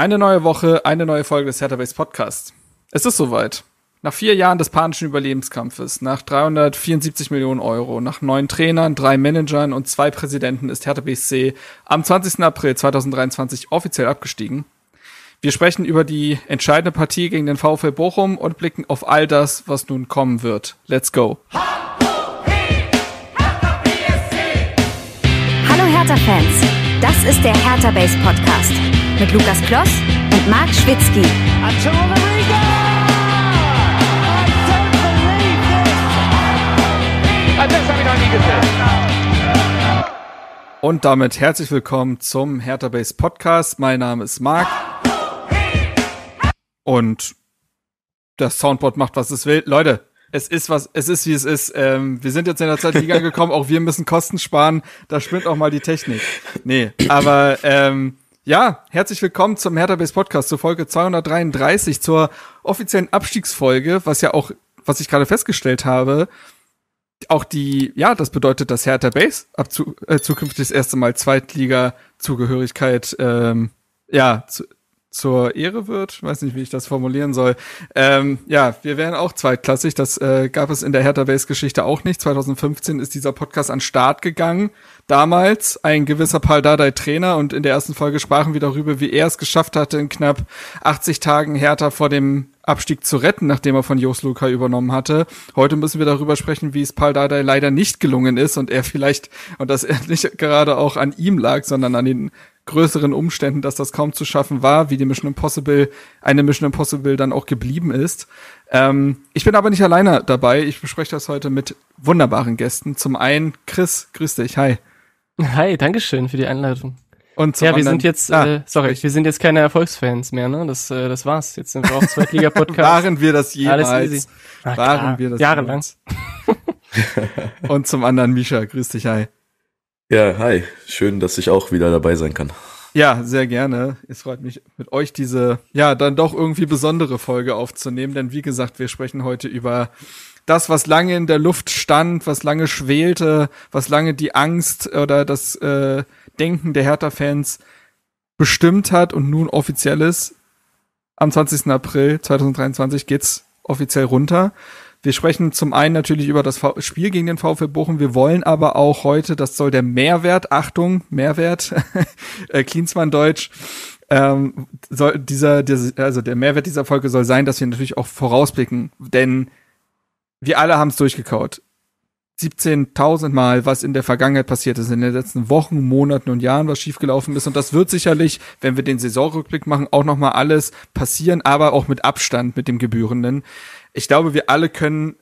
Eine neue Woche, eine neue Folge des Hertha Base Podcasts. Es ist soweit. Nach vier Jahren des panischen Überlebenskampfes, nach 374 Millionen Euro, nach neun Trainern, drei Managern und zwei Präsidenten ist Hertha BSC am 20. April 2023 offiziell abgestiegen. Wir sprechen über die entscheidende Partie gegen den VfL Bochum und blicken auf all das, was nun kommen wird. Let's go. Hallo Hertha-Fans, das ist der Hertha Base Podcast mit Lukas Kloss und Marc Schwitzky. Und damit herzlich willkommen zum Hertha Base Podcast. Mein Name ist Marc. Und das Soundboard macht, was es will. Leute, es ist was, es ist wie es ist. Ähm, wir sind jetzt in der zweiten Liga gekommen, auch wir müssen Kosten sparen. Da spinnt auch mal die Technik. Nee, aber ähm, ja, herzlich willkommen zum Hertha Base Podcast, zur Folge 233, zur offiziellen Abstiegsfolge, was ja auch, was ich gerade festgestellt habe, auch die, ja, das bedeutet, dass Hertha Base ab zu, äh, zukünftig das erste Mal Zweitliga-Zugehörigkeit, ähm, ja, zu, zur Ehre wird. Ich weiß nicht, wie ich das formulieren soll. Ähm, ja, wir wären auch zweitklassig. Das äh, gab es in der Hertha Base Geschichte auch nicht. 2015 ist dieser Podcast an Start gegangen. Damals ein gewisser Paul Dardai Trainer und in der ersten Folge sprachen wir darüber, wie er es geschafft hatte, in knapp 80 Tagen Hertha vor dem Abstieg zu retten, nachdem er von Jos Luca übernommen hatte. Heute müssen wir darüber sprechen, wie es Paul Dardai leider nicht gelungen ist und er vielleicht, und das nicht gerade auch an ihm lag, sondern an den größeren Umständen, dass das kaum zu schaffen war, wie die Mission Impossible, eine Mission Impossible dann auch geblieben ist. Ähm, ich bin aber nicht alleine dabei. Ich bespreche das heute mit wunderbaren Gästen. Zum einen Chris, grüß dich, hi. Hi, Dankeschön für die Einleitung. Und ja, wir anderen, sind jetzt, ah, äh, sorry, wir sind jetzt keine Erfolgsfans mehr, ne? Das, äh, das war's. Jetzt sind wir auch Zweitliga-Podcast. Waren wir das jemals? Alles easy. Ach, Waren wir das Jahrelang. Und zum anderen Misha, grüß dich, hi. Ja, hi. Schön, dass ich auch wieder dabei sein kann. Ja, sehr gerne. Es freut mich, mit euch diese, ja, dann doch irgendwie besondere Folge aufzunehmen, denn wie gesagt, wir sprechen heute über das, was lange in der Luft stand, was lange schwelte, was lange die Angst oder das äh, Denken der Hertha-Fans bestimmt hat und nun offiziell ist. Am 20. April 2023 geht's offiziell runter. Wir sprechen zum einen natürlich über das Spiel gegen den VfL Bochum. Wir wollen aber auch heute, das soll der Mehrwert, Achtung, Mehrwert, äh, Klinsmann Deutsch, ähm, soll dieser, dieser, also der Mehrwert dieser Folge soll sein, dass wir natürlich auch vorausblicken, denn wir alle haben es durchgekaut. 17.000 Mal, was in der Vergangenheit passiert ist, in den letzten Wochen, Monaten und Jahren, was schiefgelaufen ist. Und das wird sicherlich, wenn wir den Saisonrückblick machen, auch nochmal alles passieren, aber auch mit Abstand, mit dem Gebührenden ich glaube, wir alle können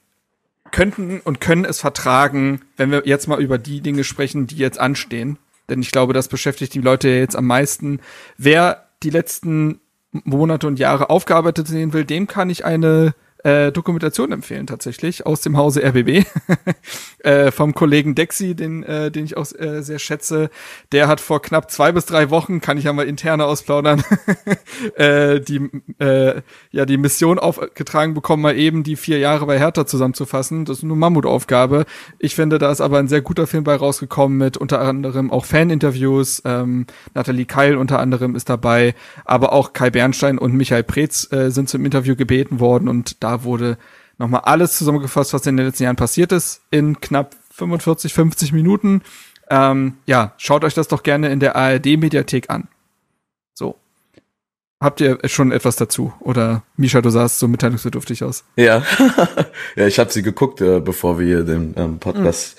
könnten und können es vertragen, wenn wir jetzt mal über die Dinge sprechen, die jetzt anstehen. Denn ich glaube, das beschäftigt die Leute jetzt am meisten. Wer die letzten Monate und Jahre aufgearbeitet sehen will, dem kann ich eine äh, Dokumentation empfehlen tatsächlich aus dem Hause RBB äh, vom Kollegen Dexi, den äh, den ich auch äh, sehr schätze. Der hat vor knapp zwei bis drei Wochen, kann ich ja mal interne ausplaudern, äh, die äh, ja die Mission aufgetragen bekommen, mal eben die vier Jahre bei Hertha zusammenzufassen. Das ist eine Mammutaufgabe. Ich finde, da ist aber ein sehr guter Film bei rausgekommen mit unter anderem auch Faninterviews. Ähm, Nathalie Keil unter anderem ist dabei, aber auch Kai Bernstein und Michael Preetz äh, sind zum Interview gebeten worden und da wurde nochmal alles zusammengefasst, was in den letzten Jahren passiert ist, in knapp 45, 50 Minuten. Ähm, ja, schaut euch das doch gerne in der ARD-Mediathek an. So. Habt ihr schon etwas dazu? Oder Misha, du sahst so mitteilungsbedürftig aus. Ja, ja ich habe sie geguckt, äh, bevor wir den ähm, Podcast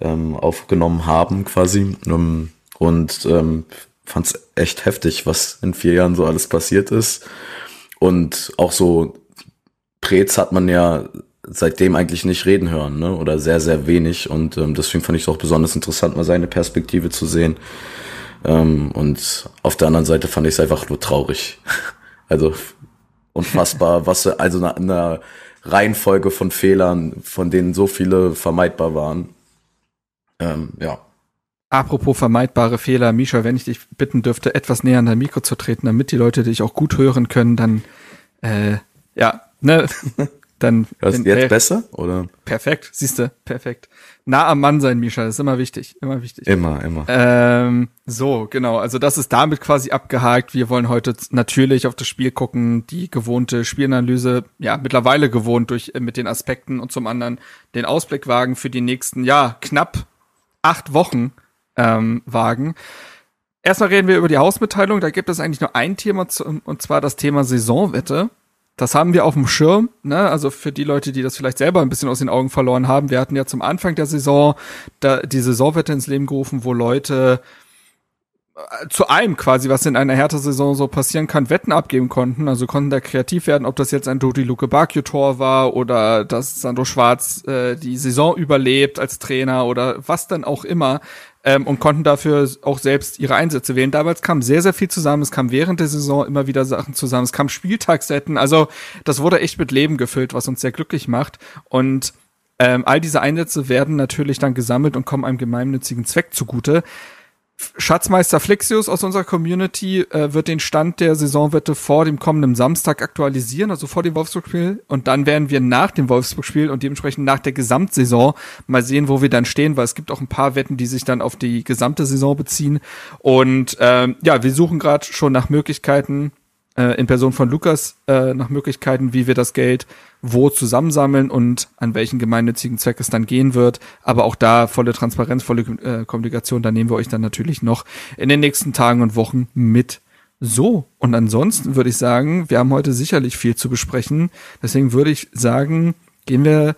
mhm. ähm, aufgenommen haben, quasi. Ähm, und ähm, fand es echt heftig, was in vier Jahren so alles passiert ist. Und auch so Preetz hat man ja seitdem eigentlich nicht reden hören, ne? Oder sehr, sehr wenig. Und ähm, deswegen fand ich es auch besonders interessant, mal seine Perspektive zu sehen. Ähm, und auf der anderen Seite fand ich es einfach nur traurig. also unfassbar, was also eine, eine Reihenfolge von Fehlern, von denen so viele vermeidbar waren. Ähm, ja. Apropos vermeidbare Fehler, Misha, wenn ich dich bitten dürfte, etwas näher an dein Mikro zu treten, damit die Leute dich auch gut hören können, dann äh, ja, ne, dann Das ist jetzt besser oder? perfekt, siehst du, perfekt. Nah am Mann sein, Misha, das ist immer wichtig, immer wichtig. Immer, immer. Ähm, so, genau. Also das ist damit quasi abgehakt. Wir wollen heute natürlich auf das Spiel gucken, die gewohnte Spielanalyse, ja, mittlerweile gewohnt durch äh, mit den Aspekten und zum anderen den Ausblick wagen für die nächsten, ja, knapp acht Wochen ähm, wagen. Erstmal reden wir über die Hausmitteilung. Da gibt es eigentlich nur ein Thema, zu, und zwar das Thema Saisonwette. Das haben wir auf dem Schirm, ne? Also für die Leute, die das vielleicht selber ein bisschen aus den Augen verloren haben. Wir hatten ja zum Anfang der Saison da, die Saisonwette ins Leben gerufen, wo Leute äh, zu allem quasi, was in einer Hertha-Saison so passieren kann, Wetten abgeben konnten. Also konnten da kreativ werden, ob das jetzt ein Dodi Luke Bakio-Tor war oder dass Sandro Schwarz äh, die Saison überlebt als Trainer oder was dann auch immer. Ähm, und konnten dafür auch selbst ihre Einsätze wählen. Damals kam sehr, sehr viel zusammen. Es kam während der Saison immer wieder Sachen zusammen. Es kam Spieltagssetten. Also das wurde echt mit Leben gefüllt, was uns sehr glücklich macht. Und ähm, all diese Einsätze werden natürlich dann gesammelt und kommen einem gemeinnützigen Zweck zugute. Schatzmeister Flixius aus unserer Community äh, wird den Stand der Saisonwette vor dem kommenden Samstag aktualisieren, also vor dem Wolfsburg-Spiel. Und dann werden wir nach dem Wolfsburg-Spiel und dementsprechend nach der Gesamtsaison mal sehen, wo wir dann stehen, weil es gibt auch ein paar Wetten, die sich dann auf die gesamte Saison beziehen. Und ähm, ja, wir suchen gerade schon nach Möglichkeiten, äh, in Person von Lukas, äh, nach Möglichkeiten, wie wir das Geld wo zusammensammeln und an welchen gemeinnützigen Zweck es dann gehen wird. Aber auch da volle Transparenz, volle äh, Kommunikation, da nehmen wir euch dann natürlich noch in den nächsten Tagen und Wochen mit. So, und ansonsten würde ich sagen, wir haben heute sicherlich viel zu besprechen. Deswegen würde ich sagen, gehen wir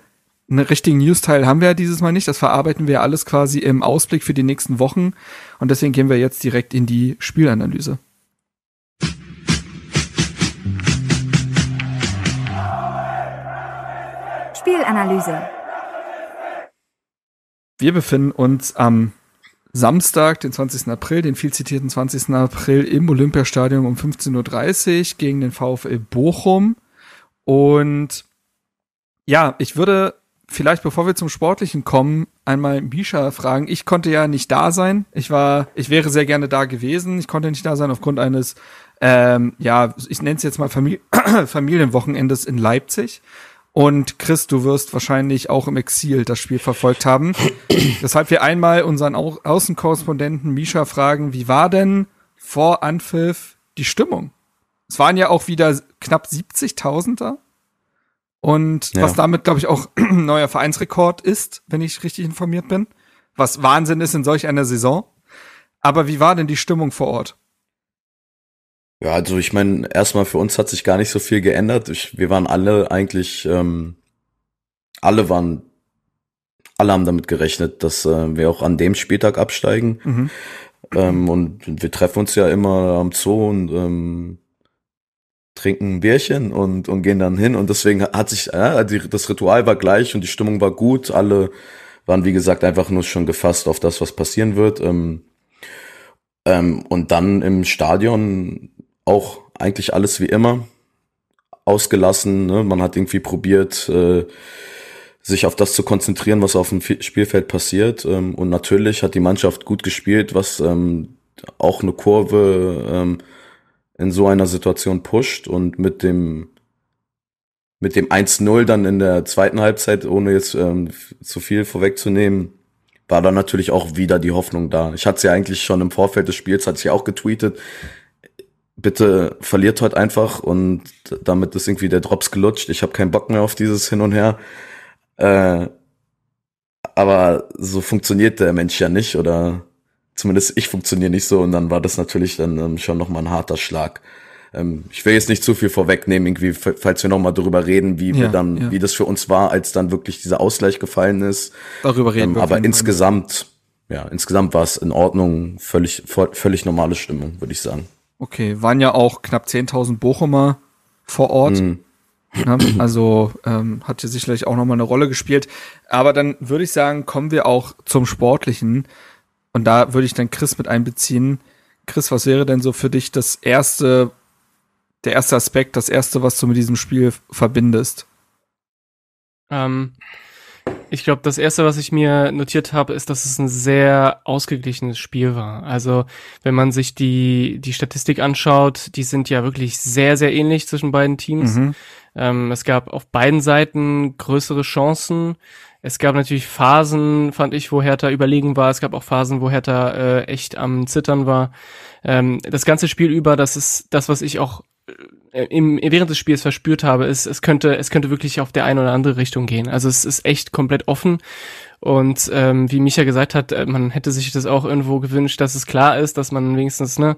einen richtigen News-Teil haben wir ja dieses Mal nicht. Das verarbeiten wir alles quasi im Ausblick für die nächsten Wochen. Und deswegen gehen wir jetzt direkt in die Spielanalyse. Spielanalyse. Wir befinden uns am Samstag, den 20. April, den viel zitierten 20. April im Olympiastadion um 15.30 Uhr gegen den VfL Bochum. Und ja, ich würde vielleicht, bevor wir zum Sportlichen kommen, einmal Misha fragen. Ich konnte ja nicht da sein. Ich war, ich wäre sehr gerne da gewesen. Ich konnte nicht da sein aufgrund eines, ähm, ja, ich nenne es jetzt mal Famili Familienwochenendes in Leipzig. Und Chris, du wirst wahrscheinlich auch im Exil das Spiel verfolgt haben. Deshalb wir einmal unseren Au Außenkorrespondenten Misha fragen, wie war denn vor Anpfiff die Stimmung? Es waren ja auch wieder knapp 70.000 da. Und Ja. was damit, glaube ich, auch ein neuer Vereinsrekord ist, wenn ich richtig informiert bin. Was Wahnsinn ist in solch einer Saison. Aber wie war denn die Stimmung vor Ort? Ja, also ich meine, erstmal für uns hat sich gar nicht so viel geändert. Ich, wir waren alle eigentlich, ähm, alle waren, alle haben damit gerechnet, dass äh, wir auch an dem Spieltag absteigen. Mhm. Ähm, und wir treffen uns ja immer am Zoo und ähm, trinken ein Bierchen und, und gehen dann hin. Und deswegen hat sich, ja, die, das Ritual war gleich und die Stimmung war gut. Alle waren, wie gesagt, einfach nur schon gefasst auf das, was passieren wird. Ähm, ähm, und dann im Stadion auch eigentlich alles wie immer ausgelassen. Ne? Man hat irgendwie probiert, äh, sich auf das zu konzentrieren, was auf dem Spielfeld passiert. Ähm, und natürlich hat die Mannschaft gut gespielt, was ähm, auch eine Kurve ähm, in so einer Situation pusht. Und mit dem mit dem 1-0 dann in der zweiten Halbzeit, ohne jetzt ähm, zu viel vorwegzunehmen, war dann natürlich auch wieder die Hoffnung da. Ich hatte sie eigentlich schon im Vorfeld des Spiels, hatte ich auch getweetet, bitte verliert heute einfach und damit ist irgendwie der Drops gelutscht. Ich habe keinen Bock mehr auf dieses Hin und Her. Äh, aber so funktioniert der Mensch ja nicht oder zumindest ich funktioniere nicht so und dann war das natürlich dann ähm, schon nochmal ein harter Schlag. Ähm, ich will jetzt nicht zu viel vorwegnehmen, irgendwie, falls wir nochmal darüber reden, wie wir Ja, dann, ja. wie das für uns war, als dann wirklich dieser Ausgleich gefallen ist. Darüber reden Ähm, wir. aber insgesamt, ja, insgesamt war es in Ordnung, völlig, völlig normale Stimmung, würde ich sagen. Okay, waren ja auch knapp 10.000 Bochumer vor Ort. Mhm. Ne? Also ähm, hat hier sicherlich auch nochmal eine Rolle gespielt. Aber dann würde ich sagen, kommen wir auch zum Sportlichen. Und da würde ich dann Chris mit einbeziehen. Chris, was wäre denn so für dich das erste, der erste Aspekt, das erste, was du mit diesem Spiel verbindest? Ähm, ich glaube, das erste, was ich mir notiert habe, ist, dass es ein sehr ausgeglichenes Spiel war. Also, wenn man sich die, die Statistik anschaut, die sind ja wirklich sehr, sehr ähnlich zwischen beiden Teams. Mhm. Ähm, es gab auf beiden Seiten größere Chancen. Es gab natürlich Phasen, fand ich, wo Hertha überlegen war. Es gab auch Phasen, wo Hertha äh, echt am Zittern war. Ähm, das ganze Spiel über, das ist das, was ich auch äh, im, während des Spiels verspürt habe, ist, es könnte, es könnte wirklich auf der eine oder andere Richtung gehen. Also es ist echt komplett offen. Und ähm, wie Micha gesagt hat, äh, man hätte sich das auch irgendwo gewünscht, dass es klar ist, dass man wenigstens ne,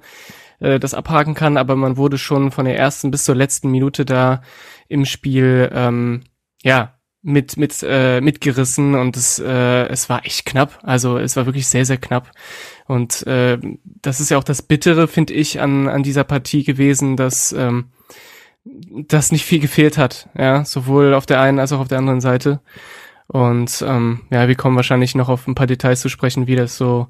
äh, das abhaken kann, aber man wurde schon von der ersten bis zur letzten Minute da im Spiel ähm, ja mit mit äh, mitgerissen und es äh, es war echt knapp. Also es war wirklich sehr sehr knapp und äh, das ist ja auch das Bittere finde ich an an dieser Partie gewesen, dass ähm, dass nicht viel gefehlt hat, ja sowohl auf der einen als auch auf der anderen Seite und ähm, ja wir kommen wahrscheinlich noch auf ein paar Details zu sprechen, wie das so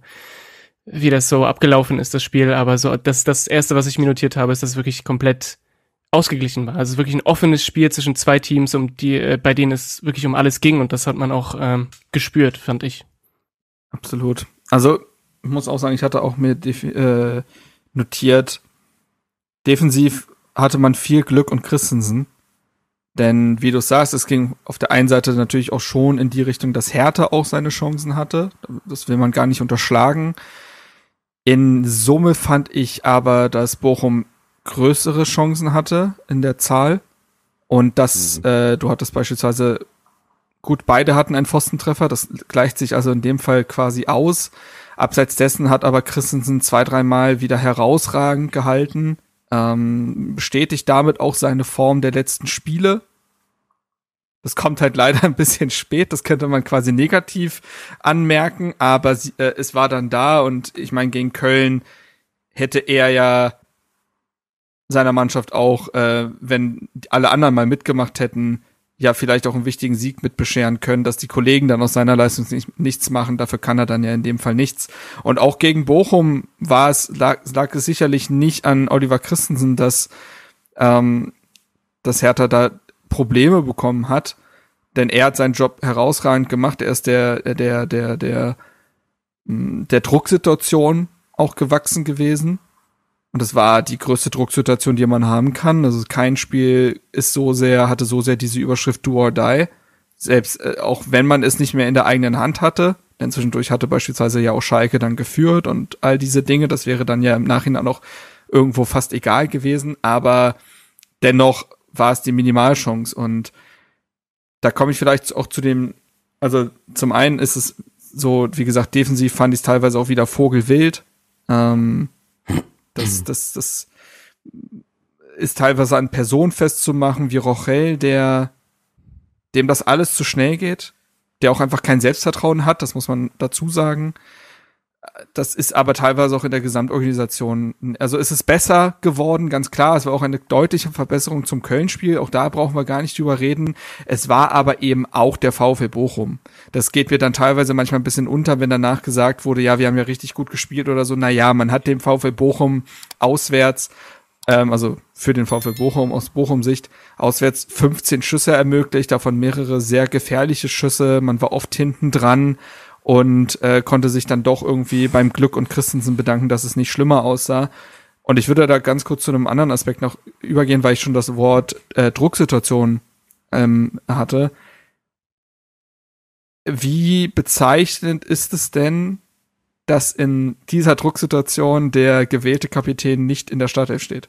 wie das so abgelaufen ist das Spiel, aber so das das erste was ich mir notiert habe ist, dass es wirklich komplett ausgeglichen war. Also wirklich ein offenes Spiel zwischen zwei Teams, um die, äh, bei denen es wirklich um alles ging und das hat man auch ähm, gespürt, fand ich. Absolut. Also muss auch sagen, ich hatte auch mir äh, notiert, defensiv hatte man viel Glück und Christensen. Denn wie du sagst, es ging auf der einen Seite natürlich auch schon in die Richtung, dass Hertha auch seine Chancen hatte. Das will man gar nicht unterschlagen. In Summe fand ich aber, dass Bochum größere Chancen hatte in der Zahl. Und dass mhm. äh, du hattest beispielsweise, gut, beide hatten einen Pfostentreffer, das gleicht sich also in dem Fall quasi aus. Abseits dessen hat aber Christensen zwei, dreimal wieder herausragend gehalten, ähm, bestätigt damit auch seine Form der letzten Spiele. Das kommt halt leider ein bisschen spät, das könnte man quasi negativ anmerken, aber sie, äh, es war dann da und ich meine, gegen Köln hätte er ja seiner Mannschaft auch, äh, wenn alle anderen mal mitgemacht hätten, ja vielleicht auch einen wichtigen Sieg mit bescheren können, dass die Kollegen dann aus seiner Leistung nicht, nichts machen, dafür kann er dann ja in dem Fall nichts. Und auch gegen Bochum war es, lag, lag es sicherlich nicht an Oliver Christensen, dass, ähm, dass Hertha da Probleme bekommen hat, denn er hat seinen Job herausragend gemacht, er ist der, der, der, der, der, der Drucksituation auch gewachsen gewesen und es war die größte Drucksituation, die man haben kann. Also kein Spiel ist so sehr, hatte so sehr diese Überschrift Do or Die. Selbst äh, auch wenn man es nicht mehr in der eigenen Hand hatte. Denn zwischendurch hatte beispielsweise ja auch Schalke dann geführt und all diese Dinge. Das wäre dann ja im Nachhinein auch irgendwo fast egal gewesen. Aber dennoch war es die Minimalchance. Und da komme ich vielleicht auch zu dem, also zum einen ist es so, wie gesagt, defensiv fand ich es teilweise auch wieder vogelwild. Ähm, das, das, das ist teilweise an Personen festzumachen, wie Rochel, der, dem das alles zu schnell geht, der auch einfach kein Selbstvertrauen hat, das muss man dazu sagen. Das ist aber teilweise auch in der Gesamtorganisation. Also ist es besser geworden, ganz klar. Es war auch eine deutliche Verbesserung zum Köln-Spiel. Auch da brauchen wir gar nicht drüber reden. Es war aber eben auch der VfL Bochum. Das geht mir dann teilweise manchmal ein bisschen unter, wenn danach gesagt wurde, ja, wir haben ja richtig gut gespielt oder so. Naja, man hat dem VfL Bochum auswärts ähm, also für den VfL Bochum aus Bochum-Sicht auswärts 15 Schüsse ermöglicht, davon mehrere sehr gefährliche Schüsse. Man war oft hinten dran und äh, konnte sich dann doch irgendwie beim Glück und Christensen bedanken, dass es nicht schlimmer aussah. Und ich würde da ganz kurz zu einem anderen Aspekt noch übergehen, weil ich schon das Wort äh, Drucksituation ähm, hatte. Wie bezeichnend ist es denn, dass in dieser Drucksituation der gewählte Kapitän nicht in der Startelf steht?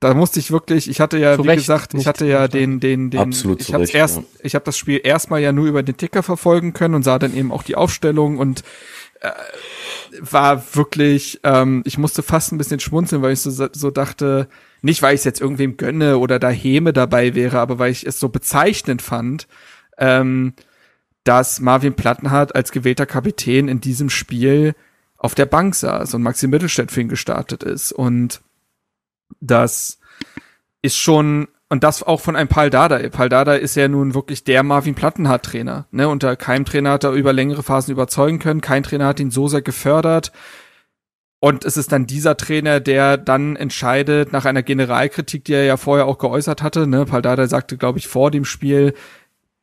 Da musste ich wirklich, ich hatte ja, zu wie Recht gesagt, ich hatte ja den, den, den, Absolut ich habe erst, ja. ich habe das Spiel erstmal ja nur über den Ticker verfolgen können und sah dann eben auch die Aufstellung und äh, war wirklich, ähm, ich musste fast ein bisschen schmunzeln, weil ich so, so dachte, nicht weil ich es jetzt irgendwem gönne oder da Häme dabei wäre, aber weil ich es so bezeichnend fand, ähm, dass Marvin Plattenhardt als gewählter Kapitän in diesem Spiel auf der Bank saß und Maxi Mittelstädt für ihn gestartet ist und das ist schon, und das auch von einem Paul Dada. Paul Dada ist ja nun wirklich der Marvin Plattenhardt-Trainer. Ne? Unter keinem Trainer hat er über längere Phasen überzeugen können. Kein Trainer hat ihn so sehr gefördert. Und es ist dann dieser Trainer, der dann entscheidet, nach einer Generalkritik, die er ja vorher auch geäußert hatte. Ne? Paul Dada sagte, glaube ich, vor dem Spiel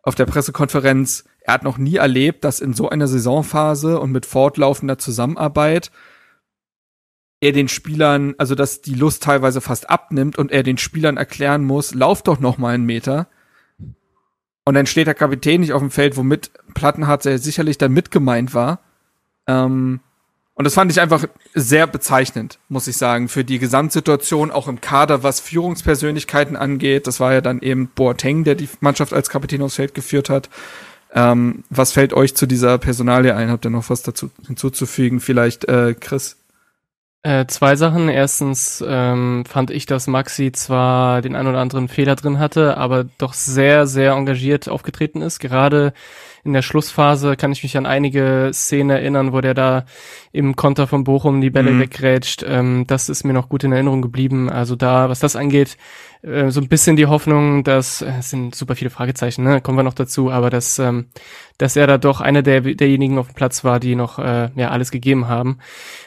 auf der Pressekonferenz, er hat noch nie erlebt, dass in so einer Saisonphase und mit fortlaufender Zusammenarbeit er den Spielern, also dass die Lust teilweise fast abnimmt und er den Spielern erklären muss, lauf doch noch mal einen Meter. Und dann steht der Kapitän nicht auf dem Feld, womit Plattenhardt sehr sicherlich dann mitgemeint war. Ähm, und das fand ich einfach sehr bezeichnend, muss ich sagen, für die Gesamtsituation, auch im Kader, was Führungspersönlichkeiten angeht. Das war ja dann eben Boateng, der die Mannschaft als Kapitän aufs Feld geführt hat. Ähm, was fällt euch zu dieser Personalie ein? Habt ihr noch was dazu hinzuzufügen? Vielleicht äh, Chris? Äh, zwei Sachen. Erstens ähm, fand ich, dass Maxi zwar den ein oder anderen Fehler drin hatte, aber doch sehr, sehr engagiert aufgetreten ist. Gerade in der Schlussphase kann ich mich an einige Szenen erinnern, wo der da im Konter von Bochum die Bälle mhm. wegrätscht. Ähm, das ist mir noch gut in Erinnerung geblieben. Also da, was das angeht, äh, so ein bisschen die Hoffnung, dass äh, es sind super viele Fragezeichen, ne? Kommen wir noch dazu, aber dass ähm, dass er da doch einer der derjenigen auf dem Platz war, die noch äh, ja alles gegeben haben.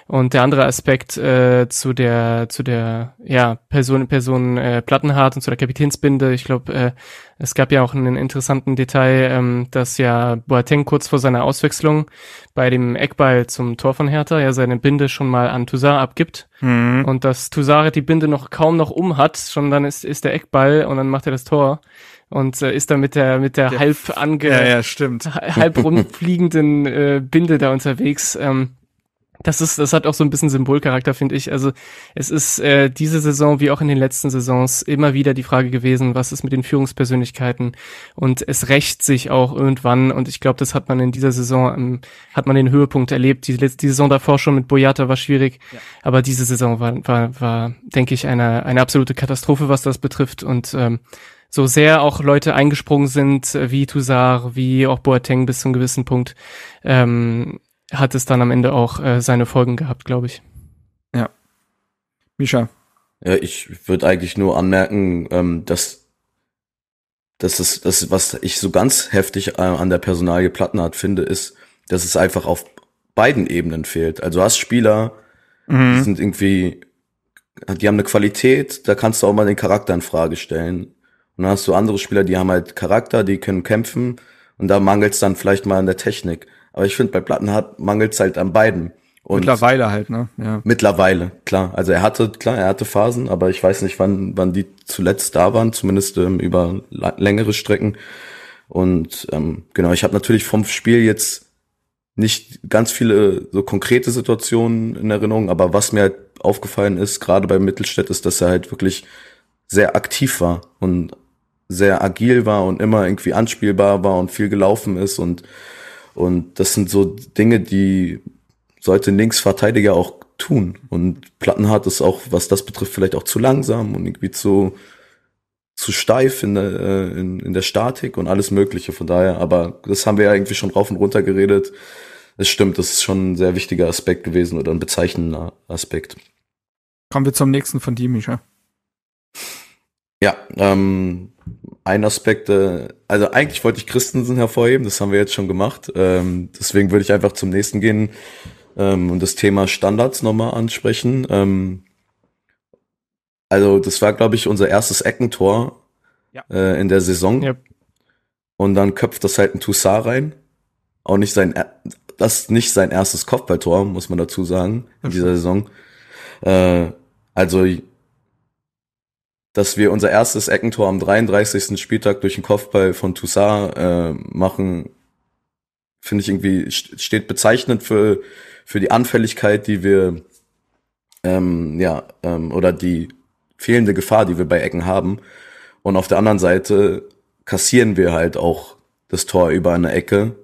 Und der andere Aspekt äh, zu der zu der ja Person Person äh, Plattenhardt und zu der Kapitänsbinde, ich glaube, äh, es gab ja auch einen interessanten Detail, ähm, dass ja Boateng kurz vor seiner Auswechslung bei dem Eckball zum Tor von Hertha ja seine Binde schon mal an Toussaint abgibt mhm. und dass Toussaint die Binde noch kaum noch um hat, schon dann ist, ist der Eckball und dann macht er das Tor und äh, ist da mit der mit der, der halb ange ja, ja, halb rumfliegenden äh, Binde da unterwegs. Ähm, das ist, das hat auch so ein bisschen Symbolcharakter, finde ich. Also es ist äh, diese Saison wie auch in den letzten Saisons immer wieder die Frage gewesen, was ist mit den Führungspersönlichkeiten? Und es rächt sich auch irgendwann. Und ich glaube, das hat man in dieser Saison ähm, hat man den Höhepunkt erlebt. Die, die Saison davor schon mit Boyata war schwierig, ja. aber diese Saison war, war, war, denke ich, eine eine absolute Katastrophe, was das betrifft. Und ähm, so sehr auch Leute eingesprungen sind, äh, wie Toussaint, wie auch Boateng bis zu einem gewissen Punkt, ähm, hat es dann am Ende auch äh, seine Folgen gehabt, glaube ich. Ja. Misha. Ja, ich würde eigentlich nur anmerken, ähm, dass dass es, das, was ich so ganz heftig äh, an der Personalie Plattenhardt finde, ist, dass es einfach auf beiden Ebenen fehlt. Also du hast Spieler, mhm. die sind irgendwie, die haben eine Qualität, da kannst du auch mal den Charakter in Frage stellen. Und dann hast du andere Spieler, die haben halt Charakter, die können kämpfen und da mangelt es dann vielleicht mal an der Technik. Aber ich finde, bei Plattenhardt mangelt es halt an beiden. Und mittlerweile halt, ne? Ja. Mittlerweile, klar. Also er hatte, klar, er hatte Phasen, aber ich weiß nicht, wann, wann die zuletzt da waren, zumindest ähm, über längere Strecken. Und ähm, genau, ich habe natürlich vom Spiel jetzt nicht ganz viele so konkrete Situationen in Erinnerung, aber was mir halt aufgefallen ist, gerade bei Mittelstädt, ist, dass er halt wirklich sehr aktiv war und sehr agil war und immer irgendwie anspielbar war und viel gelaufen ist und und das sind so Dinge, die sollte ein Linksverteidiger auch tun. Und Plattenhardt ist auch, was das betrifft, vielleicht auch zu langsam und irgendwie zu, zu steif in der, äh, in, in der Statik und alles Mögliche. Von daher, aber das haben wir ja irgendwie schon rauf und runter geredet. Es stimmt, das ist schon ein sehr wichtiger Aspekt gewesen oder ein bezeichnender Aspekt. Kommen wir zum nächsten von dir, Misha. Ja, ähm, ein Aspekt, äh, also eigentlich wollte ich Christensen hervorheben, das haben wir jetzt schon gemacht. Ähm, deswegen würde ich einfach zum nächsten gehen ähm, und das Thema Standards nochmal ansprechen. Ähm, also das war, glaube ich, unser erstes Eckentor ja. äh, in der Saison. Ja. Und dann köpft das halt ein Toussaint rein. Auch nicht sein, das ist nicht sein erstes Kopfballtor, muss man dazu sagen, in dieser Saison. Äh, also dass wir unser erstes Eckentor am 33. Spieltag durch den Kopfball von Toussaint äh, machen, finde ich irgendwie steht bezeichnend für für die Anfälligkeit, die wir ähm, ja ähm, oder die fehlende Gefahr, die wir bei Ecken haben. Und auf der anderen Seite kassieren wir halt auch das Tor über eine Ecke,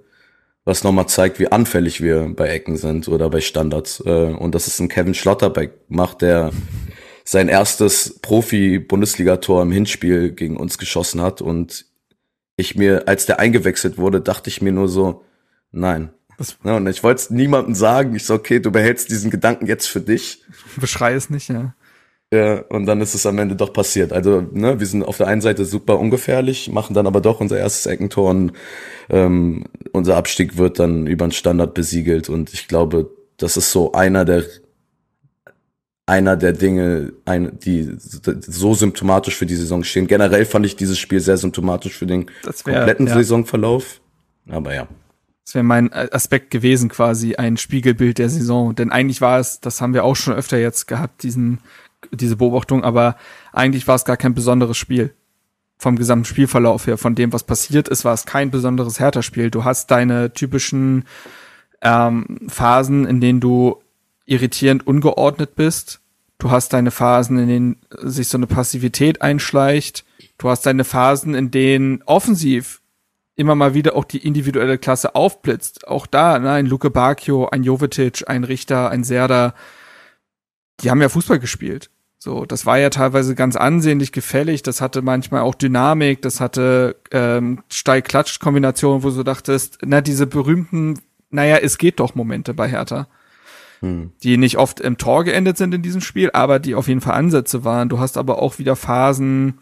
was nochmal zeigt, wie anfällig wir bei Ecken sind oder bei Standards. Äh, und das ist ein Kevin Schlotterbeck macht, der sein erstes Profi-Bundesligator im Hinspiel gegen uns geschossen hat. Und ich mir, als der eingewechselt wurde, dachte ich mir nur so, nein. Ja, und ich wollte es niemandem sagen. Ich so, okay, du behältst diesen Gedanken jetzt für dich. Beschrei es nicht, ja. Ja, und dann ist es am Ende doch passiert. Also, ne, wir sind auf der einen Seite super ungefährlich, machen dann aber doch unser erstes Eckentor und ähm, unser Abstieg wird dann über den Standard besiegelt. Und ich glaube, das ist so einer der einer der Dinge, ein, die so symptomatisch für die Saison stehen. Generell fand ich dieses Spiel sehr symptomatisch für den wär, kompletten ja. Saisonverlauf. Aber ja. Das wäre mein Aspekt gewesen, quasi ein Spiegelbild der Saison. Denn eigentlich war es, das haben wir auch schon öfter jetzt gehabt, diesen, diese Beobachtung, aber eigentlich war es gar kein besonderes Spiel. Vom gesamten Spielverlauf her, von dem, was passiert ist, war es kein besonderes Hertha-Spiel. Du hast deine typischen ähm, Phasen, in denen du irritierend ungeordnet bist. Du hast deine Phasen, in denen sich so eine Passivität einschleicht. Du hast deine Phasen, in denen offensiv immer mal wieder auch die individuelle Klasse aufblitzt. Auch da, ne, ein Luke Bacchio, ein Jovetic, ein Richter, ein Serda, die haben ja Fußball gespielt. So, das war ja teilweise ganz ansehnlich gefällig, das hatte manchmal auch Dynamik, das hatte ähm, Steil-Klatsch-Kombinationen, wo du dachtest, na, diese berühmten, naja, es geht doch Momente bei Hertha. Hm. Die nicht oft im Tor geendet sind in diesem Spiel, aber die auf jeden Fall Ansätze waren. Du hast aber auch wieder Phasen,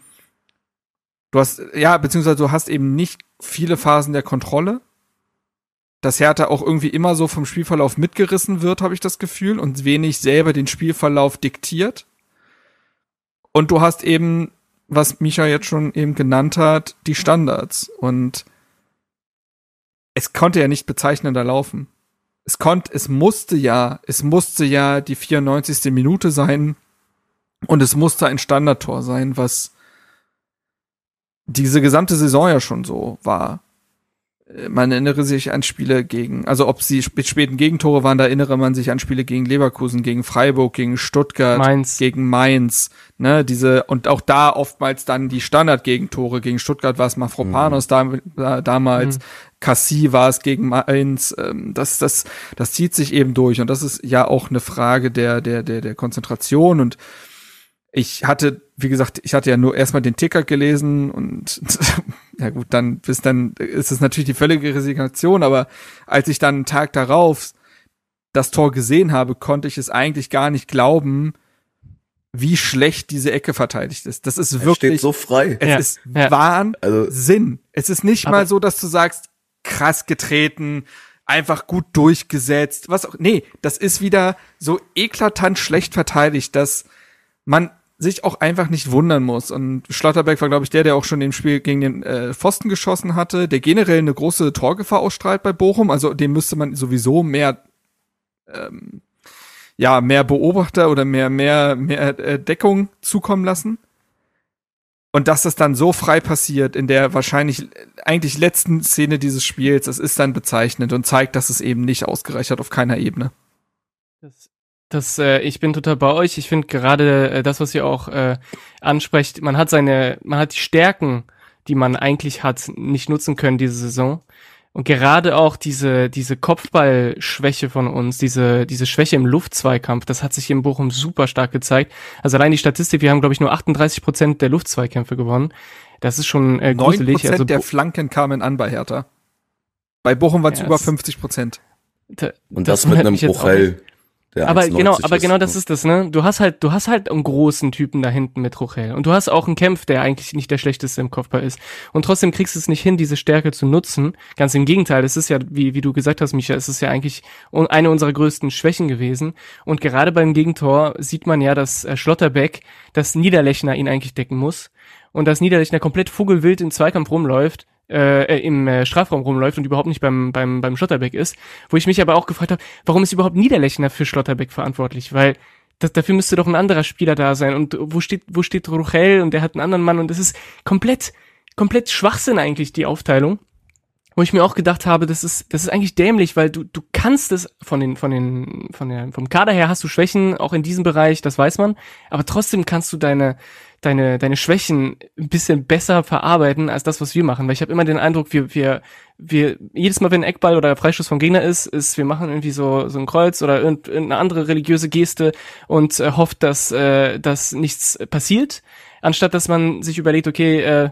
du hast, ja, beziehungsweise du hast eben nicht viele Phasen der Kontrolle. Dass Hertha auch irgendwie immer so vom Spielverlauf mitgerissen wird, habe ich das Gefühl, und wenig selber den Spielverlauf diktiert. Und du hast eben, was Micha jetzt schon eben genannt hat, die Standards. Und es konnte ja nicht bezeichnender laufen. Es konnte, es musste ja, es musste ja die 94. Minute sein. Und es musste ein Standardtor sein, was diese gesamte Saison ja schon so war. Äh, man erinnere sich an Spiele gegen, also ob sie späten Gegentore waren, da erinnere man sich an Spiele gegen Leverkusen, gegen Freiburg, gegen Stuttgart, Mainz. gegen Mainz, ne, diese, und auch da oftmals dann die Standard-Gegentore. Gegen Stuttgart war es Mafropanos mhm. da, damals, mhm. Cassie war es gegen Mainz, ähm, das, das, das zieht sich eben durch und das ist ja auch eine Frage der, der, der, der Konzentration und ich hatte, wie gesagt, ich hatte ja nur erstmal den Ticker gelesen und ja gut, dann bis dann ist es natürlich die völlige Resignation, aber als ich dann einen Tag darauf das Tor gesehen habe, konnte ich es eigentlich gar nicht glauben, wie schlecht diese Ecke verteidigt ist. Das ist wirklich es steht so frei. Es ja, ist ja. Wahnsinn. Also, es ist nicht mal so, dass du sagst, krass getreten, einfach gut durchgesetzt, was auch nee, das ist wieder so eklatant schlecht verteidigt, dass man sich auch einfach nicht wundern muss. Und Schlotterbeck war, glaube ich, der, der auch schon im Spiel gegen den äh, Pfosten geschossen hatte, der generell eine große Torgefahr ausstrahlt bei Bochum. Also dem müsste man sowieso mehr, ähm, ja, mehr Beobachter oder mehr, mehr, mehr äh, Deckung zukommen lassen. Und dass das dann so frei passiert in der wahrscheinlich eigentlich letzten Szene dieses Spiels, das ist dann bezeichnend und zeigt, dass es eben nicht ausgereicht hat auf keiner Ebene. Das das, äh, ich bin total bei euch. Ich finde gerade äh, das, was ihr auch äh, ansprecht, man hat seine, man hat die Stärken, die man eigentlich hat, nicht nutzen können diese Saison. Und gerade auch diese, diese Kopfballschwäche von uns, diese, diese Schwäche im Luftzweikampf, das hat sich in Bochum super stark gezeigt. Also allein die Statistik, wir haben, glaube ich, nur 38 Prozent der Luftzweikämpfe gewonnen. Das ist schon äh, gruselig. 9% also, der Flanken kamen an bei Hertha. Bei Bochum waren es ja, über 50 Prozent. Und das, das mit einem Buchheil aber genau, aber genau das ist das, ne? Du hast halt, du hast halt einen großen Typen da hinten mit Rochel. Und du hast auch einen Kämpf, der eigentlich nicht der schlechteste im Kopfball ist. Und trotzdem kriegst du es nicht hin, diese Stärke zu nutzen. Ganz im Gegenteil, es ist ja, wie, wie du gesagt hast, Micha, es ist ja eigentlich eine unserer größten Schwächen gewesen. Und gerade beim Gegentor sieht man ja, dass äh, Schlotterbeck, dass Niederlechner ihn eigentlich decken muss. Und dass Niederlechner komplett vogelwild im Zweikampf rumläuft äh, äh, im äh, Strafraum rumläuft und überhaupt nicht beim, beim, beim Schlotterbeck ist. Wo ich mich aber auch gefragt habe, warum ist überhaupt Niederlechner für Schlotterbeck verantwortlich? Weil das, dafür müsste doch ein anderer Spieler da sein. Und wo steht, wo steht Ruchel und der hat einen anderen Mann und das ist komplett, komplett Schwachsinn eigentlich, die Aufteilung. Wo ich mir auch gedacht habe, das ist, das ist eigentlich dämlich, weil du, du kannst es von den, von den, von der, vom Kader her hast du Schwächen, auch in diesem Bereich, das weiß man. Aber trotzdem kannst du deine, deine, deine Schwächen ein bisschen besser verarbeiten als das, was wir machen. Weil ich habe immer den Eindruck, wir, wir, wir, jedes Mal, wenn ein Eckball oder Freischuss vom Gegner ist, ist, wir machen irgendwie so, so ein Kreuz oder irgendeine andere religiöse Geste und äh, hofft, dass, äh, dass nichts passiert, anstatt dass man sich überlegt, okay, äh,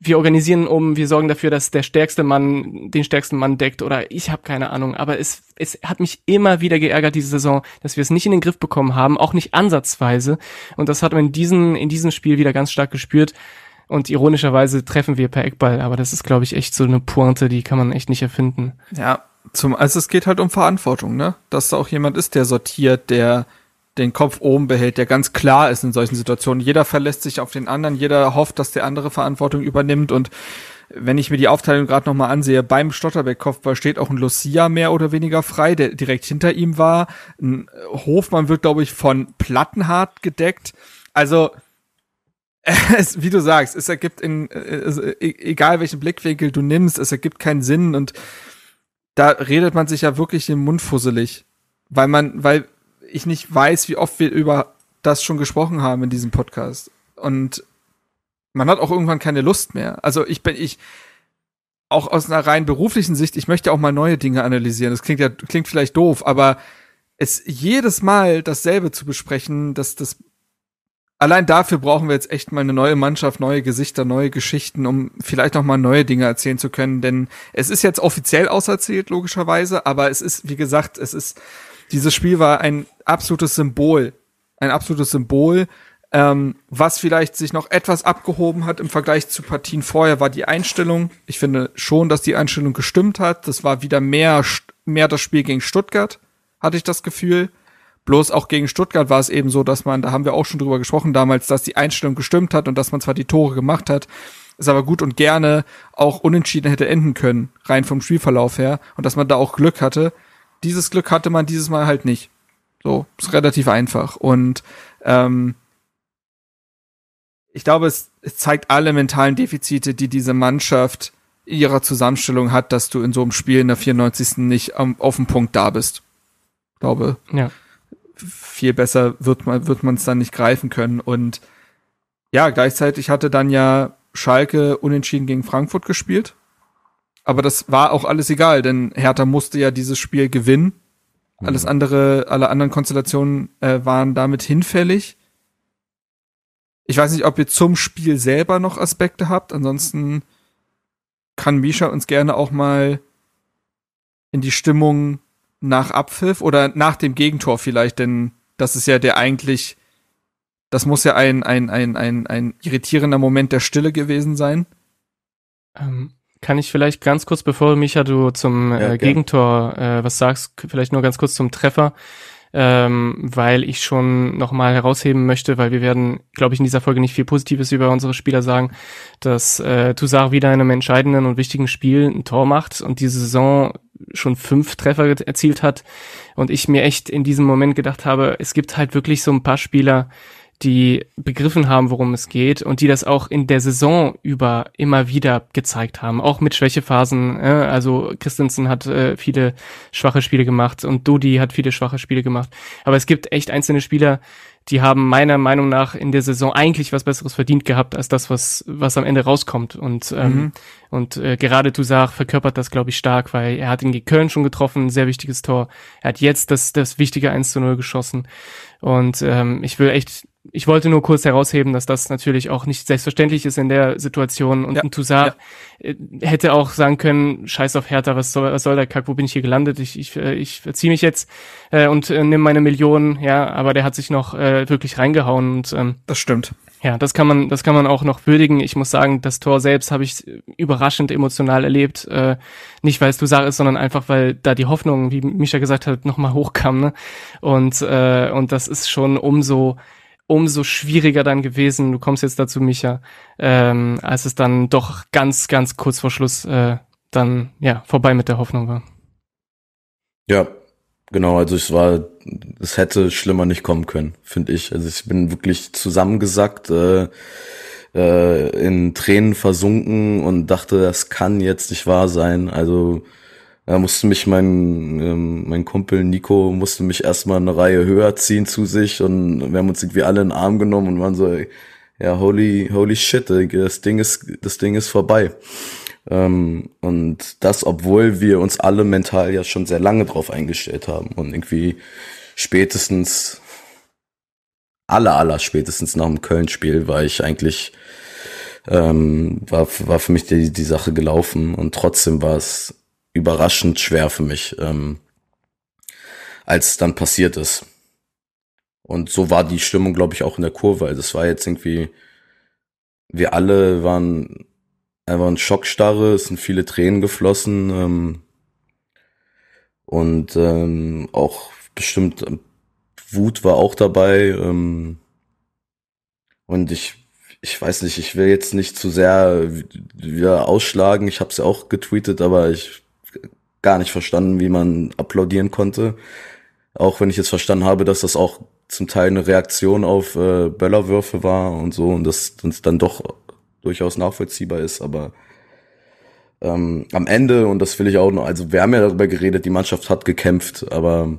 wir organisieren um, wir sorgen dafür, dass der stärkste Mann den stärksten Mann deckt oder ich habe keine Ahnung. Aber es, es hat mich immer wieder geärgert diese Saison, dass wir es nicht in den Griff bekommen haben, auch nicht ansatzweise. Und das hat man in diesem, in diesem Spiel wieder ganz stark gespürt. Und ironischerweise treffen wir per Eckball, aber das ist, glaube ich, echt so eine Pointe, die kann man echt nicht erfinden. Ja, zum, also es geht halt um Verantwortung, ne? Dass da auch jemand ist, der sortiert, der den Kopf oben behält, der ganz klar ist in solchen Situationen. Jeder verlässt sich auf den anderen, jeder hofft, dass der andere Verantwortung übernimmt und wenn ich mir die Aufteilung gerade nochmal ansehe, beim Stotterbeck-Kopfball steht auch ein Lucia mehr oder weniger frei, der direkt hinter ihm war. Ein Hofmann wird, glaube ich, von Plattenhardt gedeckt. Also, es, wie du sagst, es ergibt in, es, e, egal welchen Blickwinkel du nimmst, es ergibt keinen Sinn und da redet man sich ja wirklich den Mund fusselig. Weil man, weil ich nicht weiß, wie oft wir über das schon gesprochen haben in diesem Podcast. Und man hat auch irgendwann keine Lust mehr. Also ich bin, ich, auch aus einer rein beruflichen Sicht, ich möchte auch mal neue Dinge analysieren. Das klingt ja, klingt vielleicht doof, aber es jedes Mal dasselbe zu besprechen, dass das allein dafür brauchen wir jetzt echt mal eine neue Mannschaft, neue Gesichter, neue Geschichten, um vielleicht noch mal neue Dinge erzählen zu können. Denn es ist jetzt offiziell auserzählt, logischerweise, aber es ist, wie gesagt, es ist, dieses Spiel war ein absolutes Symbol. Ein absolutes Symbol ähm, was vielleicht sich noch etwas abgehoben hat im Vergleich zu Partien vorher, war die Einstellung. Ich finde schon, dass die Einstellung gestimmt hat. Das war wieder mehr, mehr das Spiel gegen Stuttgart, hatte ich das Gefühl. Bloß auch gegen Stuttgart war es eben so, dass man, da haben wir auch schon drüber gesprochen damals, dass die Einstellung gestimmt hat und dass man zwar die Tore gemacht hat, es aber gut und gerne auch unentschieden hätte enden können, rein vom Spielverlauf her, und dass man da auch Glück hatte. Dieses Glück hatte man dieses Mal halt nicht. So, ist relativ einfach. Und ähm, ich glaube, es, es zeigt alle mentalen Defizite, die diese Mannschaft ihrer Zusammenstellung hat, dass du in so einem Spiel in der 94. nicht um, auf dem Punkt da bist. Ich glaube, ja. viel besser wird man wird man es dann nicht greifen können. Und ja, gleichzeitig hatte dann ja Schalke unentschieden gegen Frankfurt gespielt. Aber das war auch alles egal, denn Hertha musste ja dieses Spiel gewinnen. Alles mhm. andere, alle anderen Konstellationen äh, waren damit hinfällig. Ich weiß nicht, ob ihr zum Spiel selber noch Aspekte habt. Ansonsten kann Misha uns gerne auch mal in die Stimmung nach Abpfiff oder nach dem Gegentor vielleicht, denn das ist ja der eigentlich, das muss ja ein, ein, ein, ein, ein irritierender Moment der Stille gewesen sein. Ähm, kann ich vielleicht ganz kurz, bevor Micha du zum äh, Gegentor äh, was sagst, vielleicht nur ganz kurz zum Treffer. Ähm, weil ich schon nochmal herausheben möchte, weil wir werden, glaube ich, in dieser Folge nicht viel Positives über unsere Spieler sagen, dass äh, Toussaint wieder in einem entscheidenden und wichtigen Spiel ein Tor macht und diese Saison schon fünf Treffer erzielt hat. Und ich mir echt in diesem Moment gedacht habe, es gibt halt wirklich so ein paar Spieler, die begriffen haben, worum es geht und die das auch in der Saison über immer wieder gezeigt haben, auch mit Schwächephasen. Äh, also Christensen hat äh, viele schwache Spiele gemacht und Dodi hat viele schwache Spiele gemacht. Aber es gibt echt einzelne Spieler, die haben meiner Meinung nach in der Saison eigentlich was Besseres verdient gehabt als das, was was am Ende rauskommt. Und ähm, mhm. und äh, gerade Toussaint verkörpert das, glaube ich, stark, weil er hat in Köln schon getroffen, ein sehr wichtiges Tor. Er hat jetzt das das wichtige 1 zu 0 geschossen. Und ähm, ich will echt ich wollte nur kurz herausheben, dass das natürlich auch nicht selbstverständlich ist in der Situation. Und ja, ein Toussaint ja. Äh, hätte auch sagen können, scheiß auf Hertha, was soll, was soll der Kack, wo bin ich hier gelandet? Ich, ich, äh, ich verziehe mich jetzt äh, und äh, nimm meine Millionen, ja, aber der hat sich noch äh, wirklich reingehauen. Und, ähm, das stimmt. Ja, das kann man, das kann man auch noch würdigen. Ich muss sagen, das Tor selbst habe ich überraschend emotional erlebt. Äh, nicht weil es Toussaint ist, sondern einfach, weil da die Hoffnung, wie Misha gesagt hat, nochmal hochkam. Ne? Und, äh, und das ist schon umso umso schwieriger dann gewesen, du kommst jetzt dazu, Micha, ähm, als es dann doch ganz, ganz kurz vor Schluss äh, dann ja vorbei mit der Hoffnung war. Ja, genau, also es war, es hätte schlimmer nicht kommen können, finde ich. Also ich bin wirklich zusammengesackt, äh, äh, in Tränen versunken und dachte, das kann jetzt nicht wahr sein. Also da musste mich mein, ähm, mein Kumpel Nico musste mich erstmal eine Reihe höher ziehen zu sich und wir haben uns irgendwie alle in den Arm genommen und waren so, ja, holy, holy shit, das Ding ist, das Ding ist vorbei. Ähm, und das, obwohl wir uns alle mental ja schon sehr lange drauf eingestellt haben und irgendwie spätestens, aller, aller spätestens nach dem Köln-Spiel war ich eigentlich, ähm, war, war für mich die, die Sache gelaufen und trotzdem war es überraschend schwer für mich, ähm, als es dann passiert ist. Und so war die Stimmung, glaube ich, auch in der Kurve. Also es war jetzt irgendwie, wir alle waren einfach ein Schockstarre, es sind viele Tränen geflossen ähm, und ähm, auch bestimmt Wut war auch dabei. Ähm, und ich, ich weiß nicht, ich will jetzt nicht zu sehr wieder ausschlagen. Ich habe es ja auch getweetet, aber ich gar nicht verstanden, wie man applaudieren konnte. Auch wenn ich jetzt verstanden habe, dass das auch zum Teil eine Reaktion auf äh, Böllerwürfe war und so und das uns dann doch durchaus nachvollziehbar ist, aber ähm, am Ende, und das will ich auch noch, also wir haben ja darüber geredet, die Mannschaft hat gekämpft, aber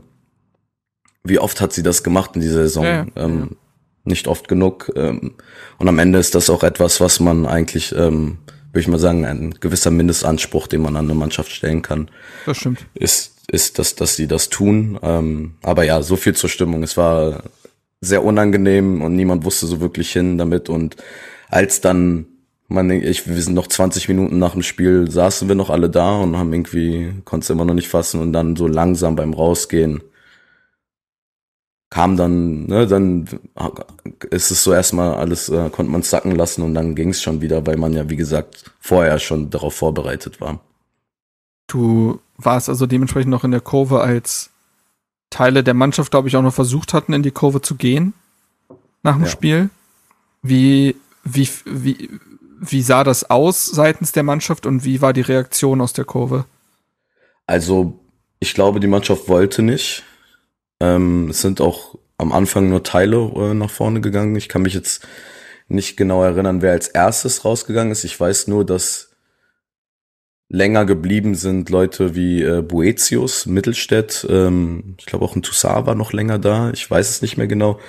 wie oft hat sie das gemacht in dieser Saison? Ja, ähm, Nicht oft genug. Ähm, und am Ende ist das auch etwas, was man eigentlich, ähm, würde ich mal sagen, ein gewisser Mindestanspruch, den man an eine Mannschaft stellen kann. Das stimmt. Ist, ist dass, dass sie das tun. Ähm, aber ja, so viel zur Stimmung. Es war sehr unangenehm und niemand wusste so wirklich hin damit. Und als dann man, ich, wir sind noch 20 Minuten nach dem Spiel, saßen wir noch alle da und haben irgendwie, konnte es immer noch nicht fassen und dann so langsam beim Rausgehen kam dann, ne, dann ist es so erstmal alles, äh, konnte man sacken lassen und dann ging es schon wieder, weil man ja, wie gesagt, vorher schon darauf vorbereitet war. Du warst also dementsprechend noch in der Kurve, als Teile der Mannschaft, glaube ich, auch noch versucht hatten, in die Kurve zu gehen nach dem ja. Spiel. Wie, wie, wie, wie sah das aus seitens der Mannschaft und wie war die Reaktion aus der Kurve? Also, ich glaube, die Mannschaft wollte nicht. Ähm, es sind auch am Anfang nur Teile äh, nach vorne gegangen. Ich kann mich jetzt nicht genau erinnern, wer als erstes rausgegangen ist. Ich weiß nur, dass länger geblieben sind Leute wie äh, Boetius, Mittelstädt, ähm, ich glaube auch ein Toussaint war noch länger da, ich weiß es nicht mehr genau.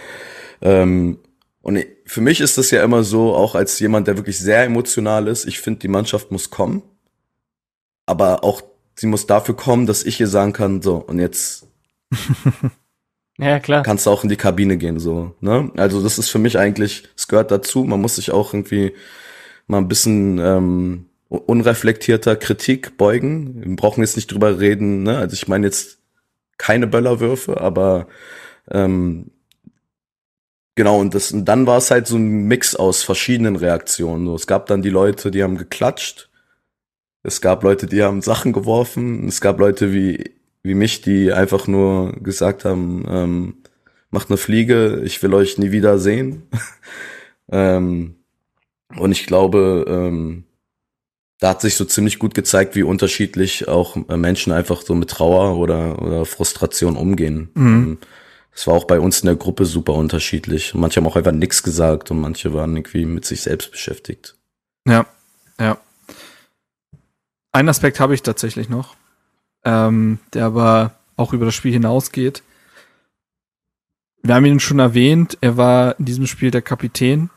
Ähm, und für mich ist das ja immer so, auch als jemand, der wirklich sehr emotional ist, ich finde, die Mannschaft muss kommen. Aber auch sie muss dafür kommen, dass ich ihr sagen kann, so, und jetzt ja, klar. kannst du auch in die Kabine gehen, so, ne? Also das ist für mich eigentlich, es gehört dazu, man muss sich auch irgendwie mal ein bisschen ähm, unreflektierter Kritik beugen. Wir brauchen jetzt nicht drüber reden, ne? Also ich meine jetzt keine Böllerwürfe, aber ähm, Genau, und, das, und dann war es halt so ein Mix aus verschiedenen Reaktionen. So, es gab dann die Leute, die haben geklatscht. Es gab Leute, die haben Sachen geworfen. Es gab Leute wie, wie mich, die einfach nur gesagt haben, ähm, macht eine Fliege, ich will euch nie wieder sehen. ähm, und ich glaube, ähm, da hat sich so ziemlich gut gezeigt, wie unterschiedlich auch Menschen einfach so mit Trauer oder, oder Frustration umgehen. Mhm. Ähm, es war auch bei uns in der Gruppe super unterschiedlich. Manche haben auch einfach nichts gesagt und manche waren irgendwie mit sich selbst beschäftigt. Ja, ja. Ein Aspekt habe ich tatsächlich noch, ähm, der aber auch über das Spiel hinausgeht. Wir haben ihn schon erwähnt, er war in diesem Spiel der Kapitän,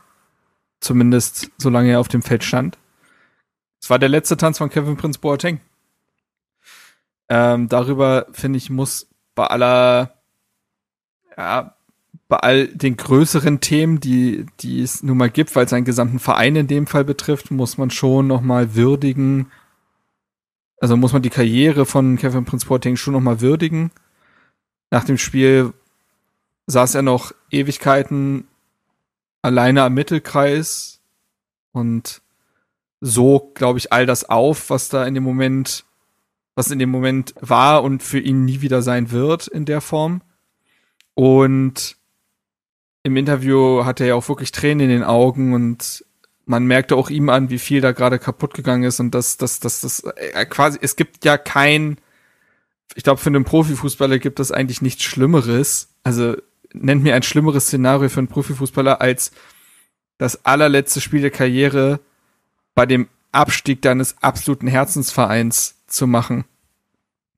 zumindest solange er auf dem Feld stand. Es war der letzte Tanz von Kevin Prince Boateng. Ähm, darüber, finde ich, muss bei aller ja, bei all den größeren Themen, die, die es nun mal gibt, weil es einen gesamten Verein in dem Fall betrifft, muss man schon noch mal würdigen. Also muss man die Karriere von Kevin Prince Boateng schon noch mal würdigen. Nach dem Spiel saß er noch Ewigkeiten alleine am Mittelkreis und so, glaube ich, all das auf, was da in dem Moment, was in dem Moment war und für ihn nie wieder sein wird in der Form. Und im Interview hatte er ja auch wirklich Tränen in den Augen und man merkte auch ihm an, wie viel da gerade kaputt gegangen ist und dass das, das, das, äh, quasi, es gibt ja kein, ich glaube, für einen Profifußballer gibt es eigentlich nichts Schlimmeres. Also nennt mir ein schlimmeres Szenario für einen Profifußballer als das allerletzte Spiel der Karriere bei dem Abstieg deines absoluten Herzensvereins zu machen.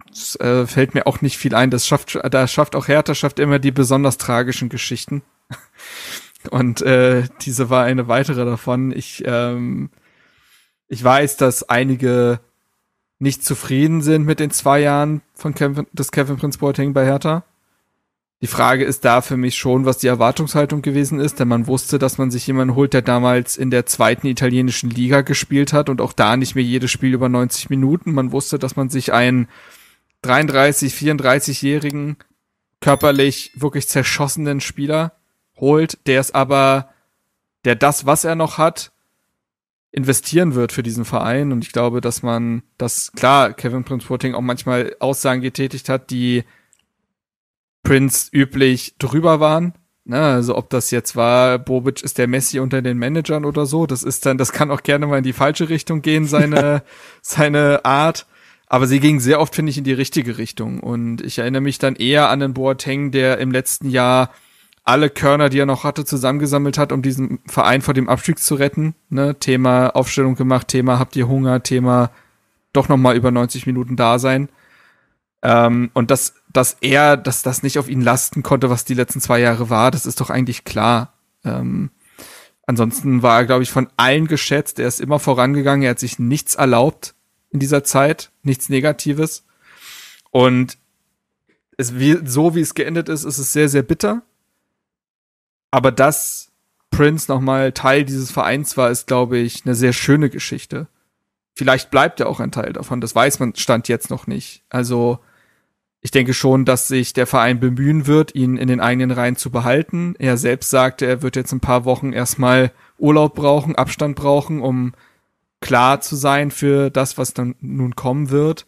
Das, äh, fällt mir auch nicht viel ein. Das schafft, da schafft auch Hertha schafft immer die besonders tragischen Geschichten. Und äh, diese war eine weitere davon. Ich, ähm, ich weiß, dass einige nicht zufrieden sind mit den zwei Jahren von Kevin, des Kevin Prince Boateng bei Hertha. Die Frage ist da für mich schon, was die Erwartungshaltung gewesen ist, denn man wusste, dass man sich jemanden holt, der damals in der zweiten italienischen Liga gespielt hat und auch da nicht mehr jedes Spiel über 90 Minuten. Man wusste, dass man sich einen 33, 34-jährigen, körperlich wirklich zerschossenen Spieler holt, der es aber, der das, was er noch hat, investieren wird für diesen Verein. Und ich glaube, dass man, dass klar, Kevin Prince Boateng auch manchmal Aussagen getätigt hat, die Prince üblich drüber waren. Ne, also ob das jetzt war, Bobic ist der Messi unter den Managern oder so, das ist dann, das kann auch gerne mal in die falsche Richtung gehen, seine, seine Art. Aber sie ging sehr oft, finde ich, in die richtige Richtung. Und ich erinnere mich dann eher an den Boateng, der im letzten Jahr alle Körner, die er noch hatte, zusammengesammelt hat, um diesen Verein vor dem Abstieg zu retten. Ne? Thema Aufstellung gemacht, Thema habt ihr Hunger, Thema doch noch mal über 90 Minuten da sein. Ähm, und dass, dass er, dass das nicht auf ihn lasten konnte, was die letzten zwei Jahre war, das ist doch eigentlich klar. Ähm, ansonsten war er, glaube ich, von allen geschätzt. Er ist immer vorangegangen. Er hat sich nichts erlaubt in dieser Zeit, nichts Negatives. Und es, wie, so wie es geendet ist, ist es sehr, sehr bitter. Aber dass Prince nochmal Teil dieses Vereins war, ist, glaube ich, eine sehr schöne Geschichte. Vielleicht bleibt er auch ein Teil davon, das weiß man Stand jetzt noch nicht. Also ich denke schon, dass sich der Verein bemühen wird, ihn in den eigenen Reihen zu behalten. Er selbst sagte, er wird jetzt ein paar Wochen erstmal Urlaub brauchen, Abstand brauchen, um klar zu sein für das, was dann nun kommen wird.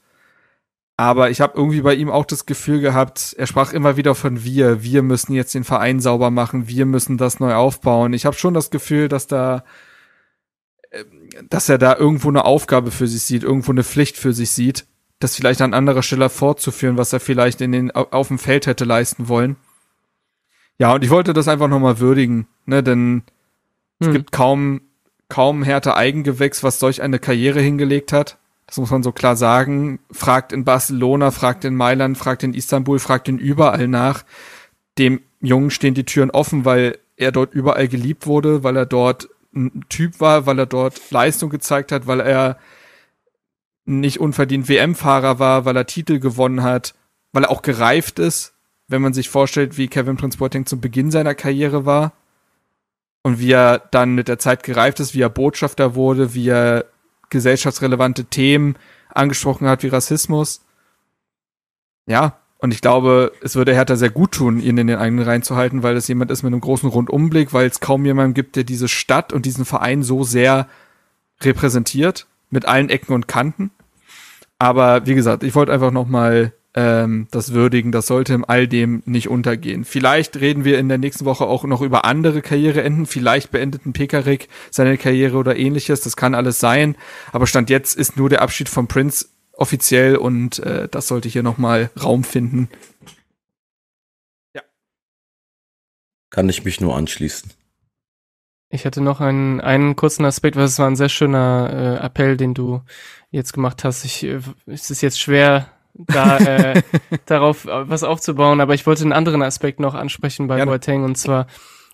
Aber ich habe irgendwie bei ihm auch das Gefühl gehabt, er sprach immer wieder von wir. Wir müssen jetzt den Verein sauber machen. Wir müssen das neu aufbauen. Ich habe schon das Gefühl, dass da, ähm, dass er da irgendwo eine Aufgabe für sich sieht, irgendwo eine Pflicht für sich sieht, das vielleicht an anderer Stelle fortzuführen, was er vielleicht in den, auf dem Feld hätte leisten wollen. Ja, und ich wollte das einfach nochmal würdigen, ne, denn hm. es gibt kaum, kaum härter Eigengewächs, was solch eine Karriere hingelegt hat. Das muss man so klar sagen. Fragt in Barcelona, fragt in Mailand, fragt in Istanbul, fragt in überall nach. Dem Jungen stehen die Türen offen, weil er dort überall geliebt wurde, weil er dort ein Typ war, weil er dort Leistung gezeigt hat, weil er nicht unverdient WM-Fahrer war, weil er Titel gewonnen hat, weil er auch gereift ist, wenn man sich vorstellt, wie Kevin Prince Boateng zum Beginn seiner Karriere war und wie er dann mit der Zeit gereift ist, wie er Botschafter wurde, wie er gesellschaftsrelevante Themen angesprochen hat, wie Rassismus. Ja, und ich glaube, es würde Hertha sehr gut tun, ihn in den eigenen Reihen zu halten, weil es jemand ist mit einem großen Rundumblick, weil es kaum jemanden gibt, der diese Stadt und diesen Verein so sehr repräsentiert, mit allen Ecken und Kanten. Aber wie gesagt, ich wollte einfach noch mal ähm, das würdigen. Das sollte im all dem nicht untergehen. Vielleicht reden wir in der nächsten Woche auch noch über andere Karriereenden. Vielleicht beendet ein Pekarik seine Karriere oder ähnliches. Das kann alles sein. Aber Stand jetzt ist nur der Abschied von Prince offiziell und äh, das sollte hier noch mal Raum finden. Ja. Kann ich mich nur anschließen. Ich hatte noch einen, einen kurzen Aspekt, weil es war ein sehr schöner äh, Appell, den du jetzt gemacht hast. Ich, äh, es ist jetzt schwer, da äh, darauf äh, was aufzubauen. Aber ich wollte einen anderen Aspekt noch ansprechen bei Boateng und zwar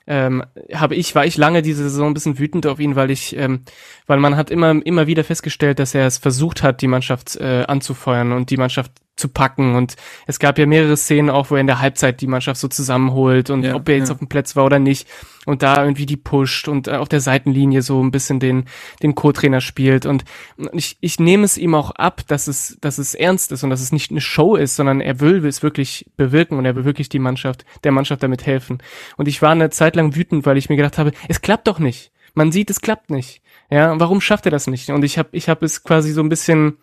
ähm, habe ich war ich lange diese Saison ein bisschen wütend auf ihn, weil ich ähm, weil man hat immer immer wieder festgestellt, dass er es versucht hat, die Mannschaft äh, anzufeuern und die Mannschaft zu packen. Und es gab ja mehrere Szenen auch, wo er in der Halbzeit die Mannschaft so zusammenholt und ja, ob er jetzt ja. auf dem Platz war oder nicht und da irgendwie die pusht und äh, auf der Seitenlinie so ein bisschen den, den Co-Trainer spielt. Und ich, ich nehme es ihm auch ab, dass es, dass es ernst ist und dass es nicht eine Show ist, sondern er will es wirklich bewirken und er will wirklich die Mannschaft, der Mannschaft damit helfen. Und ich war eine Zeit lang wütend, weil ich mir gedacht habe, es klappt doch nicht. Man sieht, es klappt nicht. Ja, warum schafft er das nicht? Und ich habe ich hab es quasi so ein bisschen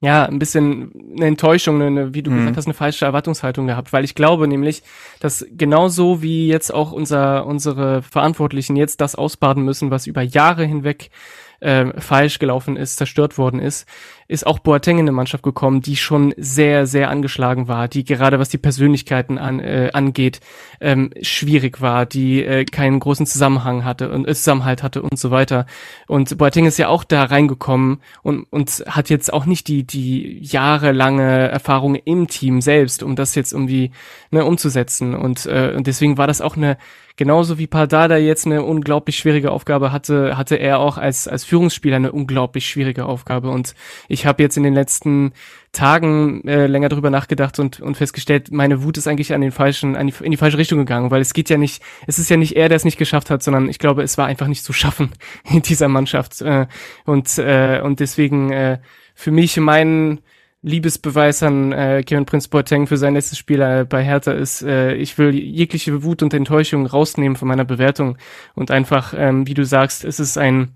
ja, ein bisschen eine Enttäuschung, eine, wie du mhm. gesagt hast, eine falsche Erwartungshaltung gehabt, weil ich glaube nämlich, dass genauso wie jetzt auch unser, unsere Verantwortlichen jetzt das ausbaden müssen, was über Jahre hinweg äh, falsch gelaufen ist, zerstört worden ist, ist auch Boateng in eine Mannschaft gekommen, die schon sehr, sehr angeschlagen war, die gerade was die Persönlichkeiten an, äh, angeht, ähm, schwierig war, die äh, keinen großen Zusammenhang hatte und äh, Zusammenhalt hatte und so weiter. Und Boateng ist ja auch da reingekommen und, und hat jetzt auch nicht die, die jahrelange Erfahrung im Team selbst, um das jetzt irgendwie ne, umzusetzen. Und, äh, und deswegen war das auch eine genauso wie Pardada jetzt eine unglaublich schwierige Aufgabe hatte, hatte er auch als, als Führungsspieler eine unglaublich schwierige Aufgabe. Und ich habe jetzt in den letzten Tagen äh, länger drüber nachgedacht und, und festgestellt, meine Wut ist eigentlich an den falschen, an die, in die falsche Richtung gegangen, weil es geht ja nicht, es ist ja nicht er, der es nicht geschafft hat, sondern ich glaube, es war einfach nicht zu schaffen in dieser Mannschaft. Äh, und, äh, und deswegen äh, für mich mein Liebesbeweis an äh, Kevin Prince Boateng für sein letztes Spiel äh, bei Hertha ist, äh, ich will jegliche Wut und Enttäuschung rausnehmen von meiner Bewertung und einfach, ähm, wie du sagst, es ist ein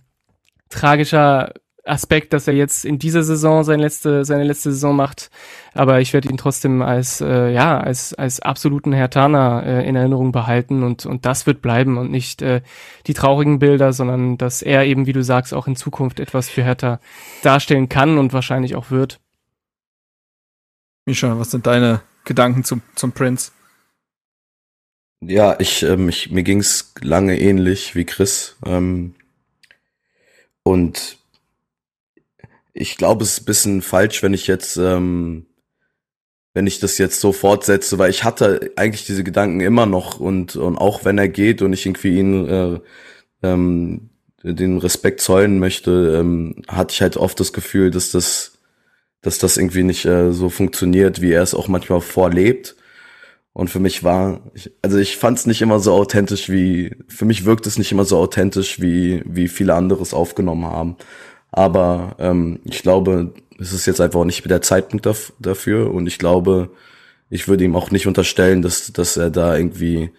tragischer Aspekt, dass er jetzt in dieser Saison seine letzte, seine letzte Saison macht. Aber ich werde ihn trotzdem als, äh, ja, als, als absoluten Hertaner äh, in Erinnerung behalten und, und das wird bleiben und nicht äh, die traurigen Bilder, sondern dass er eben, wie du sagst, auch in Zukunft etwas für Hertha darstellen kann und wahrscheinlich auch wird. Misha, was sind deine Gedanken zum, zum Prince? Ja, ich, ähm, ich mir ging's lange ähnlich wie Chris. Ähm, und ich glaube, es ist ein bisschen falsch, wenn ich jetzt, ähm, wenn ich das jetzt so fortsetze, weil ich hatte eigentlich diese Gedanken immer noch und, und auch wenn er geht und ich irgendwie ihn äh, ähm, den Respekt zollen möchte, ähm, hatte ich halt oft das Gefühl, dass das, dass das irgendwie nicht äh, so funktioniert, wie er es auch manchmal vorlebt. Und für mich war, ich, also ich fand es nicht immer so authentisch wie, für mich wirkt es nicht immer so authentisch wie, wie viele andere es aufgenommen haben. Aber ähm, ich glaube, es ist jetzt einfach auch nicht der Zeitpunkt daf dafür. Und ich glaube, ich würde ihm auch nicht unterstellen, dass, dass er da irgendwie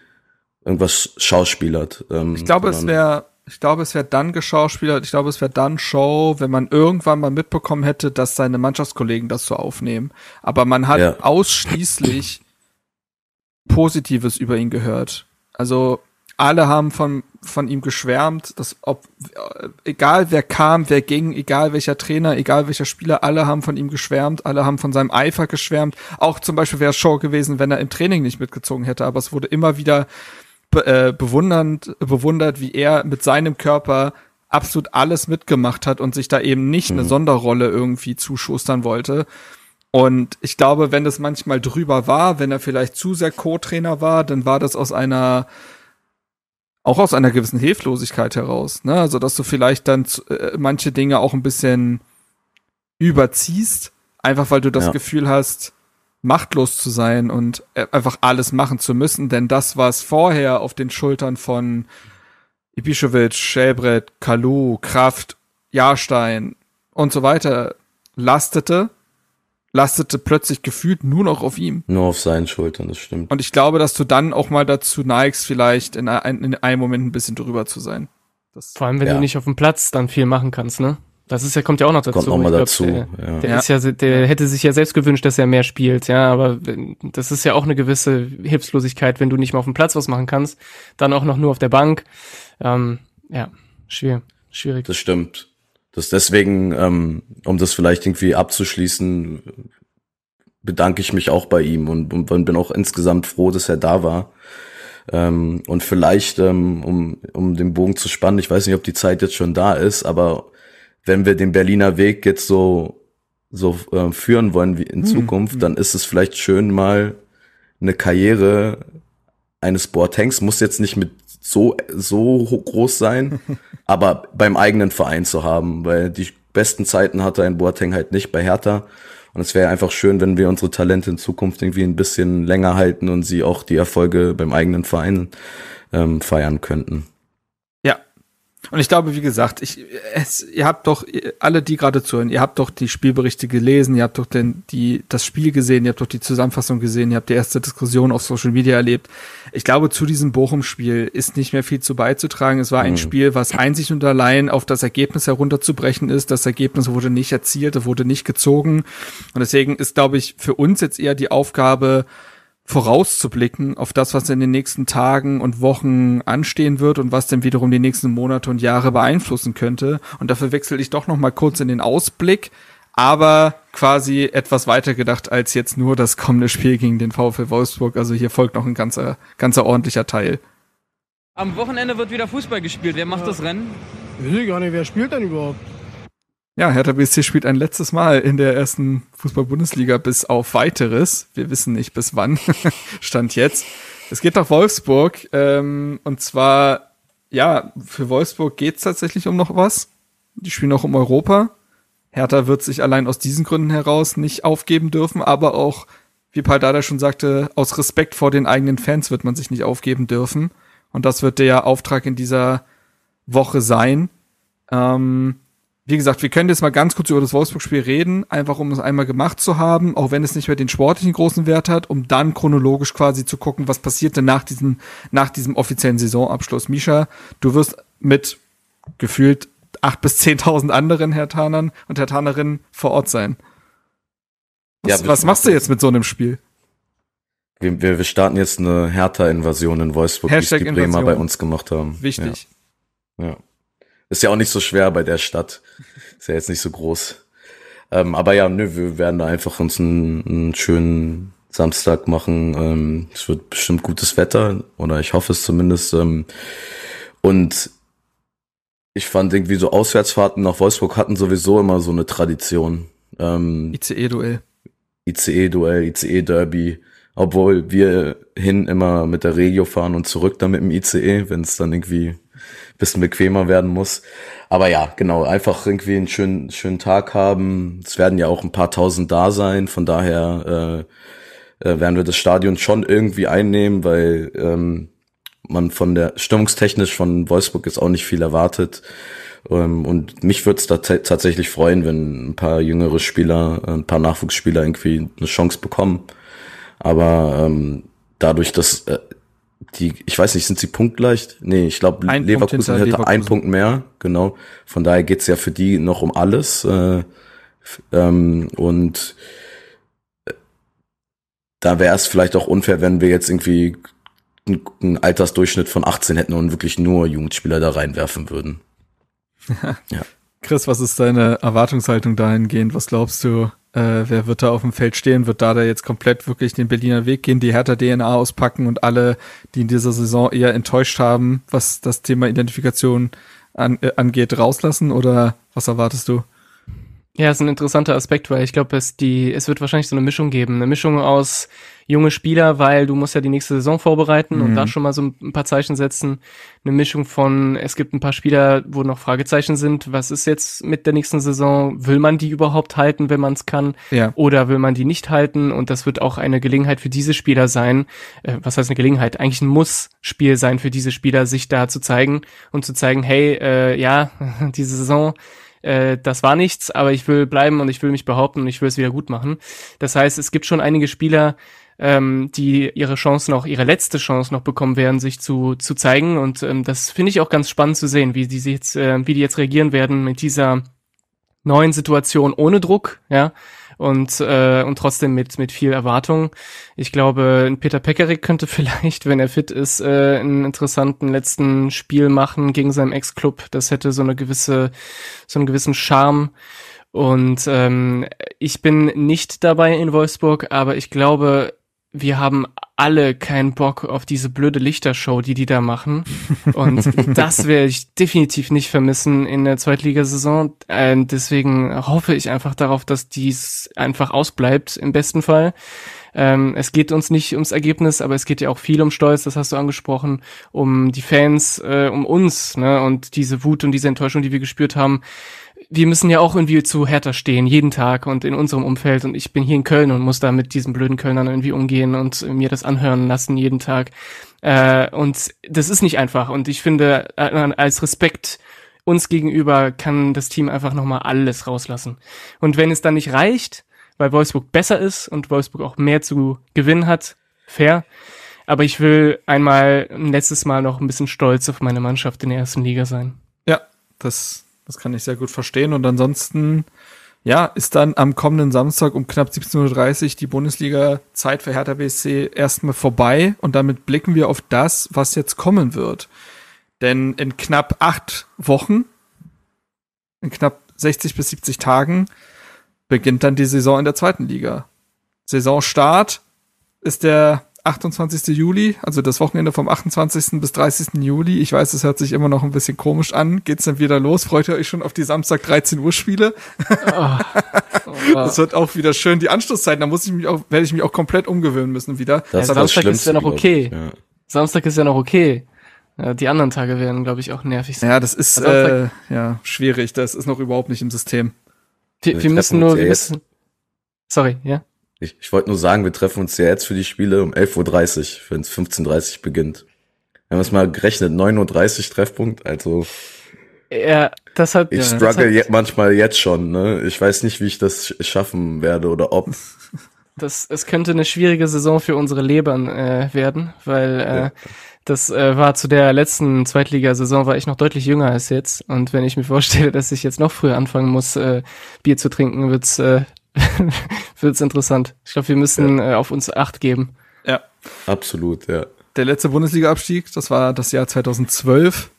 irgendwas schauspielert. Ähm, ich glaube, es wäre ich glaube, es wäre dann geschauspielert, ich glaube, es wäre dann Show, wenn man irgendwann mal mitbekommen hätte, dass seine Mannschaftskollegen das so aufnehmen. Aber man hat ja. ausschließlich Positives über ihn gehört. Also alle haben von, von ihm geschwärmt, dass ob, egal wer kam, wer ging, egal welcher Trainer, egal welcher Spieler, alle haben von ihm geschwärmt, alle haben von seinem Eifer geschwärmt. Auch zum Beispiel wäre es Show gewesen, wenn er im Training nicht mitgezogen hätte, aber es wurde immer wieder äh, bewundernd, bewundert, wie er mit seinem Körper absolut alles mitgemacht hat und sich da eben nicht mhm. eine Sonderrolle irgendwie zuschustern wollte. Und ich glaube, wenn das manchmal drüber war, wenn er vielleicht zu sehr Co-Trainer war, dann war das aus einer auch aus einer gewissen Hilflosigkeit heraus, ne? Also, dass du vielleicht dann äh, manche Dinge auch ein bisschen überziehst, einfach weil du das ja. Gefühl hast, machtlos zu sein und äh, einfach alles machen zu müssen, denn das, was vorher auf den Schultern von Ibišević, Schäbrett, Kalu, Kraft, Jahrstein und so weiter lastete, lastete plötzlich gefühlt nur noch auf ihm. Nur auf seinen Schultern, das stimmt. Und ich glaube, dass du dann auch mal dazu neigst, vielleicht in, ein, in einem Moment ein bisschen drüber zu sein. Das, Vor allem, wenn ja. du nicht auf dem Platz dann viel machen kannst, ne? Das ist ja, kommt ja auch noch dazu. Kommt noch mal dazu. Der, ja. der ist ja, der hätte sich ja selbst gewünscht, dass er mehr spielt, ja, aber das ist ja auch eine gewisse Hilflosigkeit, wenn du nicht mal auf dem Platz was machen kannst, dann auch noch nur auf der Bank. Ähm, ja, schwierig. schwierig. Das stimmt. Das deswegen, ähm, um das vielleicht irgendwie abzuschließen, bedanke ich mich auch bei ihm und, und bin auch insgesamt froh, dass er da war. Ähm, und vielleicht, ähm, um, um den Bogen zu spannen, ich weiß nicht, ob die Zeit jetzt schon da ist, aber wenn wir den Berliner Weg jetzt so, so äh, führen wollen wie in hm. Zukunft, dann ist es vielleicht schön, mal eine Karriere eines Boatengs, muss jetzt nicht mit so, so groß sein, aber beim eigenen Verein zu haben, weil die besten Zeiten hatte ein Boateng halt nicht bei Hertha. Und es wäre einfach schön, wenn wir unsere Talente in Zukunft irgendwie ein bisschen länger halten und sie auch die Erfolge beim eigenen Verein ähm, feiern könnten. Und ich glaube, wie gesagt, ich, es, ihr habt doch, alle, die gerade zuhören, ihr habt doch die Spielberichte gelesen, ihr habt doch den, die, das Spiel gesehen, ihr habt doch die Zusammenfassung gesehen, ihr habt die erste Diskussion auf Social Media erlebt. Ich glaube, zu diesem Bochum-Spiel ist nicht mehr viel zu beizutragen. Es war ein mhm. Spiel, was einzig und allein auf das Ergebnis herunterzubrechen ist. Das Ergebnis wurde nicht erzielt, es wurde nicht gezogen. Und deswegen ist, glaube ich, für uns jetzt eher die Aufgabe, vorauszublicken auf das, was in den nächsten Tagen und Wochen anstehen wird und was dann wiederum die nächsten Monate und Jahre beeinflussen könnte. Und dafür wechsle ich doch noch mal kurz in den Ausblick, aber quasi etwas weiter gedacht als jetzt nur das kommende Spiel gegen den VfL Wolfsburg. Also hier folgt noch ein ganzer, ganzer ordentlicher Teil. Am Wochenende wird wieder Fußball gespielt. Wer macht ja. das Rennen? Ich weiß gar nicht, wer spielt denn überhaupt? Ja, Hertha BSC spielt ein letztes Mal in der ersten Fußball-Bundesliga bis auf weiteres. Wir wissen nicht bis wann. Stand jetzt. Es geht nach Wolfsburg. Ähm, und zwar, ja, für Wolfsburg geht's tatsächlich um noch was. Die spielen auch um Europa. Hertha wird sich allein aus diesen Gründen heraus nicht aufgeben dürfen, aber auch, wie Paul Dada schon sagte, aus Respekt vor den eigenen Fans wird man sich nicht aufgeben dürfen. Und das wird der Auftrag in dieser Woche sein. Ähm, wie gesagt, wir können jetzt mal ganz kurz über das Wolfsburg-Spiel reden, einfach um es einmal gemacht zu haben, auch wenn es nicht mehr den sportlichen großen Wert hat, um dann chronologisch quasi zu gucken, was passierte nach diesem, nach diesem offiziellen Saisonabschluss. Misha, du wirst mit gefühlt acht bis zehntausend anderen Hertanern und Hertanerinnen vor Ort sein. Was, Ja, was machst du jetzt mit so einem Spiel? Wir, wir, wir starten jetzt eine Hertha-Invasion in Wolfsburg, wie es Hashtag die Bremer bei uns gemacht haben. Wichtig. Ja. ja. Ist ja auch nicht so schwer bei der Stadt. Ist ja jetzt nicht so groß. Ähm, aber ja, nö, wir werden da einfach uns einen, einen schönen Samstag machen. Ähm, es wird bestimmt gutes Wetter, oder ich hoffe es zumindest. Ähm, und ich fand irgendwie so Auswärtsfahrten nach Wolfsburg hatten sowieso immer so eine Tradition. Ähm, ICE-Duell. ICE-Duell, ICE-Derby, obwohl wir hin immer mit der Regio fahren und zurück dann mit dem ICE, wenn es dann irgendwie bisschen bequemer werden muss. Aber ja, genau, einfach irgendwie einen schönen, schönen Tag haben. Es werden ja auch ein paar tausend da sein, von daher äh, äh, werden wir das Stadion schon irgendwie einnehmen, weil ähm, man von der stimmungstechnisch von Wolfsburg ist auch nicht viel erwartet. Ähm, und mich würde es tatsächlich freuen, wenn ein paar jüngere Spieler, ein paar Nachwuchsspieler irgendwie eine Chance bekommen. Aber ähm, dadurch, dass äh, die, ich weiß nicht, sind sie punktgleich? Nee, ich glaube, Leverkusen hätte einen Leverkusen. Punkt mehr, genau. Von daher geht's ja für die noch um alles. Äh, ähm, und äh, da wäre es vielleicht auch unfair, wenn wir jetzt irgendwie einen, einen Altersdurchschnitt von 18 hätten und wirklich nur Jugendspieler da reinwerfen würden. Chris, was ist deine Erwartungshaltung dahingehend? Was glaubst du, äh, wer wird da auf dem Feld stehen? Wird da da jetzt komplett wirklich den Berliner Weg gehen, die härter DNA auspacken und alle, die in dieser Saison eher enttäuscht haben, was das Thema Identifikation an, äh, angeht, rauslassen? Oder was erwartest du? Ja, ist ein interessanter Aspekt, weil ich glaube, es die, es wird wahrscheinlich so eine Mischung geben. Eine Mischung aus junge Spieler, weil du musst ja die nächste Saison vorbereiten und Mhm. da schon mal so ein paar Zeichen setzen. Eine Mischung von, es gibt ein paar Spieler, wo noch Fragezeichen sind. Was ist jetzt mit der nächsten Saison? Will man die überhaupt halten, wenn man es kann? Ja. Oder will man die nicht halten? Und das wird auch eine Gelegenheit für diese Spieler sein. Äh, was heißt eine Gelegenheit? Eigentlich ein Muss-Spiel sein für diese Spieler, sich da zu zeigen und zu zeigen, hey, äh, ja, diese Saison, äh, das war nichts, aber ich will bleiben und ich will mich behaupten und ich will es wieder gut machen. Das heißt, es gibt schon einige Spieler, ähm, die ihre Chance noch, ihre letzte Chance noch bekommen werden, sich zu, zu zeigen. Und ähm, das finde ich auch ganz spannend zu sehen, wie die jetzt, äh, wie die jetzt reagieren werden mit dieser neuen Situation ohne Druck, ja. Und, äh, und trotzdem mit, mit viel Erwartung. Ich glaube, Peter Pekarik könnte vielleicht, wenn er fit ist, äh, einen interessanten letzten Spiel machen gegen seinen Ex-Club. Das hätte so eine gewisse, so einen gewissen Charme. Und ähm, ich bin nicht dabei in Wolfsburg, aber ich glaube, wir haben alle keinen Bock auf diese blöde Lichtershow, die die da machen. Und das werde ich definitiv nicht vermissen in der Zweitligasaison. Äh, deswegen hoffe ich einfach darauf, dass dies einfach ausbleibt, im besten Fall. Ähm, es geht uns nicht ums Ergebnis, aber es geht ja auch viel um Stolz, das hast du angesprochen, um die Fans, äh, um uns, ne, und diese Wut und diese Enttäuschung, die wir gespürt haben. Wir müssen ja auch irgendwie zu Hertha stehen, jeden Tag und in unserem Umfeld. Und ich bin hier in Köln und muss da mit diesen blöden Kölnern irgendwie umgehen und mir das anhören lassen jeden Tag. Äh, und das ist nicht einfach. Und ich finde, äh, als Respekt uns gegenüber kann das Team einfach nochmal alles rauslassen. Und wenn es dann nicht reicht, weil Wolfsburg besser ist und Wolfsburg auch mehr zu gewinnen hat, fair. Aber ich will einmal ein letztes Mal noch ein bisschen stolz auf meine Mannschaft in der ersten Liga sein. Ja, das, das kann ich sehr gut verstehen. Und ansonsten, ja, ist dann am kommenden Samstag um knapp 17.30 Uhr die Bundesliga-Zeit für Hertha BSC erstmal vorbei. Und damit blicken wir auf das, was jetzt kommen wird. Denn in knapp acht Wochen, in knapp 60 bis 70 Tagen, beginnt dann die Saison in der zweiten Liga. Saisonstart ist der 28. Juli, also das Wochenende vom 28. bis 30. Juli. Ich weiß, es hört sich immer noch ein bisschen komisch an. Geht's dann wieder los? Freut ihr euch schon auf die Samstag 13 Uhr Spiele? Das wird auch wieder schön. Die Anschlusszeit, da muss ich mich auch, werde ich mich auch komplett umgewöhnen müssen wieder. Das Ja, ist das Samstag ist ja noch okay. ich, Ja. Samstag ist ja noch okay. Ja, die anderen Tage werden, glaube ich, auch nervig sein. Ja, das ist Also äh, ja schwierig. Das ist noch überhaupt nicht im System. wir, wir müssen nur, wir müssen. Sorry, ja. Ich, ich wollte nur sagen, wir treffen uns ja jetzt für die Spiele um 11.30 Uhr, wenn es 15.30 Uhr beginnt. Wir haben es mal gerechnet, 9.30 Uhr Treffpunkt, also Ja, das hat. ich ja, struggle hat, je, manchmal jetzt schon, ne? Ich weiß nicht, wie ich das sch- schaffen werde oder ob. Das, es könnte eine schwierige Saison für unsere Lebern äh, werden, weil äh, Das äh, war zu der letzten Zweitligasaison, war ich noch deutlich jünger als jetzt. Und wenn ich mir vorstelle, dass ich jetzt noch früher anfangen muss, äh, Bier zu trinken, wird's, äh, wird's interessant. Ich glaube, wir müssen äh, auf uns Acht geben. Ja. Absolut, ja. Der letzte Bundesliga-Abstieg, das war das Jahr 2012.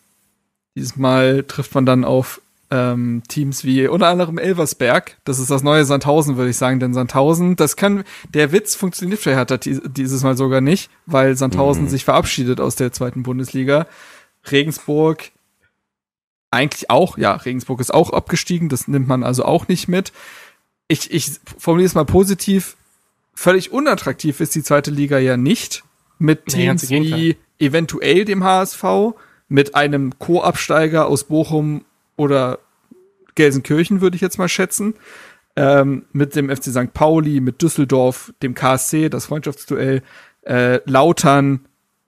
Dieses Mal trifft man dann auf ähm, Teams wie unter anderem Elversberg. Das ist das neue Sandhausen, würde ich sagen. Denn Sandhausen, das kann, der Witz funktioniert für Hertha dieses Mal sogar nicht, weil Sandhausen mhm. sich verabschiedet aus der zweiten Bundesliga. Regensburg eigentlich auch, ja, Regensburg ist auch abgestiegen, das nimmt man also auch nicht mit. Ich, ich formuliere es mal positiv. Völlig unattraktiv ist die zweite Liga ja nicht. Mit Teams wie eventuell dem HSV, mit einem Co-Absteiger aus Bochum oder Gelsenkirchen, würde ich jetzt mal schätzen. Ähm, mit dem FC St. Pauli, mit Düsseldorf, dem KSC, das Freundschaftsduell, äh, Lautern,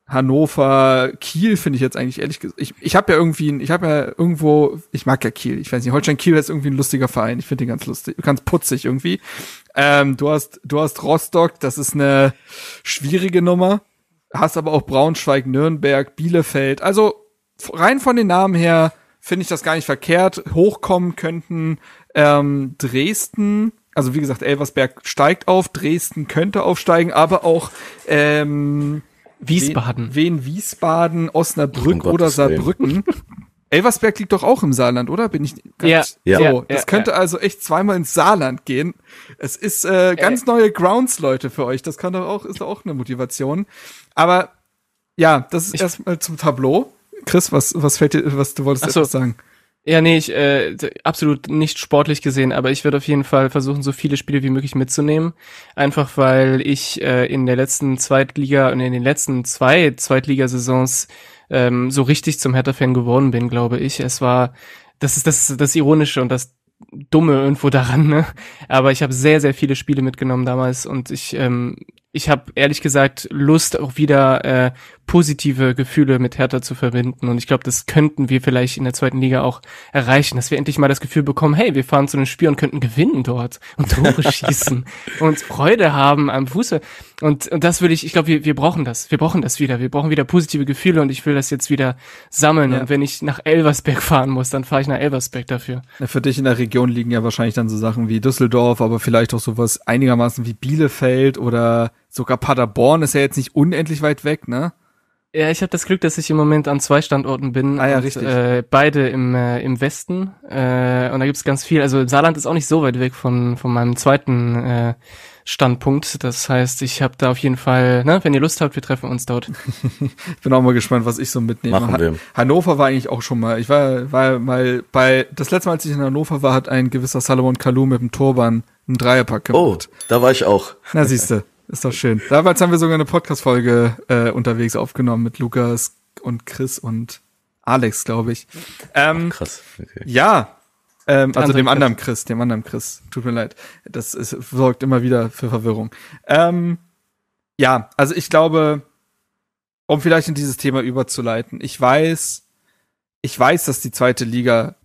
Hannover, Kiel finde ich jetzt eigentlich ehrlich gesagt. Ich, ich habe ja irgendwie, ich habe ja irgendwo, ich mag ja Kiel. Ich weiß nicht, Holstein Kiel ist irgendwie ein lustiger Verein. Ich finde den ganz lustig, ganz putzig irgendwie. Ähm, du hast, du hast Rostock, das ist eine schwierige Nummer. Hast aber auch Braunschweig, Nürnberg, Bielefeld. Also rein von den Namen her finde ich das gar nicht verkehrt. Hochkommen könnten ähm, Dresden, also wie gesagt, Elversberg steigt auf, Dresden könnte aufsteigen, aber auch ähm, Wiesbaden. Wen, Wiesbaden, Osnabrück um oder Saarbrücken. Elversberg liegt doch auch im Saarland, oder? Bin ich ganz ja, so. Ja, das ja, könnte ja. also echt zweimal ins Saarland gehen. Es ist äh, ganz äh. neue Grounds, Leute, für euch. Das kann doch auch, ist doch auch eine Motivation. Aber ja, das ist erstmal zum Tableau. Chris, was, was fällt dir, was du wolltest so. etwas sagen? Ja, nee, ich äh, absolut nicht sportlich gesehen, aber ich werde auf jeden Fall versuchen, so viele Spiele wie möglich mitzunehmen. Einfach weil ich äh, in der letzten Zweitliga und in den letzten zwei Zweitligasaisons ähm, so richtig zum Hertha-Fan geworden bin, glaube ich. Es war, das ist das, das Ironische und das Dumme irgendwo daran, ne? Aber ich habe sehr, sehr viele Spiele mitgenommen damals und ich, ähm, ich habe ehrlich gesagt Lust, auch wieder äh, positive Gefühle mit Hertha zu verbinden. Und ich glaube, das könnten wir vielleicht in der zweiten Liga auch erreichen, dass wir endlich mal das Gefühl bekommen, hey, wir fahren zu einem Spiel und könnten gewinnen dort und Tore schießen und Freude haben am Fuße. Und, und das würde ich, ich glaube, wir, wir brauchen das. Wir brauchen das wieder. Wir brauchen wieder positive Gefühle und ich will das jetzt wieder sammeln. Ja. Und wenn ich nach Elversberg fahren muss, dann fahre ich nach Elversberg dafür. Ja, für dich in der Region liegen ja wahrscheinlich dann so Sachen wie Düsseldorf, aber vielleicht auch sowas einigermaßen wie Bielefeld oder sogar Paderborn ist ja jetzt nicht unendlich weit weg, ne? Ja, ich habe das Glück, dass ich im Moment an zwei Standorten bin. Ah ja, und, richtig. Äh, beide im, äh, im Westen. Äh, und da gibt's ganz viel. Also Saarland ist auch nicht so weit weg von, von meinem zweiten äh, Standpunkt. Das heißt, ich habe da auf jeden Fall, ne, wenn ihr Lust habt, wir treffen uns dort. ich bin auch mal gespannt, was ich so mitnehme. Machen wir. Hannover war eigentlich auch schon mal. Ich war, war mal bei, das letzte Mal, als ich in Hannover war, hat ein gewisser Salomon Kalou mit dem Turban einen Dreierpack gemacht. Oh, da war ich auch. Na, siehste. Ist doch schön. Damals haben wir sogar eine Podcast-Folge äh, unterwegs aufgenommen mit Lukas und Chris und Alex, glaube ich. Ähm, Ach, krass. Okay. Ja, ähm, also dem anderen Chris, dem anderen Chris. Tut mir leid. Das ist, sorgt immer wieder für Verwirrung. Ähm, ja, also ich glaube, um vielleicht in dieses Thema überzuleiten, ich weiß, ich weiß, dass die zweite Liga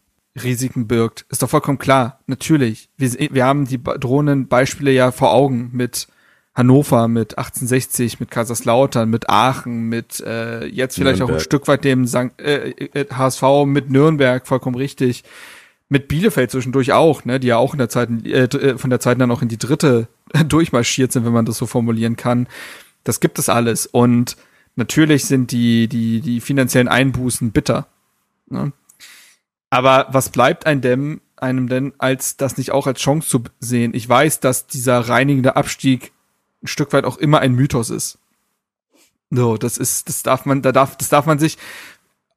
Risiken birgt. Ist doch vollkommen klar. Natürlich. Wir, wir haben die drohenden Beispiele ja vor Augen mit Hannover, mit 1860, mit Kaiserslautern, mit Aachen, mit äh, jetzt vielleicht Nürnberg. auch ein Stück weit dem St. Äh, HSV, äh, mit Nürnberg, vollkommen richtig. Mit Bielefeld zwischendurch auch, ne, die ja auch in der Zeit, äh, äh, von der Zeit dann auch in die dritte durchmarschiert sind, wenn man das so formulieren kann. Das gibt es alles. Und natürlich sind die, die, die finanziellen Einbußen bitter. Ne? Aber was bleibt ein dem, einem denn, als das nicht auch als Chance zu sehen? Ich weiß, dass dieser reinigende Abstieg ein Stück weit auch immer ein Mythos ist. So, das ist, das darf man, da darf, das darf man sich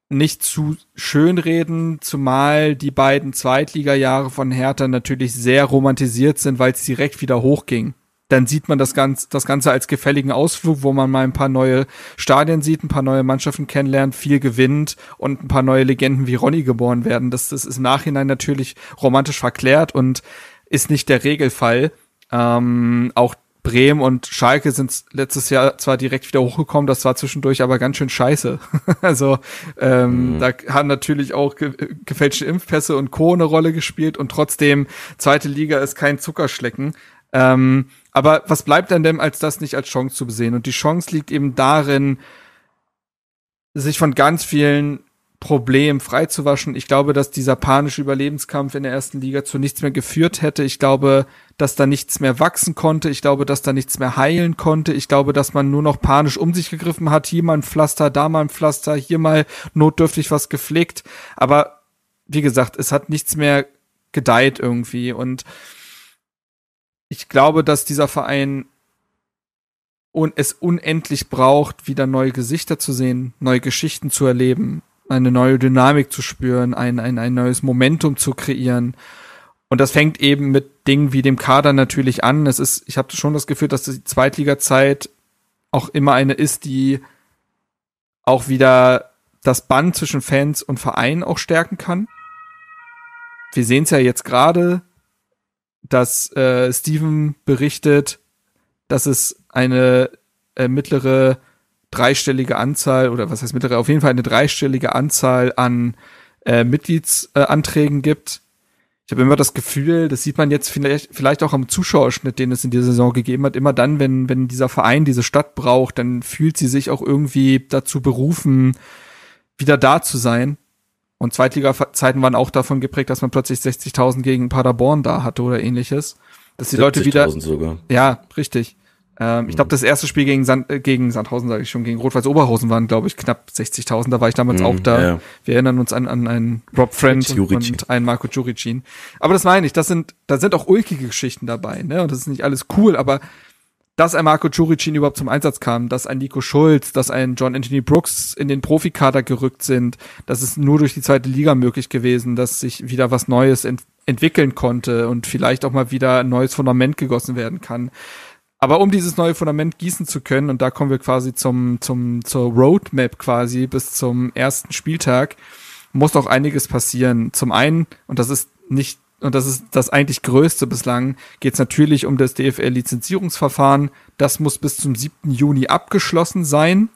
nicht zu schön reden, zumal die beiden Zweitliga-Jahre von Hertha natürlich sehr romantisiert sind, weil es direkt wieder hochging. Dann sieht man das Ganze, das Ganze als gefälligen Ausflug, wo man mal ein paar neue Stadien sieht, ein paar neue Mannschaften kennenlernt, viel gewinnt und ein paar neue Legenden wie Ronny geboren werden. Das, das ist im Nachhinein natürlich romantisch verklärt und ist nicht der Regelfall. Ähm, auch Bremen und Schalke sind letztes Jahr zwar direkt wieder hochgekommen, das war zwischendurch aber ganz schön scheiße. also ähm, mhm. da haben natürlich auch ge gefälschte Impfpässe und Co. eine Rolle gespielt und trotzdem zweite Liga ist kein Zuckerschlecken. Ähm, aber was bleibt denn dem, als das nicht als Chance zu besehen? Und die Chance liegt eben darin, sich von ganz vielen Problemen freizuwaschen. Ich glaube, dass dieser panische Überlebenskampf in der ersten Liga zu nichts mehr geführt hätte. Ich glaube, dass da nichts mehr wachsen konnte. Ich glaube, dass da nichts mehr heilen konnte. Ich glaube, dass man nur noch panisch um sich gegriffen hat. Hier mal ein Pflaster, da mal ein Pflaster, hier mal notdürftig was gepflegt. Aber wie gesagt, es hat nichts mehr gedeiht irgendwie. Und ich glaube, dass dieser Verein und es unendlich braucht, wieder neue Gesichter zu sehen, neue Geschichten zu erleben, eine neue Dynamik zu spüren, ein, ein, ein neues Momentum zu kreieren. Und das fängt eben mit Dingen wie dem Kader natürlich an. Es ist, ich habe schon das Gefühl, dass die Zweitliga-Zeit auch immer eine ist, die auch wieder das Band zwischen Fans und Verein auch stärken kann. Wir sehen es ja jetzt gerade, dass äh, Steven berichtet, dass es eine äh, mittlere dreistellige Anzahl oder was heißt mittlere, auf jeden Fall eine dreistellige Anzahl an äh, Mitgliedsanträgen äh, gibt. Ich habe immer das Gefühl, das sieht man jetzt vielleicht, vielleicht auch am Zuschauerschnitt, den es in dieser Saison gegeben hat, immer dann, wenn, wenn dieser Verein diese Stadt braucht, dann fühlt sie sich auch irgendwie dazu berufen, wieder da zu sein. Und Zweitliga-Zeiten waren auch davon geprägt, dass man plötzlich 60.000 gegen Paderborn da hatte oder ähnliches. Dass die Leute wieder. Sogar. Ja, richtig. Ähm, ich glaube, das erste Spiel gegen, Sand, äh, gegen Sandhausen, sage ich schon, gegen Rot-Weiß Oberhausen waren, glaube ich, knapp 60.000. Da war ich damals mm, auch da. Ja. Wir erinnern uns an, an einen Rob Friend Juricin. und einen Marco Juricin. Aber das meine ich, das sind, da sind auch ulkige Geschichten dabei, ne? Und das ist nicht alles cool, aber dass ein Marco Juricin überhaupt zum Einsatz kam, dass ein Nico Schulz, dass ein John Anthony Brooks in den Profikader gerückt sind, das ist nur durch die zweite Liga möglich gewesen, dass sich wieder was Neues ent entwickeln konnte und vielleicht auch mal wieder ein neues Fundament gegossen werden kann. Aber um dieses neue Fundament gießen zu können, und da kommen wir quasi zum, zum, zur Roadmap quasi bis zum ersten Spieltag, muss auch einiges passieren. Zum einen, und das ist nicht, und das ist das eigentlich größte bislang, geht es natürlich um das DFL-Lizenzierungsverfahren. Das muss bis zum 7. Juni abgeschlossen sein.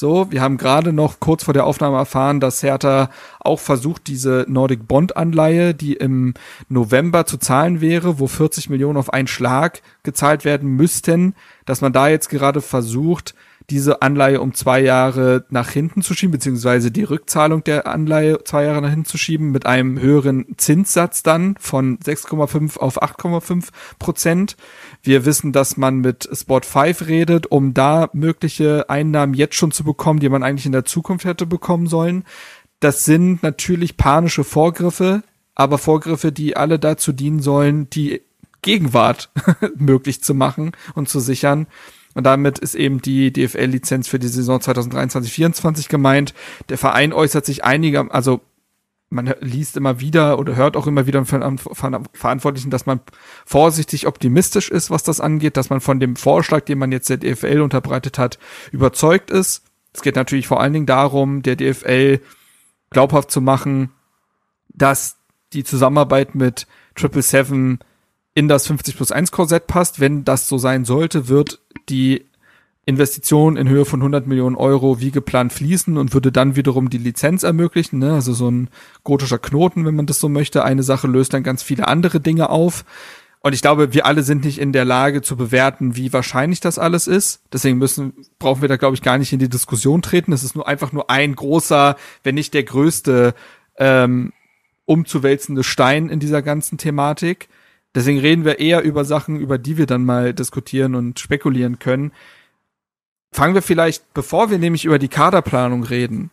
So, wir haben gerade noch kurz vor der Aufnahme erfahren, dass Hertha auch versucht, diese Nordic Bond Anleihe, die im November zu zahlen wäre, wo 40 Millionen auf einen Schlag gezahlt werden müssten, dass man da jetzt gerade versucht, diese Anleihe um zwei Jahre nach hinten zu schieben, beziehungsweise die Rückzahlung der Anleihe zwei Jahre nach hinten zu schieben, mit einem höheren Zinssatz dann von 6,5 auf 8,5 Prozent. Wir wissen, dass man mit Sport 5 redet, um da mögliche Einnahmen jetzt schon zu bekommen, die man eigentlich in der Zukunft hätte bekommen sollen. Das sind natürlich panische Vorgriffe, aber Vorgriffe, die alle dazu dienen sollen, die Gegenwart möglich zu machen und zu sichern. Und damit ist eben die DFL-Lizenz für die Saison 2023-24 gemeint. Der Verein äußert sich einiger, also man liest immer wieder oder hört auch immer wieder von, von Verantwortlichen, dass man vorsichtig optimistisch ist, was das angeht, dass man von dem Vorschlag, den man jetzt der DFL unterbreitet hat, überzeugt ist. Es geht natürlich vor allen Dingen darum, der DFL glaubhaft zu machen, dass die Zusammenarbeit mit Triple Seven in das 50 plus 1 Korsett passt. Wenn das so sein sollte, wird die Investition in Höhe von 100 Millionen Euro wie geplant fließen und würde dann wiederum die Lizenz ermöglichen. Ne? Also so ein gotischer Knoten, wenn man das so möchte. Eine Sache löst dann ganz viele andere Dinge auf. Und ich glaube, wir alle sind nicht in der Lage zu bewerten, wie wahrscheinlich das alles ist. Deswegen müssen, brauchen wir da, glaube ich, gar nicht in die Diskussion treten. Es ist nur einfach nur ein großer, wenn nicht der größte, ähm, umzuwälzende Stein in dieser ganzen Thematik. Deswegen reden wir eher über Sachen, über die wir dann mal diskutieren und spekulieren können. Fangen wir vielleicht, bevor wir nämlich über die Kaderplanung reden,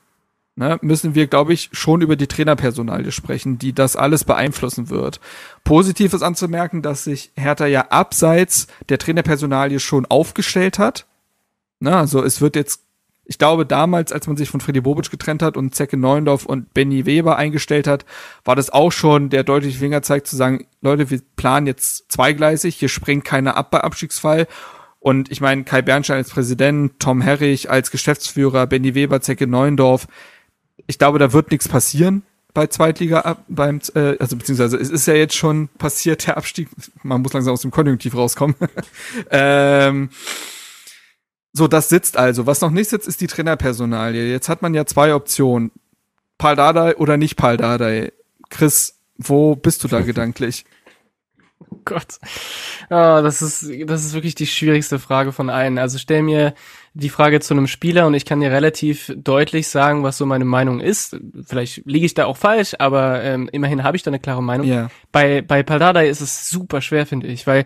ne, müssen wir, glaube ich, schon über die Trainerpersonalie sprechen, die das alles beeinflussen wird. Positiv ist anzumerken, dass sich Hertha ja abseits der Trainerpersonalie schon aufgestellt hat. Ne, also es wird jetzt ich glaube, damals, als man sich von Freddy Bobic getrennt hat und Zecke Neuendorf und Benny Weber eingestellt hat, war das auch schon der deutliche Fingerzeig zu sagen, Leute, wir planen jetzt zweigleisig, hier springt keiner ab bei Abstiegsfall. Und ich meine, Kai Bernstein als Präsident, Tom Herrich als Geschäftsführer, Benny Weber, Zecke Neuendorf. Ich glaube, da wird nichts passieren bei Zweitliga beim äh, also beziehungsweise es ist ja jetzt schon passiert der Abstieg man muss langsam aus dem Konjunktiv rauskommen ähm, so, das sitzt also. Was noch nicht sitzt, ist die Trainerpersonalie. Jetzt hat man ja zwei Optionen. Paul Dardai oder nicht Paul Dardai. Chris, wo bist du da gedanklich? Gott. Oh, das ist, das ist wirklich die schwierigste Frage von allen. Also stell mir die Frage zu einem Spieler und ich kann dir relativ deutlich sagen, was so meine Meinung ist. Vielleicht liege ich da auch falsch, aber ähm, immerhin habe ich da eine klare Meinung. Ja. Bei, bei Paldadei ist es super schwer, finde ich, weil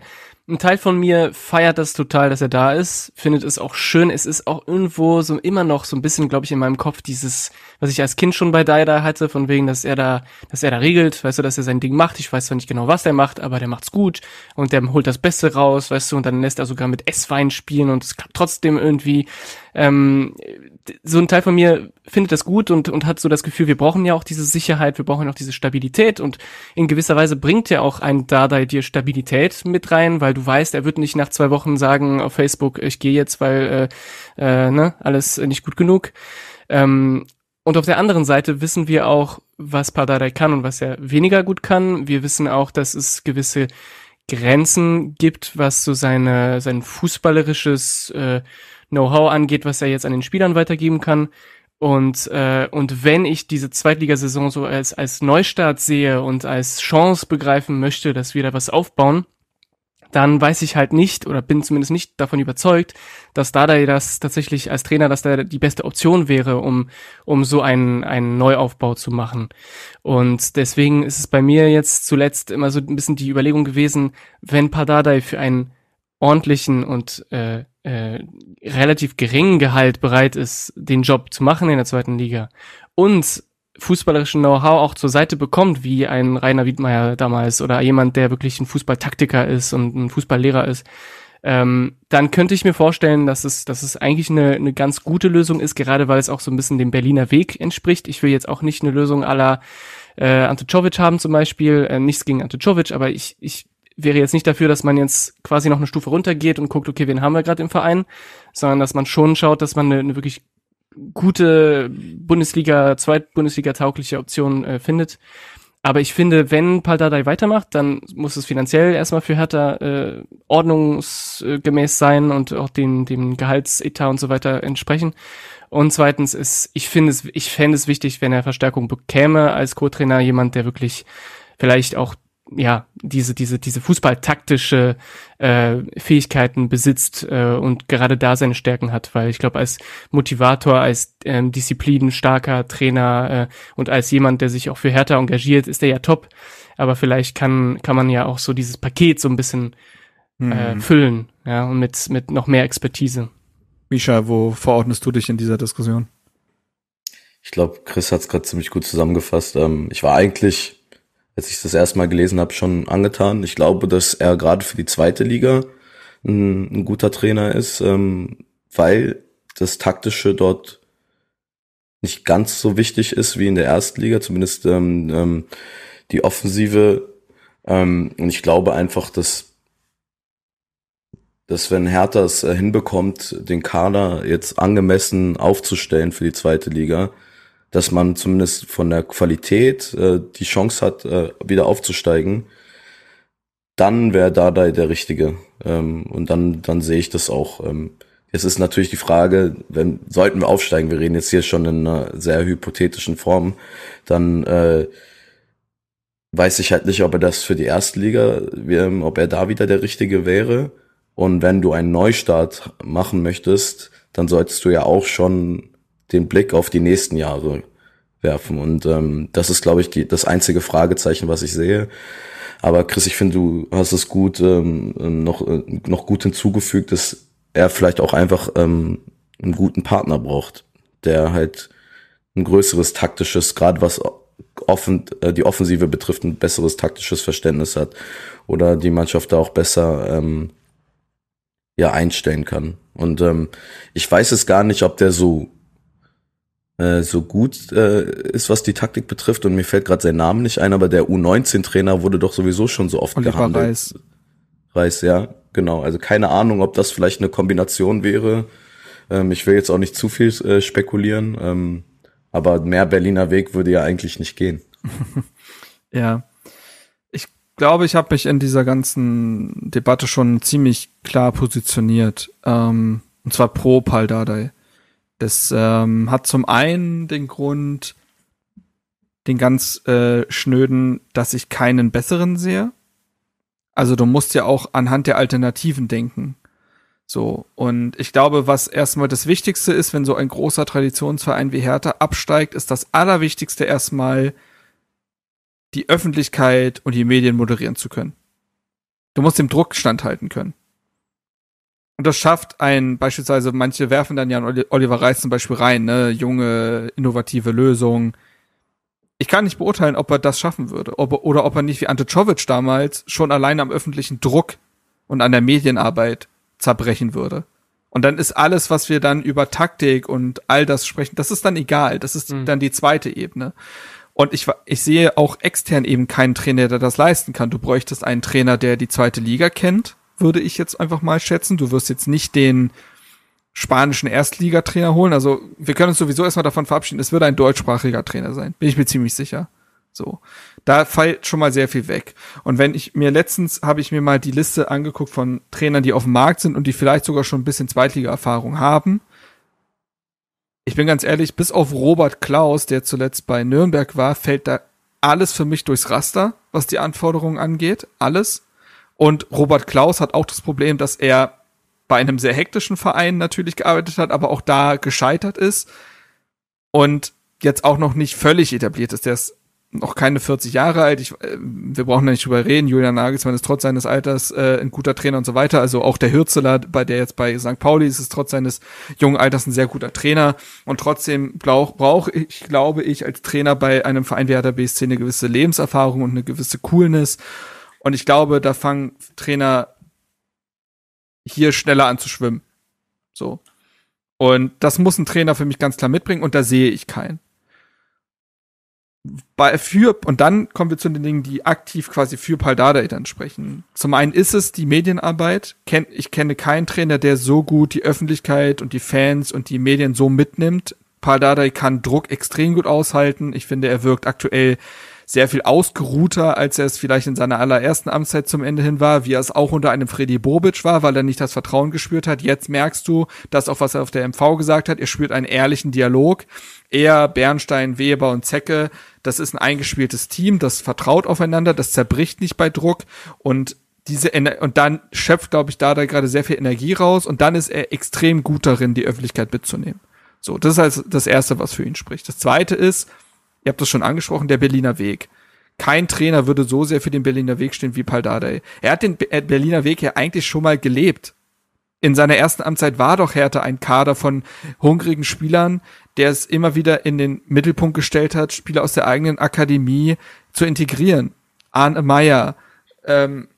ein Teil von mir feiert das total, dass er da ist, findet es auch schön. Es ist auch irgendwo so immer noch so ein bisschen, glaube ich, in meinem Kopf dieses, was ich als Kind schon bei Daida hatte, von wegen, dass er da, dass er da regelt, weißt du, dass er sein Ding macht. Ich weiß zwar nicht genau, was er macht, aber der macht's gut und der holt das Beste raus, weißt du, und dann lässt er sogar mit Esswein spielen und es klappt trotzdem irgendwie. Ähm, so ein Teil von mir findet das gut und, und hat so das Gefühl, wir brauchen ja auch diese Sicherheit, wir brauchen auch diese Stabilität und in gewisser Weise bringt ja auch ein Dardai dir Stabilität mit rein, weil du weißt, er wird nicht nach zwei Wochen sagen auf Facebook, ich gehe jetzt, weil äh, äh, ne, alles nicht gut genug. Ähm, und auf der anderen Seite wissen wir auch, was Pardadei kann und was er weniger gut kann. Wir wissen auch, dass es gewisse Grenzen gibt, was so seine, sein fußballerisches äh, Know-how angeht, was er jetzt an den Spielern weitergeben kann. Und, äh, und wenn ich diese Zweitligasaison so als, als Neustart sehe und als Chance begreifen möchte, dass wir da was aufbauen, dann weiß ich halt nicht oder bin zumindest nicht davon überzeugt, dass Dardai das tatsächlich als Trainer, dass der die beste Option wäre, um, um so einen, einen Neuaufbau zu machen. Und deswegen ist es bei mir jetzt zuletzt immer so ein bisschen die Überlegung gewesen, wenn Pardadei für einen ordentlichen und äh, äh, relativ geringen Gehalt bereit ist, den Job zu machen in der zweiten Liga und fußballerischen Know-how auch zur Seite bekommt, wie ein Rainer Wiedmeier damals oder jemand, der wirklich ein Fußballtaktiker ist und ein Fußballlehrer ist, ähm, dann könnte ich mir vorstellen, dass es, dass es eigentlich eine, eine ganz gute Lösung ist, gerade weil es auch so ein bisschen dem Berliner Weg entspricht. Ich will jetzt auch nicht eine Lösung aller äh, Ante Czovic haben zum Beispiel, äh, nichts gegen Ante Czovic, aber ich, ich wäre jetzt nicht dafür, dass man jetzt quasi noch eine Stufe runtergeht und guckt, okay, wen haben wir gerade im Verein, sondern dass man schon schaut, dass man eine, eine wirklich gute Bundesliga, Zweitbundesliga taugliche Option äh, findet. Aber ich finde, wenn Paldadei weitermacht, dann muss es finanziell erstmal für Hertha äh, ordnungsgemäß sein und auch den, dem Gehaltsetat und so weiter entsprechen. Und zweitens ist, ich finde es, ich fände es wichtig, wenn er Verstärkung bekäme als Co-Trainer, jemand, der wirklich vielleicht auch ja, diese, diese, diese fußballtaktische äh, Fähigkeiten besitzt äh, und gerade da seine Stärken hat, weil ich glaube, als Motivator, als ähm, disziplinstarker Trainer äh, und als jemand, der sich auch für Hertha engagiert, ist er ja top. Aber vielleicht kann, kann man ja auch so dieses Paket so ein bisschen äh, Mhm. füllen, ja, und mit, mit noch mehr Expertise. Misha, wo verordnest du dich in dieser Diskussion? Ich glaube, Chris hat es gerade ziemlich gut zusammengefasst. Ähm, ich war eigentlich, als ich das erste Mal gelesen habe, schon angetan. Ich glaube, dass er gerade für die zweite Liga ein, ein guter Trainer ist, ähm, weil das Taktische dort nicht ganz so wichtig ist wie in der ersten Liga, zumindest ähm, ähm, die Offensive. Ähm, und ich glaube einfach, dass dass wenn Hertha es äh, hinbekommt, den Kader jetzt angemessen aufzustellen für die zweite Liga, dass man zumindest von der Qualität äh, die Chance hat, äh, wieder aufzusteigen, dann wäre Dardai der Richtige. Ähm, und dann, dann sehe ich das auch. Ähm, es ist natürlich die Frage, wenn sollten wir aufsteigen, wir reden jetzt hier schon in einer sehr hypothetischen Form, dann äh, weiß ich halt nicht, ob er das für die erste Liga, ähm, ob er da wieder der Richtige wäre. Und wenn du einen Neustart machen möchtest, dann solltest du ja auch schon den Blick auf die nächsten Jahre werfen. Und ähm, das ist, glaube ich, die, das einzige Fragezeichen, was ich sehe. Aber Chris, ich finde, du hast es gut ähm, noch, äh, noch gut hinzugefügt, dass er vielleicht auch einfach ähm, einen guten Partner braucht, der halt ein größeres taktisches, gerade was offen, äh, die Offensive betrifft, ein besseres taktisches Verständnis hat oder die Mannschaft da auch besser ähm, ja einstellen kann. Und ähm, ich weiß es gar nicht, ob der so äh, so gut äh, ist, was die Taktik betrifft. Und mir fällt gerade sein Name nicht ein, aber der U19-Trainer wurde doch sowieso schon so oft Oliver gehandelt. Reis. Reis, ja, genau. Also keine Ahnung, ob das vielleicht eine Kombination wäre. Ähm, ich will jetzt auch nicht zu viel äh, spekulieren, ähm, aber mehr Berliner Weg würde ja eigentlich nicht gehen. Ja. Ich glaube, ich habe mich in dieser ganzen Debatte schon ziemlich klar positioniert. Ähm, und zwar pro Paldadei. Das ähm, hat zum einen den Grund, den ganz äh, schnöden, dass ich keinen besseren sehe. Also du musst ja auch anhand der Alternativen denken. So, und ich glaube, was erstmal das Wichtigste ist, wenn so ein großer Traditionsverein wie Hertha absteigt, ist das Allerwichtigste erstmal die Öffentlichkeit und die Medien moderieren zu können. Du musst dem Druck standhalten können. Und das schafft ein, beispielsweise, manche werfen dann ja an Oliver Reis zum Beispiel rein, ne, junge, innovative Lösungen. Ich kann nicht beurteilen, ob er das schaffen würde, ob er, oder ob er nicht wie Ante Czovic damals schon allein am öffentlichen Druck und an der Medienarbeit zerbrechen würde. Und dann ist alles, was wir dann über Taktik und all das sprechen, das ist dann egal. Das ist mhm. dann die zweite Ebene. Und ich, ich sehe auch extern eben keinen Trainer, der das leisten kann. Du bräuchtest einen Trainer, der die zweite Liga kennt, würde ich jetzt einfach mal schätzen. Du wirst jetzt nicht den spanischen Erstligatrainer holen. Also wir können uns sowieso erstmal davon verabschieden, es würde ein deutschsprachiger Trainer sein. Bin ich mir ziemlich sicher. So. Da fällt schon mal sehr viel weg. Und wenn ich mir letztens habe ich mir mal die Liste angeguckt von Trainern, die auf dem Markt sind und die vielleicht sogar schon ein bisschen Zweitliga-Erfahrung haben. Ich bin ganz ehrlich, bis auf Robert Klaus, der zuletzt bei Nürnberg war, fällt da alles für mich durchs Raster, was die Anforderungen angeht. Alles. Und Robert Klaus hat auch das Problem, dass er bei einem sehr hektischen Verein natürlich gearbeitet hat, aber auch da gescheitert ist und jetzt auch noch nicht völlig etabliert ist. Der ist noch keine 40 Jahre alt. Ich, äh, wir brauchen da nicht drüber reden. Julian Nagelsmann ist trotz seines Alters äh, ein guter Trainer und so weiter. Also auch der Hürzeler, bei der jetzt bei St. Pauli ist, ist trotz seines jungen Alters ein sehr guter Trainer. Und trotzdem brauche brauch ich, glaube ich, als Trainer bei einem Verein wie Hertha BSC eine gewisse Lebenserfahrung und eine gewisse Coolness. Und ich glaube, da fangen Trainer hier schneller an zu schwimmen. So. Und das muss ein Trainer für mich ganz klar mitbringen und da sehe ich keinen bei, für, und dann kommen wir zu den Dingen, die aktiv quasi für Paldada dann sprechen. Zum einen ist es die Medienarbeit. Ich kenne keinen Trainer, der so gut die Öffentlichkeit und die Fans und die Medien so mitnimmt. Paldada kann Druck extrem gut aushalten. Ich finde, er wirkt aktuell sehr viel ausgeruhter, als er es vielleicht in seiner allerersten Amtszeit zum Ende hin war, wie er es auch unter einem Freddy Bobic war, weil er nicht das Vertrauen gespürt hat. Jetzt merkst du, dass auch was er auf der MV gesagt hat, er spürt einen ehrlichen Dialog. Er, Bernstein, Weber und Zecke das ist ein eingespieltes Team, das vertraut aufeinander, das zerbricht nicht bei Druck und diese Ener und dann schöpft, glaube ich, da da gerade sehr viel Energie raus und dann ist er extrem gut darin, die Öffentlichkeit mitzunehmen. So, das ist also das erste, was für ihn spricht. Das zweite ist, ihr habt das schon angesprochen, der Berliner Weg. Kein Trainer würde so sehr für den Berliner Weg stehen wie Paul Dardai. Er hat den Berliner Weg ja eigentlich schon mal gelebt in seiner ersten Amtszeit war doch Hertha ein Kader von hungrigen Spielern, der es immer wieder in den Mittelpunkt gestellt hat, Spieler aus der eigenen Akademie zu integrieren. Arne Meyer, ähm,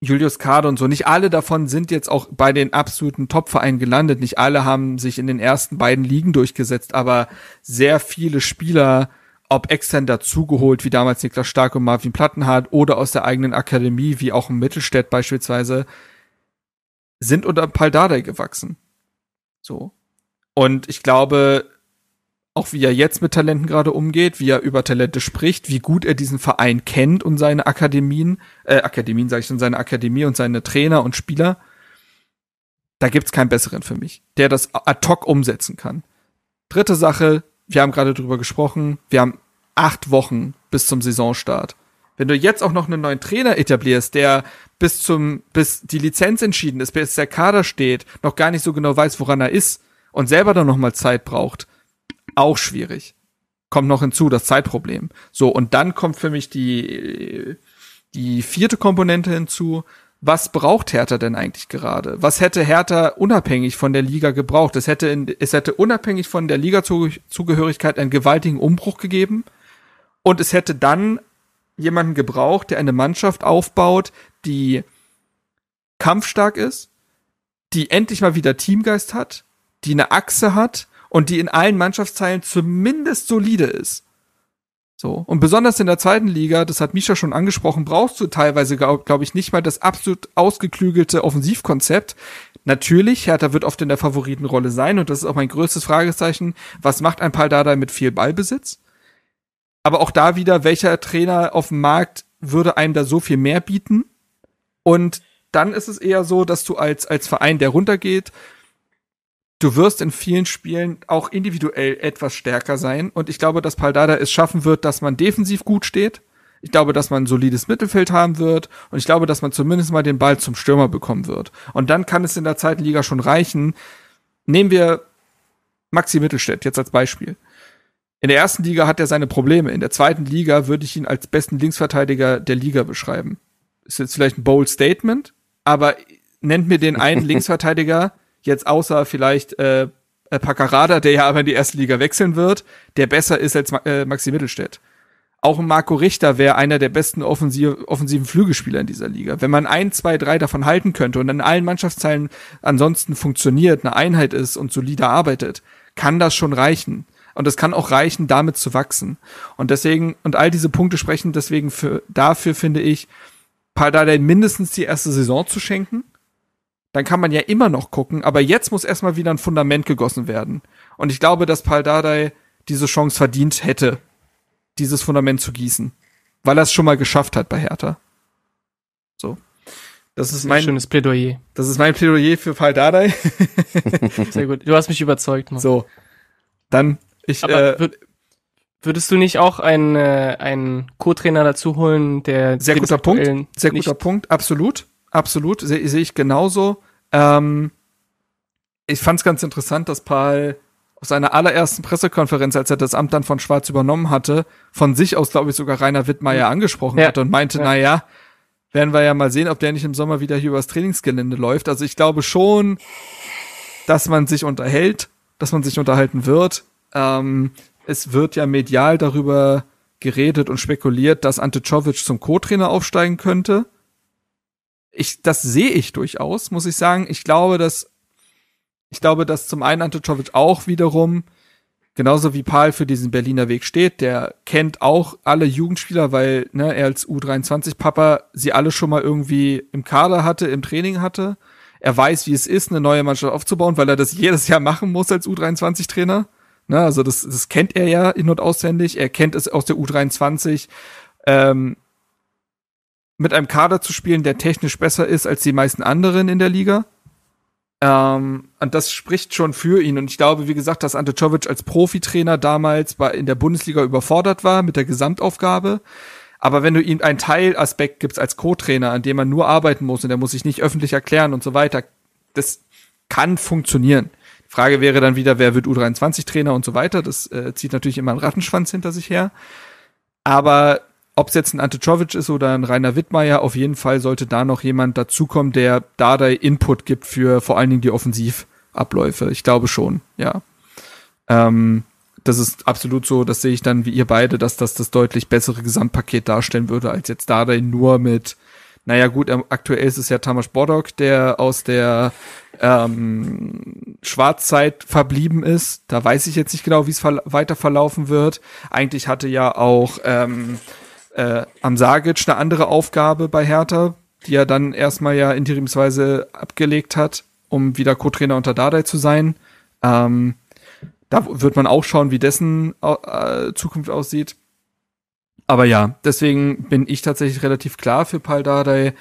Julius Kade und so. Nicht alle davon sind jetzt auch bei den absoluten Top-Vereinen gelandet. Nicht alle haben sich in den ersten beiden Ligen durchgesetzt, aber sehr viele Spieler, ob extern dazugeholt, wie damals Niklas Stark und Marvin Plattenhardt oder aus der eigenen Akademie, wie auch im Mittelstädt beispielsweise, sind unter Paldadei gewachsen. So. Und ich glaube, auch wie er jetzt mit Talenten gerade umgeht, wie er über Talente spricht, wie gut er diesen Verein kennt und seine Akademien, äh, Akademien sage ich schon, seine Akademie und seine Trainer und Spieler, da gibt's keinen besseren für mich, der das ad hoc umsetzen kann. Dritte Sache, wir haben gerade drüber gesprochen, wir haben acht Wochen bis zum Saisonstart. Wenn du jetzt auch noch einen neuen Trainer etablierst, der bis zum, bis die Lizenz entschieden ist, bis der Kader steht, noch gar nicht so genau weiß, woran er ist und selber dann noch mal Zeit braucht, auch schwierig. Kommt noch hinzu, das Zeitproblem. So, und dann kommt für mich die, die vierte Komponente hinzu. Was braucht Hertha denn eigentlich gerade? Was hätte Hertha unabhängig von der Liga gebraucht? Es hätte, in, es hätte unabhängig von der Liga-Zugehörigkeit einen gewaltigen Umbruch gegeben. Und es hätte dann jemanden gebraucht, der eine Mannschaft aufbaut, die kampfstark ist, die endlich mal wieder Teamgeist hat, die eine Achse hat und die in allen Mannschaftsteilen zumindest solide ist. So. Und besonders in der zweiten Liga, das hat Misha schon angesprochen, brauchst du teilweise, glaube glaub ich, nicht mal das absolut ausgeklügelte Offensivkonzept. Natürlich, Hertha wird oft in der Favoritenrolle sein und das ist auch mein größtes Fragezeichen. Was macht ein Paldada mit viel Ballbesitz? Aber auch da wieder, welcher Trainer auf dem Markt würde einem da so viel mehr bieten? Und dann ist es eher so, dass du als, als Verein, der runtergeht, du wirst in vielen Spielen auch individuell etwas stärker sein. Und ich glaube, dass Paldada es schaffen wird, dass man defensiv gut steht. Ich glaube, dass man ein solides Mittelfeld haben wird und ich glaube, dass man zumindest mal den Ball zum Stürmer bekommen wird. Und dann kann es in der zweiten Liga schon reichen. Nehmen wir Maxi Mittelstädt jetzt als Beispiel. In der ersten Liga hat er seine Probleme. In der zweiten Liga würde ich ihn als besten Linksverteidiger der Liga beschreiben. Ist jetzt vielleicht ein bold Statement, aber nennt mir den einen Linksverteidiger, jetzt außer vielleicht äh, äh, Paccarada, der ja aber in die erste Liga wechseln wird, der besser ist als äh, Maxi Mittelstädt. Auch Marco Richter wäre einer der besten offensiv, offensiven Flügelspieler in dieser Liga. Wenn man ein, zwei, drei davon halten könnte und in allen Mannschaftsteilen ansonsten funktioniert, eine Einheit ist und solide arbeitet, kann das schon reichen. Und es kann auch reichen, damit zu wachsen. Und deswegen, und all diese Punkte sprechen deswegen für, dafür, finde ich, Pardadei mindestens die erste Saison zu schenken. Dann kann man ja immer noch gucken, aber jetzt muss erstmal wieder ein Fundament gegossen werden. Und ich glaube, dass Paldadei diese Chance verdient hätte, dieses Fundament zu gießen. Weil er es schon mal geschafft hat bei Hertha. So. Das ist mein schönes Plädoyer. Das ist mein Plädoyer für Paldadei. Sehr gut. Du hast mich überzeugt. Mann. So. Dann ich Aber äh, würdest du nicht auch einen, äh, einen Co-Trainer dazu holen, der sehr guter Punkt, sehr guter Punkt, absolut, absolut, sehe seh ich genauso. Ähm, ich fand es ganz interessant, dass Paul auf seiner allerersten Pressekonferenz, als er das Amt dann von Schwarz übernommen hatte, von sich aus, glaube ich, sogar Rainer Wittmeier angesprochen ja. hatte und meinte, ja. na ja, werden wir ja mal sehen, ob der nicht im Sommer wieder hier übers Trainingsgelände läuft. Also ich glaube schon, dass man sich unterhält, dass man sich unterhalten wird. Ähm, es wird ja medial darüber geredet und spekuliert, dass Ante Czovic zum Co-Trainer aufsteigen könnte. Ich, das sehe ich durchaus, muss ich sagen. Ich glaube, dass, ich glaube, dass zum einen Ante Czovic auch wiederum, genauso wie Paul für diesen Berliner Weg steht, der kennt auch alle Jugendspieler, weil, ne, er als U23-Papa sie alle schon mal irgendwie im Kader hatte, im Training hatte. Er weiß, wie es ist, eine neue Mannschaft aufzubauen, weil er das jedes Jahr machen muss als U23-Trainer. Ne, also das, das kennt er ja in- und auswendig. Er kennt es aus der U23. Ähm, mit einem Kader zu spielen, der technisch besser ist als die meisten anderen in der Liga. Ähm, und das spricht schon für ihn. Und ich glaube, wie gesagt, dass Ante Czovic als Profitrainer damals bei, in der Bundesliga überfordert war mit der Gesamtaufgabe. Aber wenn du ihm einen Teilaspekt gibst als Co-Trainer, an dem man nur arbeiten muss und der muss sich nicht öffentlich erklären und so weiter, das kann funktionieren. Frage wäre dann wieder, wer wird U23-Trainer und so weiter. Das äh, zieht natürlich immer einen Rattenschwanz hinter sich her. Aber ob es jetzt ein Ante Czovic ist oder ein Rainer Wittmeier, auf jeden Fall sollte da noch jemand dazukommen, der da der Input gibt für vor allen Dingen die Offensivabläufe. Ich glaube schon, ja. Ähm, das ist absolut so, das sehe ich dann wie ihr beide, dass das das deutlich bessere Gesamtpaket darstellen würde, als jetzt Dardai nur mit naja, gut, aktuell ist es ja Tamas Bodok, der aus der ähm, Schwarzzeit verblieben ist. Da weiß ich jetzt nicht genau, wie es ver weiter verlaufen wird. Eigentlich hatte ja auch ähm, äh, Amsagic eine andere Aufgabe bei Hertha, die er dann erstmal ja interimsweise abgelegt hat, um wieder Co-Trainer unter Dardai zu sein. Ähm, da wird man auch schauen, wie dessen äh, Zukunft aussieht. Aber ja, deswegen bin ich tatsächlich relativ klar für Pal Dardai.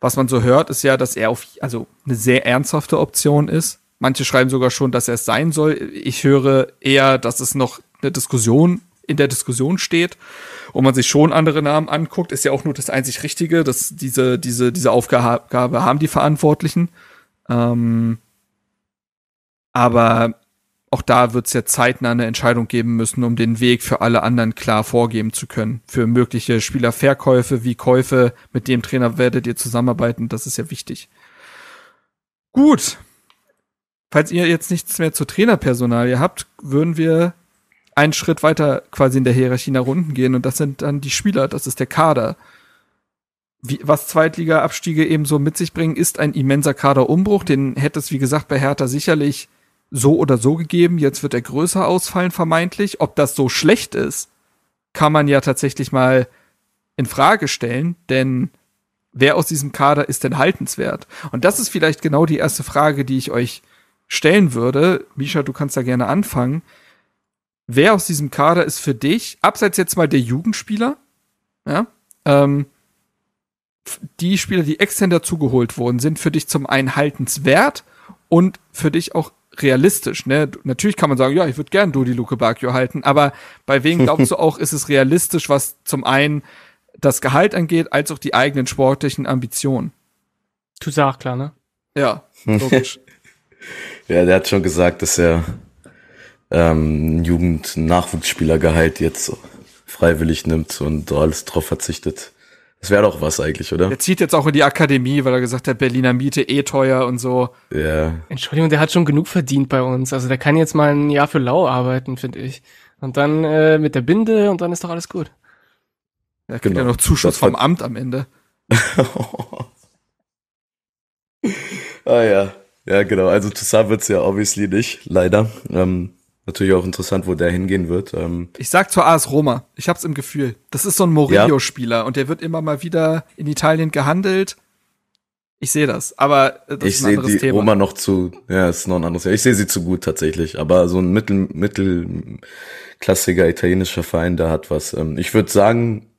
Was man so hört, ist ja, dass er auf, also eine sehr ernsthafte Option ist. Manche schreiben sogar schon, dass er es sein soll. Ich höre eher, dass es noch eine Diskussion in der Diskussion steht und man sich schon andere Namen anguckt, ist ja auch nur das einzig Richtige, dass diese, diese, diese Aufgabe haben die Verantwortlichen. Ähm, aber auch da wird es ja zeitnah eine Entscheidung geben müssen, um den Weg für alle anderen klar vorgeben zu können. Für mögliche Spielerverkäufe wie Käufe, mit dem Trainer werdet ihr zusammenarbeiten, das ist ja wichtig. Gut. Falls ihr jetzt nichts mehr zur Trainerpersonal habt, würden wir einen Schritt weiter quasi in der Hierarchie nach unten gehen und das sind dann die Spieler, das ist der Kader. Wie, was Zweitliga-Abstiege eben so mit sich bringen, ist ein immenser Kaderumbruch. Den hätte es, wie gesagt, bei Hertha sicherlich so oder so gegeben. Jetzt wird er größer ausfallen, vermeintlich. Ob das so schlecht ist, kann man ja tatsächlich mal in Frage stellen, denn wer aus diesem Kader ist denn haltenswert? Und das ist vielleicht genau die erste Frage, die ich euch stellen würde. Misha, du kannst da gerne anfangen. Wer aus diesem Kader ist für dich, abseits jetzt mal der Jugendspieler, ja, ähm, die Spieler, die extern dazugeholt wurden, sind für dich zum einen haltenswert und für dich auch realistisch. Ne? Natürlich kann man sagen, ja, ich würde gern Dodi Luke Bacchio halten, aber bei wem glaubst du auch, ist es realistisch, was zum einen das Gehalt angeht, als auch die eigenen sportlichen Ambitionen. Toussaint, klar, ne? Ja, logisch. Ja, der hat schon gesagt, dass er ähm, Jugend-Nachwuchsspielergehalt jetzt freiwillig nimmt und alles drauf verzichtet. Das wäre doch was eigentlich, oder? Der zieht jetzt auch in die Akademie, weil er gesagt hat, Berliner Miete eh teuer und so. Ja. Entschuldigung, der hat schon genug verdient bei uns. Also der kann jetzt mal ein Jahr für lau arbeiten, finde ich. Und dann äh, mit der Binde und dann ist doch alles gut. Er kriegt Genau. ja noch Zuschuss vom Amt am Ende. ah ja. Ja, genau. Also Toussaint wird's ja obviously nicht, leider. Ähm, natürlich auch interessant, wo der hingehen wird. Ähm, Ich sag zur AS Roma, ich hab's im Gefühl. Das ist so ein Mourinho-Spieler und der wird immer mal wieder in Italien gehandelt. Ich sehe das, aber äh, das ich ist ein sehe anderes die Thema. Roma noch zu, ja, ist noch ein anderes. Ich sehe sie zu gut tatsächlich, aber so ein mittel, mittelklassiger italienischer Verein, der hat was. Ähm, ich würde sagen,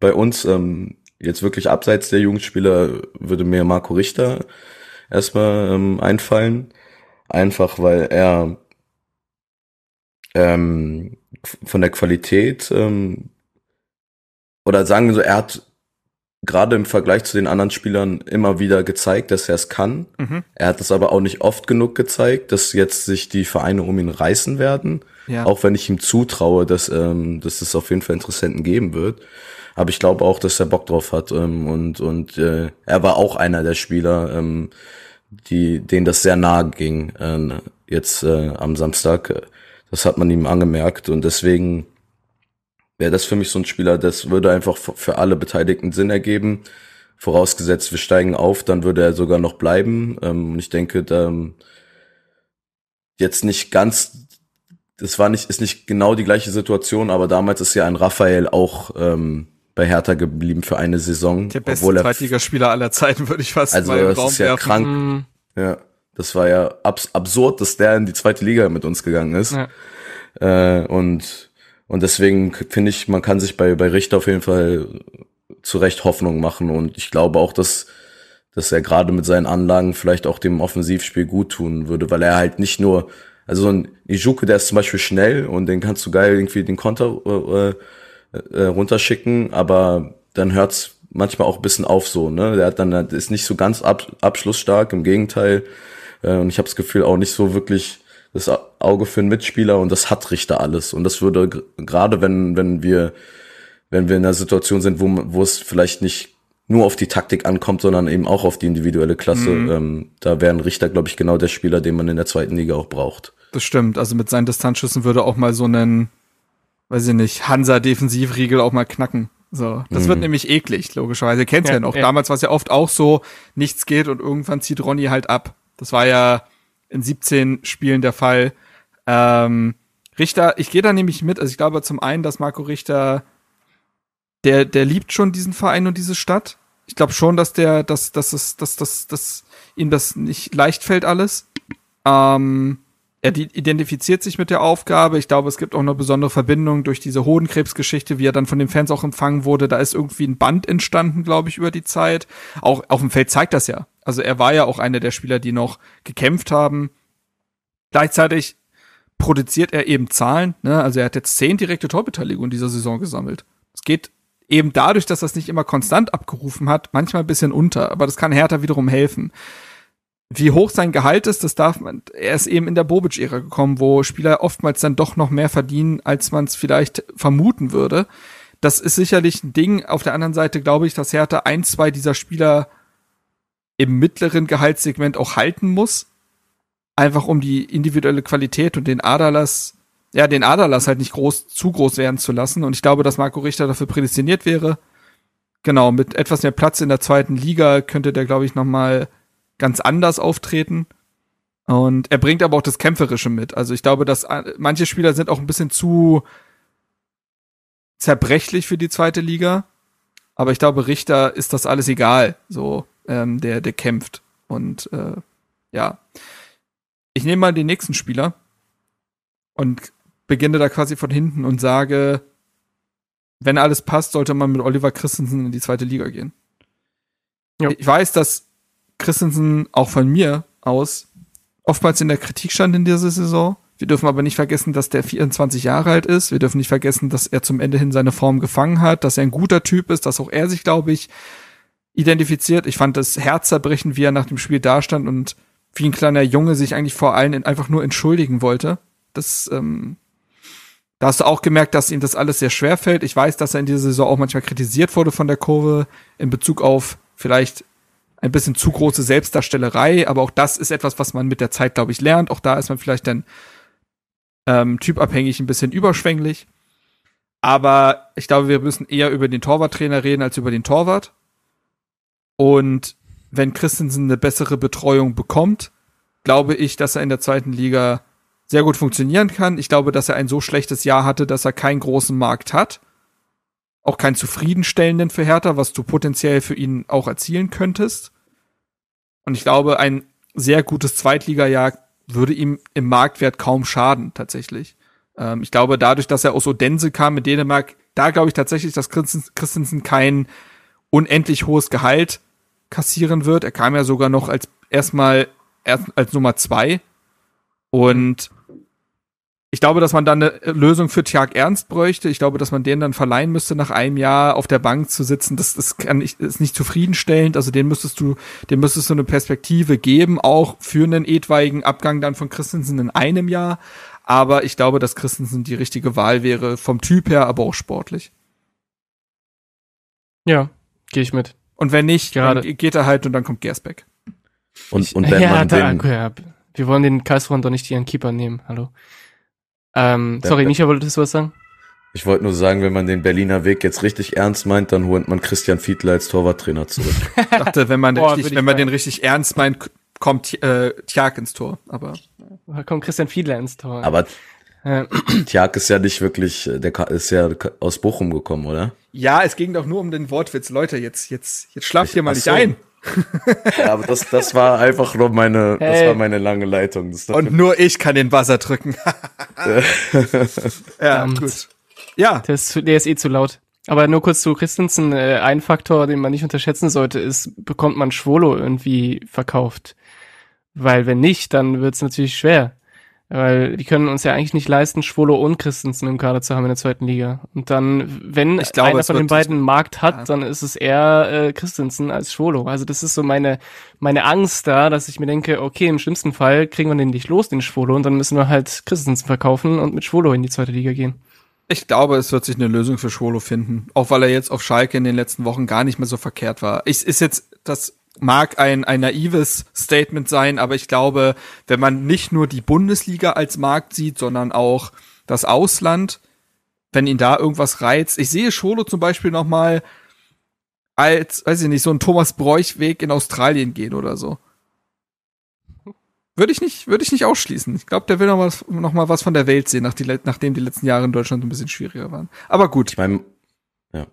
bei uns ähm, jetzt wirklich abseits der Jugendspieler würde mir Marco Richter erstmal ähm, einfallen, einfach weil er ähm, von der Qualität ähm, oder sagen wir so, er hat gerade im Vergleich zu den anderen Spielern immer wieder gezeigt, dass er es kann. Mhm. Er hat es aber auch nicht oft genug gezeigt, dass jetzt sich die Vereine um ihn reißen werden. Ja. Auch wenn ich ihm zutraue, dass, ähm, dass es auf jeden Fall Interessenten geben wird. Aber ich glaube auch, dass er Bock drauf hat. Ähm, und und äh, er war auch einer der Spieler, ähm, die, denen das sehr nahe ging äh, jetzt äh, am Samstag. Das hat man ihm angemerkt. Und deswegen wäre das für mich so ein Spieler, das würde einfach für alle Beteiligten Sinn ergeben. Vorausgesetzt, wir steigen auf, dann würde er sogar noch bleiben. Ähm, und ich denke, da, jetzt nicht ganz, das war nicht, ist nicht genau die gleiche Situation, aber damals ist ja ein Raphael auch ähm, bei Hertha geblieben für eine Saison. Der beste er, Zweitligaspieler aller Zeiten, würde ich fast also mal im Raum ist ja werfen. krank. Mm, Ja, das war ja abs absurd, dass der in die zweite Liga mit uns gegangen ist. Ja. Äh, und, und deswegen finde ich, man kann sich bei, bei Richter auf jeden Fall zu Recht Hoffnung machen. Und ich glaube auch, dass, dass er gerade mit seinen Anlagen vielleicht auch dem Offensivspiel gut tun würde, weil er halt nicht nur, also so ein Ijuke, der ist zum Beispiel schnell und den kannst du geil irgendwie den Konter äh, äh, runterschicken, aber dann hört's manchmal auch ein bisschen auf so, ne? Der hat dann ist nicht so ganz ab, abschlussstark, im Gegenteil. Äh, und ich habe das Gefühl auch nicht so wirklich das Au- Auge für einen Mitspieler und das hat Richter alles. Und das würde gerade wenn wenn wir wenn wir in einer Situation sind, wo wo es vielleicht nicht nur auf die Taktik ankommt, sondern eben auch auf die individuelle Klasse, ähm, da wäre ein Richter, glaube ich, genau der Spieler, den man in der zweiten Liga auch braucht. Das stimmt. Also mit seinen Distanzschüssen würde auch mal so einen, weiß ich nicht, Hansa-Defensivriegel auch mal knacken. So, das wird nämlich eklig, logischerweise. Ihr kennt's ja, Ja, noch. ja. Damals war es ja oft auch so, nichts geht und irgendwann zieht Ronny halt ab. Das war ja in 17 Spielen der Fall. Ähm, Richter, ich gehe da nämlich mit. Also ich glaube zum einen, dass Marco Richter, der, der liebt schon diesen Verein und diese Stadt. Ich glaube schon, dass der, dass, dass es, dass, dass, dass ihm das nicht leicht fällt alles. Ähm, er identifiziert sich mit der Aufgabe. Ich glaube, es gibt auch eine besondere Verbindung durch diese Hodenkrebsgeschichte, wie er dann von den Fans auch empfangen wurde. Da ist irgendwie ein Band entstanden, glaube ich, über die Zeit. Auch auf dem Feld zeigt das ja. Also er war ja auch einer der Spieler, die noch gekämpft haben. Gleichzeitig produziert er eben Zahlen. Ne? Also er hat jetzt zehn direkte Torbeteiligung in dieser Saison gesammelt. Es geht eben dadurch, dass er es nicht immer konstant abgerufen hat, manchmal ein bisschen unter. Aber das kann Hertha wiederum helfen. Wie hoch sein Gehalt ist, das darf man. Er ist eben in der Bobic-Ära gekommen, wo Spieler oftmals dann doch noch mehr verdienen, als man es vielleicht vermuten würde. Das ist sicherlich ein Ding. Auf der anderen Seite glaube ich, dass Hertha ein, zwei dieser Spieler im mittleren Gehaltssegment auch halten muss. Einfach um die individuelle Qualität und den Aderlass, ja, den Aderlass halt nicht groß, zu groß werden zu lassen. Und ich glaube, dass Marco Richter dafür prädestiniert wäre. Genau, mit etwas mehr Platz in der zweiten Liga könnte der, glaube ich, noch mal ganz anders auftreten. Und er bringt aber auch das Kämpferische mit. Also ich glaube, dass äh, manche Spieler sind auch ein bisschen zu zerbrechlich für die zweite Liga. Aber ich glaube, Richter ist das alles egal. So, ähm, der, der kämpft. Und äh, ja. Ich nehme mal den nächsten Spieler und beginne da quasi von hinten und sage, wenn alles passt, sollte man mit Oliver Christensen in die zweite Liga gehen. Jo. Ich weiß, dass Christensen auch von mir aus oftmals in der Kritik stand in dieser Saison, Wir dürfen aber nicht vergessen, dass der 24 Jahre alt ist. Wir dürfen nicht vergessen, dass er zum Ende hin seine Form gefangen hat, dass er ein guter Typ ist, dass auch er sich, glaube ich, identifiziert. Ich fand das Herzerbrechen, wie er nach dem Spiel dastand und wie ein kleiner Junge sich eigentlich vor allen einfach nur entschuldigen wollte. Das, ähm, da hast du auch gemerkt, dass ihm das alles sehr schwer fällt. Ich weiß, dass er in dieser Saison auch manchmal kritisiert wurde von der Kurve in Bezug auf vielleicht ein bisschen zu große Selbstdarstellerei, aber auch das ist etwas, was man mit der Zeit, glaube ich, lernt. Auch da ist man vielleicht dann ähm, typabhängig ein bisschen überschwänglich. Aber ich glaube, wir müssen eher über den Torwarttrainer reden als über den Torwart. Und wenn Christensen eine bessere Betreuung bekommt, glaube ich, dass er in der zweiten Liga sehr gut funktionieren kann. Ich glaube, dass er ein so schlechtes Jahr hatte, dass er keinen großen Markt hat. Auch keinen zufriedenstellenden für Hertha, was du potenziell für ihn auch erzielen könntest. Und ich glaube, ein sehr gutes Zweitligajahr würde ihm im Marktwert kaum schaden, tatsächlich. Ähm, ich glaube, dadurch, dass er aus Odense kam in Dänemark, da glaube ich tatsächlich, dass Christensen kein unendlich hohes Gehalt kassieren wird. Er kam ja sogar noch als erstmal erst als Nummer zwei. Und ich glaube, dass man dann eine Lösung für Tjag Ernst bräuchte. Ich glaube, dass man den dann verleihen müsste, nach einem Jahr auf der Bank zu sitzen. Das, das kann nicht, ist nicht zufriedenstellend. Also den müsstest du, den müsstest du eine Perspektive geben, auch für einen etwaigen Abgang dann von Christensen in einem Jahr. Aber ich glaube, dass Christensen die richtige Wahl wäre, vom Typ her, aber auch sportlich. Ja, gehe ich mit. Und wenn nicht, Gerade. dann geht er halt und dann kommt Gersbeck. Und, und wenn ja, man da, den, ja, wir wollen den Karlsruhe doch nicht ihren Keeper nehmen. Hallo. Ähm, sorry, Micha, wolltest du was sagen? Ich wollte nur sagen, wenn man den Berliner Weg jetzt richtig ernst meint, dann holt man Christian Fiedler als Torwarttrainer zurück. ich dachte, wenn man, Boah, richtig, wenn man den richtig ernst meint, kommt äh, Tjag ins Tor. Aber da kommt Christian Fiedler ins Tor. Aber äh. Tjag ist ja nicht wirklich, der ist ja aus Bochum gekommen, oder? Ja, es ging doch nur um den Wortwitz. Leute, jetzt, jetzt, jetzt schlaft ihr mal nicht so. ein. ja, aber das, das war einfach nur meine, hey. das war meine lange Leitung. Und nur ich kann den Buzzer drücken. ja, gut. Ja. Der ist, der ist eh zu laut. Aber nur kurz zu Christensen. Äh, ein Faktor, den man nicht unterschätzen sollte, ist, bekommt man Schwolo irgendwie verkauft? Weil wenn nicht, dann wird es natürlich schwer. Weil die können uns ja eigentlich nicht leisten, Schwolo und Christensen im Kader zu haben in der zweiten Liga. Und dann, wenn glaube, einer von den beiden Markt hat, ja. dann ist es eher äh, Christensen als Schwolo. Also das ist so meine, meine Angst da, dass ich mir denke, okay, im schlimmsten Fall kriegen wir den nicht los, den Schwolo, und dann müssen wir halt Christensen verkaufen und mit Schwolo in die zweite Liga gehen. Ich glaube, es wird sich eine Lösung für Schwolo finden. Auch weil er jetzt auf Schalke in den letzten Wochen gar nicht mehr so verkehrt war. Ich, ist jetzt das mag ein, ein naives Statement sein, aber ich glaube, wenn man nicht nur die Bundesliga als Markt sieht, sondern auch das Ausland, wenn ihn da irgendwas reizt. Ich sehe Scholo zum Beispiel noch mal als, weiß ich nicht, so ein Thomas Bräuch-Weg in Australien gehen oder so. Würde ich nicht, würde ich nicht ausschließen. Ich glaube, der will noch, was, noch mal was von der Welt sehen, nach die, nachdem die letzten Jahre in Deutschland ein bisschen schwieriger waren. Aber gut. Ich meine, ja.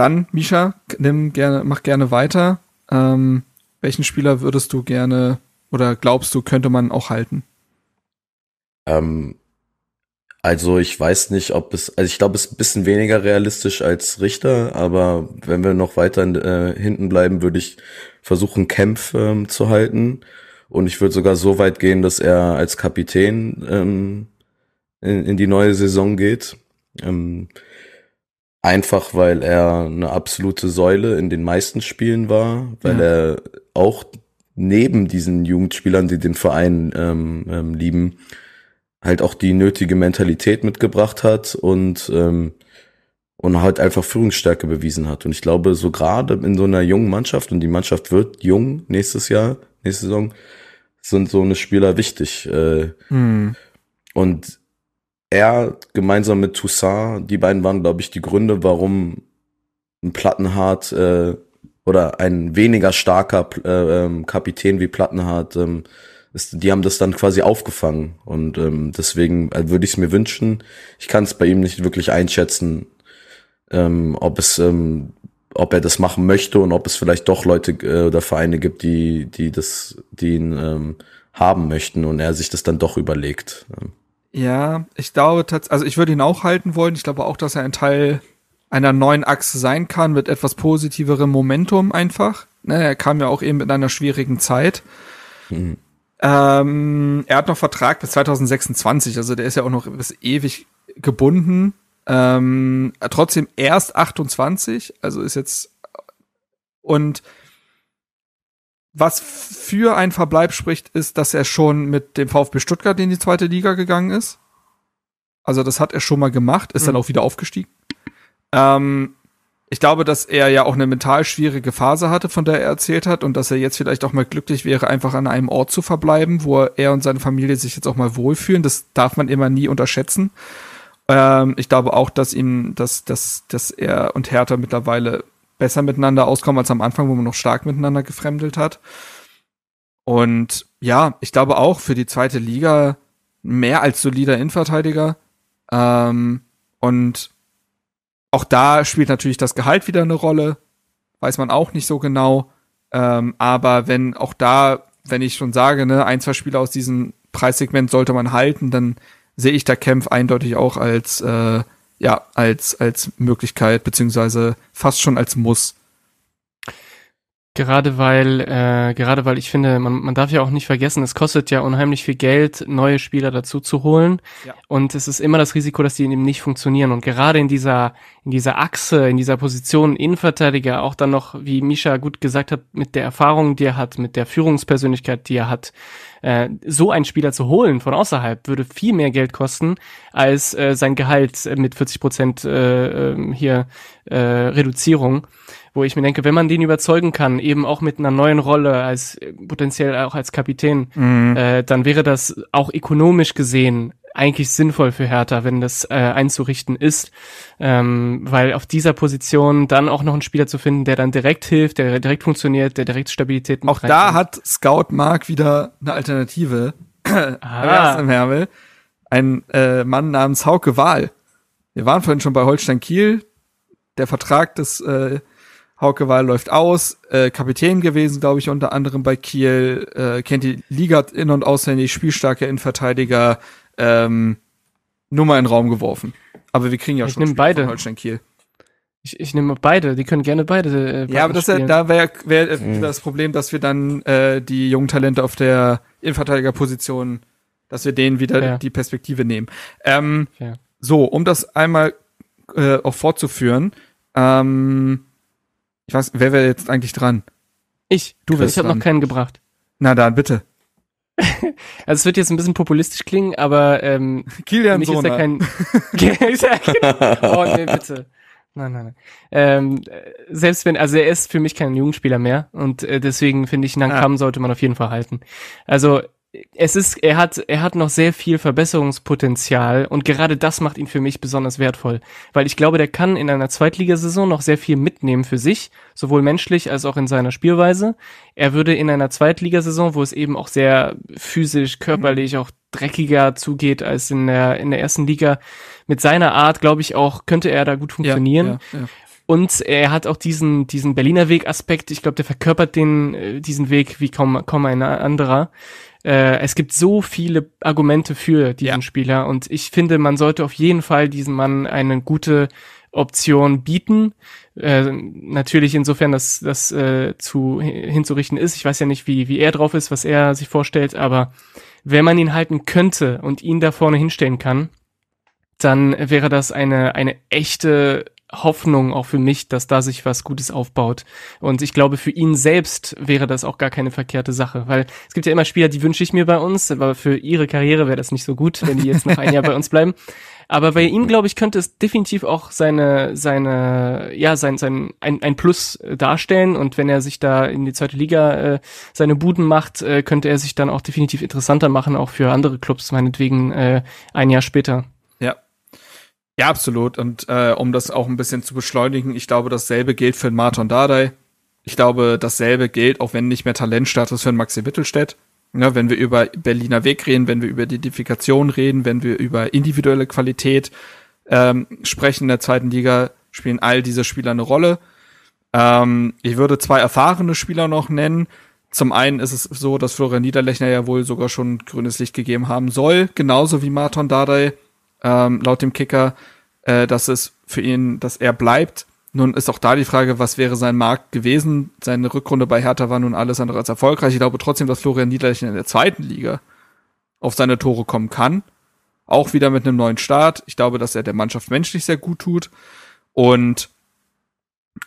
Dann, Misha, nimm gerne, mach gerne weiter. Ähm, welchen Spieler würdest du gerne oder glaubst du, könnte man auch halten? Ähm, also ich weiß nicht, ob es, also ich glaube, es ist ein bisschen weniger realistisch als Richter, aber wenn wir noch weiter äh, hinten bleiben, würde ich versuchen, Kämpf ähm, zu halten. Und ich würde sogar so weit gehen, dass er als Kapitän ähm, in, in die neue Saison geht. Ähm, Einfach weil er eine absolute Säule in den meisten Spielen war, weil ja. er auch neben diesen Jugendspielern, die den Verein ähm, ähm, lieben, halt auch die nötige Mentalität mitgebracht hat und ähm, und halt einfach Führungsstärke bewiesen hat. Und ich glaube, so gerade in so einer jungen Mannschaft, und die Mannschaft wird jung nächstes Jahr, nächste Saison, sind so eine Spieler wichtig. Äh, hm. Und er gemeinsam mit Toussaint, die beiden waren, glaube ich, die Gründe, warum ein Plattenhardt äh, oder ein weniger starker äh, ähm, Kapitän wie Plattenhardt, ähm, ist, die haben das dann quasi aufgefangen. Und ähm, deswegen äh, würde ich es mir wünschen. Ich kann es bei ihm nicht wirklich einschätzen, ähm, ob es ähm, ob er das machen möchte und ob es vielleicht doch Leute äh, oder Vereine gibt, die, die das, die ihn ähm, haben möchten und er sich das dann doch überlegt. Ähm. Ja, ich glaube tatsächlich, also ich würde ihn auch halten wollen. Ich glaube auch, dass er ein Teil einer neuen Achse sein kann mit etwas positiverem Momentum einfach. Ne, er kam ja auch eben in einer schwierigen Zeit. Mhm. Ähm, er hat noch Vertrag bis 2026, also der ist ja auch noch bis ewig gebunden. Ähm, trotzdem erst 28, also ist jetzt und was für ein Verbleib spricht, ist, dass er schon mit dem VfB Stuttgart in die zweite Liga gegangen ist. Also das hat er schon mal gemacht, ist mhm. dann auch wieder aufgestiegen. Ähm, ich glaube, dass er ja auch eine mental schwierige Phase hatte, von der er erzählt hat, und dass er jetzt vielleicht auch mal glücklich wäre, einfach an einem Ort zu verbleiben, wo er und seine Familie sich jetzt auch mal wohlfühlen. Das darf man immer nie unterschätzen. Ähm, ich glaube auch, dass ihm, dass, dass, dass er und Hertha mittlerweile besser miteinander auskommen als am Anfang, wo man noch stark miteinander gefremdelt hat. Und ja, ich glaube auch für die zweite Liga mehr als solider Innenverteidiger. Ähm, und auch da spielt natürlich das Gehalt wieder eine Rolle. Weiß man auch nicht so genau. Ähm, aber wenn auch da, wenn ich schon sage, ne, ein, zwei Spieler aus diesem Preissegment sollte man halten, dann sehe ich da Kempf eindeutig auch als, äh, ja, als, als Möglichkeit, beziehungsweise fast schon als Muss. Gerade weil, äh, gerade weil ich finde, man, man darf ja auch nicht vergessen, es kostet ja unheimlich viel Geld, neue Spieler dazu zu holen. Ja. Und es ist immer das Risiko, dass die eben nicht funktionieren. Und gerade in dieser, in dieser Achse, in dieser Position Innenverteidiger, auch dann noch, wie Misha gut gesagt hat, mit der Erfahrung, die er hat, mit der Führungspersönlichkeit, die er hat, äh, so einen Spieler zu holen von außerhalb, würde viel mehr Geld kosten, als äh, sein Gehalt mit 40 Prozent äh, ähm, hier äh, Reduzierung wo ich mir denke, wenn man den überzeugen kann, eben auch mit einer neuen Rolle als potenziell auch als Kapitän, mhm. äh, dann wäre das auch ökonomisch gesehen eigentlich sinnvoll für Hertha, wenn das äh, einzurichten ist, ähm, weil auf dieser Position dann auch noch einen Spieler zu finden, der dann direkt hilft, der direkt funktioniert, der direkt Stabilität Auch da hat Scout Mark wieder eine Alternative. Ah. im Hermel. Ein äh, Mann namens Hauke Wahl. Wir waren vorhin schon bei Holstein Kiel. Der Vertrag des äh, Hauke Wahl läuft aus, äh, Kapitän gewesen, glaube ich, unter anderem bei Kiel, äh, kennt die Liga in- und auswendig, spielstarke Innenverteidiger, ähm, Nummer in den Raum geworfen. Aber wir kriegen ja ich schon beide. von Holstein Kiel. Ich, ich nehme beide, die können gerne beide. Äh, ja, aber das, spielen. da wäre wär mhm. das Problem, dass wir dann äh, die jungen Talente auf der Innenverteidigerposition, dass wir denen wieder ja. die Perspektive nehmen. Ähm, ja. So, um das einmal äh, auch fortzuführen, ähm, ich weiß, wer wäre jetzt eigentlich dran? Ich. Du wirst Ich habe noch keinen gebracht. Na dann, bitte. also es wird jetzt ein bisschen populistisch klingen, aber ähm, Kilian Sona. ist ja kein. oh nee, bitte. Nein, nein, nein. Ähm, selbst wenn, also er ist für mich kein Jugendspieler mehr und äh, deswegen finde ich, Nankam ah. sollte man auf jeden Fall halten. Also es ist, er hat, er hat noch sehr viel Verbesserungspotenzial und gerade das macht ihn für mich besonders wertvoll, weil ich glaube, der kann in einer Zweitligasaison noch sehr viel mitnehmen für sich, sowohl menschlich als auch in seiner Spielweise. Er würde in einer Zweitligasaison, wo es eben auch sehr physisch, körperlich, auch dreckiger zugeht als in der, in der ersten Liga, mit seiner Art, glaube ich auch, könnte er da gut funktionieren. Ja, ja, ja. Und er hat auch diesen, diesen Berliner Weg-Aspekt. Ich glaube, der verkörpert den, äh, diesen Weg wie kaum, kaum ein anderer. Äh, es gibt so viele Argumente für diesen ja. Spieler und ich finde, man sollte auf jeden Fall diesem Mann eine gute Option bieten. Äh, natürlich insofern, dass das äh, zu hinzurichten ist. Ich weiß ja nicht, wie, wie er drauf ist, was er sich vorstellt, aber wenn man ihn halten könnte und ihn da vorne hinstellen kann, dann wäre das eine, eine echte Hoffnung auch für mich, dass da sich was Gutes aufbaut. Und ich glaube, für ihn selbst wäre das auch gar keine verkehrte Sache, weil es gibt ja immer Spieler, die wünsche ich mir bei uns, aber für ihre Karriere wäre das nicht so gut, wenn die jetzt noch ein Jahr bei uns bleiben. Aber bei ihm, glaube ich, könnte es definitiv auch seine, seine, ja, sein, sein, ein, ein Plus darstellen. Und wenn er sich da in die zweite Liga äh, seine Buden macht, äh, könnte er sich dann auch definitiv interessanter machen, auch für andere Clubs, meinetwegen äh, ein Jahr später. Ja, absolut. Und äh, um das auch ein bisschen zu beschleunigen, ich glaube, dasselbe gilt für den Martin Dardai. Ich glaube, dasselbe gilt, auch wenn nicht mehr Talentstatus für den Maxi Mittelstädt. Ja, wenn wir über Berliner Weg reden, wenn wir über Identifikation reden, wenn wir über individuelle Qualität ähm, sprechen in der zweiten Liga, spielen all diese Spieler eine Rolle. Ähm, ich würde zwei erfahrene Spieler noch nennen. Zum einen ist es so, dass Florian Niederlechner ja wohl sogar schon grünes Licht gegeben haben soll, genauso wie Martin Dardai ähm, laut dem Kicker, äh, dass es für ihn, dass er bleibt. nun ist auch da die Frage, was wäre sein Markt gewesen? Seine Rückrunde bei Hertha war nun alles andere als erfolgreich. Ich glaube trotzdem, dass Florian Niederlechner in der zweiten Liga auf seine Tore kommen kann. Auch wieder mit einem neuen Start. Ich glaube, dass er der Mannschaft menschlich sehr gut tut. Und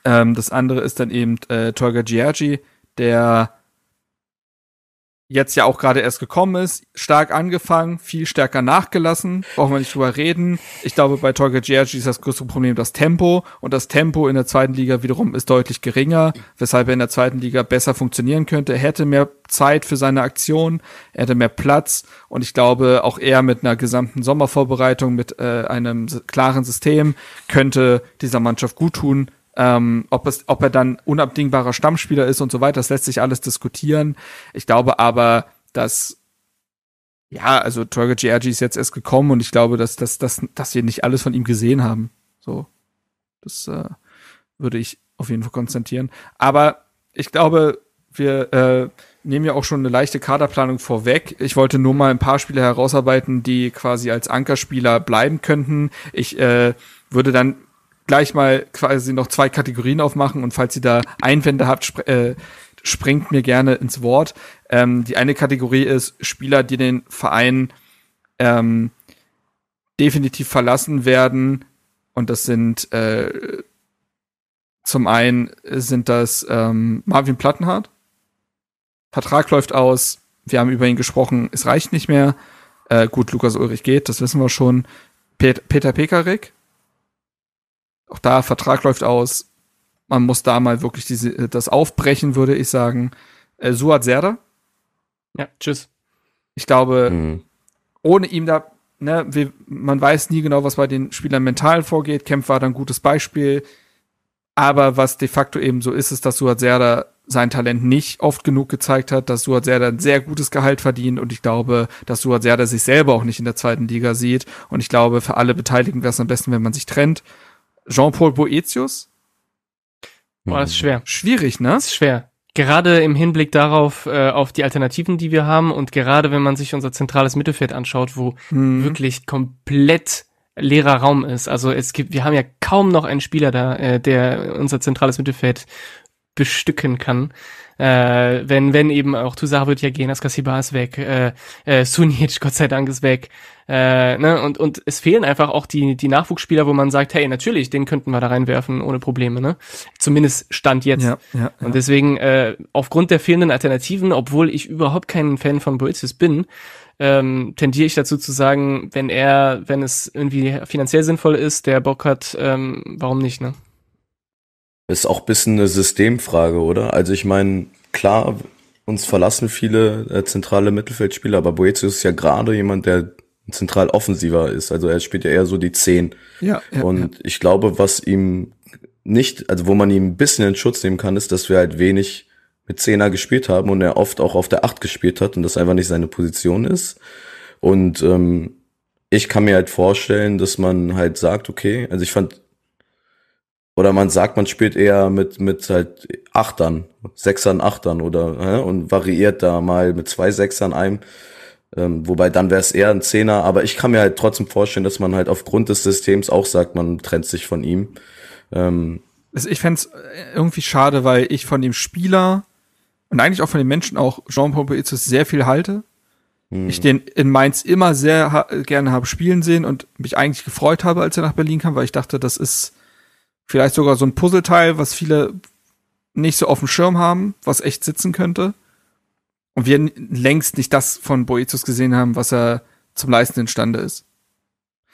ähm, das andere ist dann eben äh, Tolga Giargi, der jetzt ja auch gerade erst gekommen ist, stark angefangen, viel stärker nachgelassen, brauchen wir nicht drüber reden. Ich glaube, bei Tolga Giargi ist das größte Problem das Tempo und das Tempo in der zweiten Liga wiederum ist deutlich geringer, weshalb er in der zweiten Liga besser funktionieren könnte. Er hätte mehr Zeit für seine Aktion, er hätte mehr Platz und ich glaube, auch er mit einer gesamten Sommervorbereitung, mit äh, einem klaren System könnte dieser Mannschaft gut tun, ähm, ob, es, ob er dann unabdingbarer Stammspieler ist und so weiter, das lässt sich alles diskutieren. Ich glaube aber, dass ja, also Torge GRG ist jetzt erst gekommen und ich glaube, dass, dass, dass, dass wir nicht alles von ihm gesehen haben. So, das äh, würde ich auf jeden Fall konstatieren. Aber ich glaube, wir äh, nehmen ja auch schon eine leichte Kaderplanung vorweg. Ich wollte nur mal ein paar Spiele herausarbeiten, die quasi als Ankerspieler bleiben könnten. Ich äh, würde dann gleich mal quasi noch zwei Kategorien aufmachen und falls ihr da Einwände habt, sp äh, springt mir gerne ins Wort. Ähm, die eine Kategorie ist Spieler, die den Verein ähm, definitiv verlassen werden und das sind äh, zum einen sind das ähm, Marvin Plattenhardt. Vertrag läuft aus. Wir haben über ihn gesprochen. Es reicht nicht mehr. Äh, gut, Lukas Ulrich geht, das wissen wir schon. Pet Peter Pekarik auch da, Vertrag läuft aus. Man muss da mal wirklich diese, das aufbrechen, würde ich sagen. Äh, Suat Serda. Ja, tschüss. Ich glaube, mhm. ohne ihm da, ne, wir, man weiß nie genau, was bei den Spielern mental vorgeht. Kempf war da ein gutes Beispiel. Aber was de facto eben so ist, ist, dass Suat Serda sein Talent nicht oft genug gezeigt hat, dass Suat Serda ein sehr gutes Gehalt verdient und ich glaube, dass Suat Serda sich selber auch nicht in der zweiten Liga sieht und ich glaube, für alle Beteiligten wäre es am besten, wenn man sich trennt. Jean-Paul Boetius? Boah, das ist schwer. Schwierig, ne? Das ist schwer. Gerade im Hinblick darauf, äh, auf die Alternativen, die wir haben und gerade wenn man sich unser zentrales Mittelfeld anschaut, wo mhm. wirklich komplett leerer Raum ist. Also es gibt, wir haben ja kaum noch einen Spieler da, äh, der unser zentrales Mittelfeld bestücken kann. Äh, wenn, wenn eben auch Tusaha wird ja gehen, Askasiba ist weg, äh, äh, Sunic, Gott sei Dank, ist weg. Äh, ne? und, und es fehlen einfach auch die, die Nachwuchsspieler, wo man sagt, hey, natürlich, den könnten wir da reinwerfen ohne Probleme. Ne? Zumindest Stand jetzt. Ja, ja, ja. Und deswegen, äh, aufgrund der fehlenden Alternativen, obwohl ich überhaupt kein Fan von Boetius bin, ähm, tendiere ich dazu zu sagen, wenn er, wenn es irgendwie finanziell sinnvoll ist, der Bock hat, ähm, warum nicht, ne? Ist auch bisschen eine Systemfrage, oder? Also ich meine, klar, uns verlassen viele äh, zentrale Mittelfeldspieler, aber Boetius ist ja gerade jemand, der zentral offensiver ist. Also er spielt ja eher so die Zehn. Ja, ja Und ja. ich glaube, was ihm nicht, also wo man ihm ein bisschen in Schutz nehmen kann, ist, dass wir halt wenig mit Zehner gespielt haben und er oft auch auf der Acht gespielt hat und das einfach nicht seine Position ist. Und ähm, ich kann mir halt vorstellen, dass man halt sagt, okay, also ich fand, oder man sagt, man spielt eher mit, mit halt Achtern, Sechsern, Achtern oder hä, und variiert da mal mit zwei Sechsern einem. Ähm, wobei dann wäre es eher ein Zehner, aber ich kann mir halt trotzdem vorstellen, dass man halt aufgrund des Systems auch sagt, man trennt sich von ihm. Ähm, also ich fände irgendwie schade, weil ich von dem Spieler und eigentlich auch von den Menschen auch Jean-Paul Boetius sehr viel halte. Hm. Ich den in Mainz immer sehr ha gerne habe spielen sehen und mich eigentlich gefreut habe, als er nach Berlin kam, weil ich dachte, das ist vielleicht sogar so ein Puzzleteil, was viele nicht so auf dem Schirm haben, was echt sitzen könnte und wir längst nicht das von Boetius gesehen haben, was er zum Leisten imstande ist.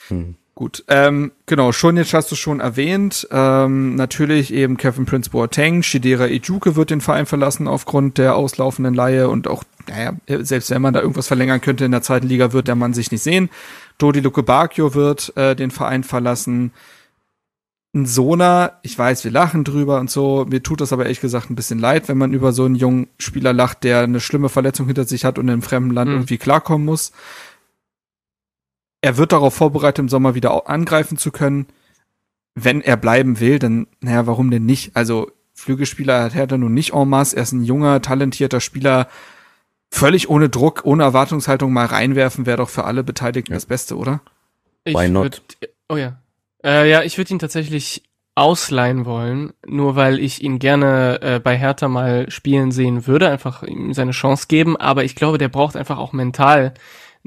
Hm. Gut, ähm, genau, schon jetzt hast du schon erwähnt. Ähm, natürlich eben Kevin Prince Boateng, Shidera Ijuke wird den Verein verlassen aufgrund der auslaufenden Laie und auch, naja, selbst wenn man da irgendwas verlängern könnte in der zweiten Liga, wird der Mann sich nicht sehen. Dodi Luke Bacchio wird äh, den Verein verlassen ein Sona, ich weiß, wir lachen drüber und so, mir tut das aber ehrlich gesagt ein bisschen leid, wenn man über so einen jungen Spieler lacht, der eine schlimme Verletzung hinter sich hat und in einem fremden Land mhm. irgendwie klarkommen muss. Er wird darauf vorbereitet, im Sommer wieder angreifen zu können. Wenn er bleiben will, dann, naja, warum denn nicht? Also, Flügelspieler hat Hertha nun nicht en masse. Er ist ein junger, talentierter Spieler. Völlig ohne Druck, ohne Erwartungshaltung mal reinwerfen, wäre doch für alle Beteiligten ja. das Beste, oder? Ich Why not? Würd, oh ja. Äh, ja, ich würde ihn tatsächlich ausleihen wollen, nur weil ich ihn gerne äh, bei Hertha mal spielen sehen würde, einfach ihm seine Chance geben, aber ich glaube, der braucht einfach auch mental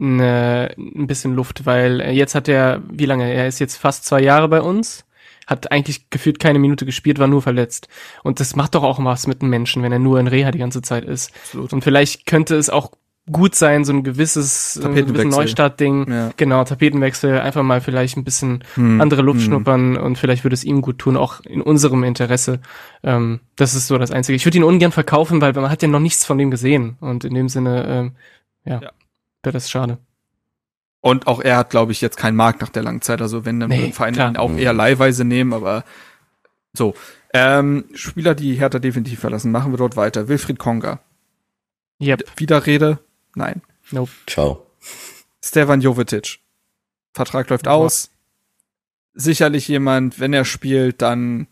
eine, ein bisschen Luft, weil äh, jetzt hat er, wie lange? Er ist jetzt fast zwei Jahre bei uns, hat eigentlich gefühlt keine Minute gespielt, war nur verletzt. Und das macht doch auch was mit einem Menschen, wenn er nur in Reha die ganze Zeit ist. Absolut. Und vielleicht könnte es auch gut sein, so ein gewisses Tapetenwechsel. Neustartding. Ja. Genau, Tapetenwechsel, einfach mal vielleicht ein bisschen Hm. andere Luft Hm. schnuppern und vielleicht würde es ihm gut tun, auch in unserem Interesse. Ähm, das ist so das Einzige. Ich würde ihn ungern verkaufen, weil man hat ja noch nichts von dem gesehen. Und in dem Sinne, ähm, ja, Ja. wäre das schade. Und auch er hat, glaube ich, jetzt keinen Markt nach der langen Zeit. Also wenn, dann Nee, würden Vereine klar. ihn auch Mhm. eher leihweise nehmen, aber so. Ähm, Spieler, die Hertha definitiv verlassen, machen wir dort weiter. Wilfried Konga. Yep. Widerrede? Nein. Ciao. Stefan Jovetic. Vertrag läuft aus. Sicherlich jemand, wenn er spielt, dann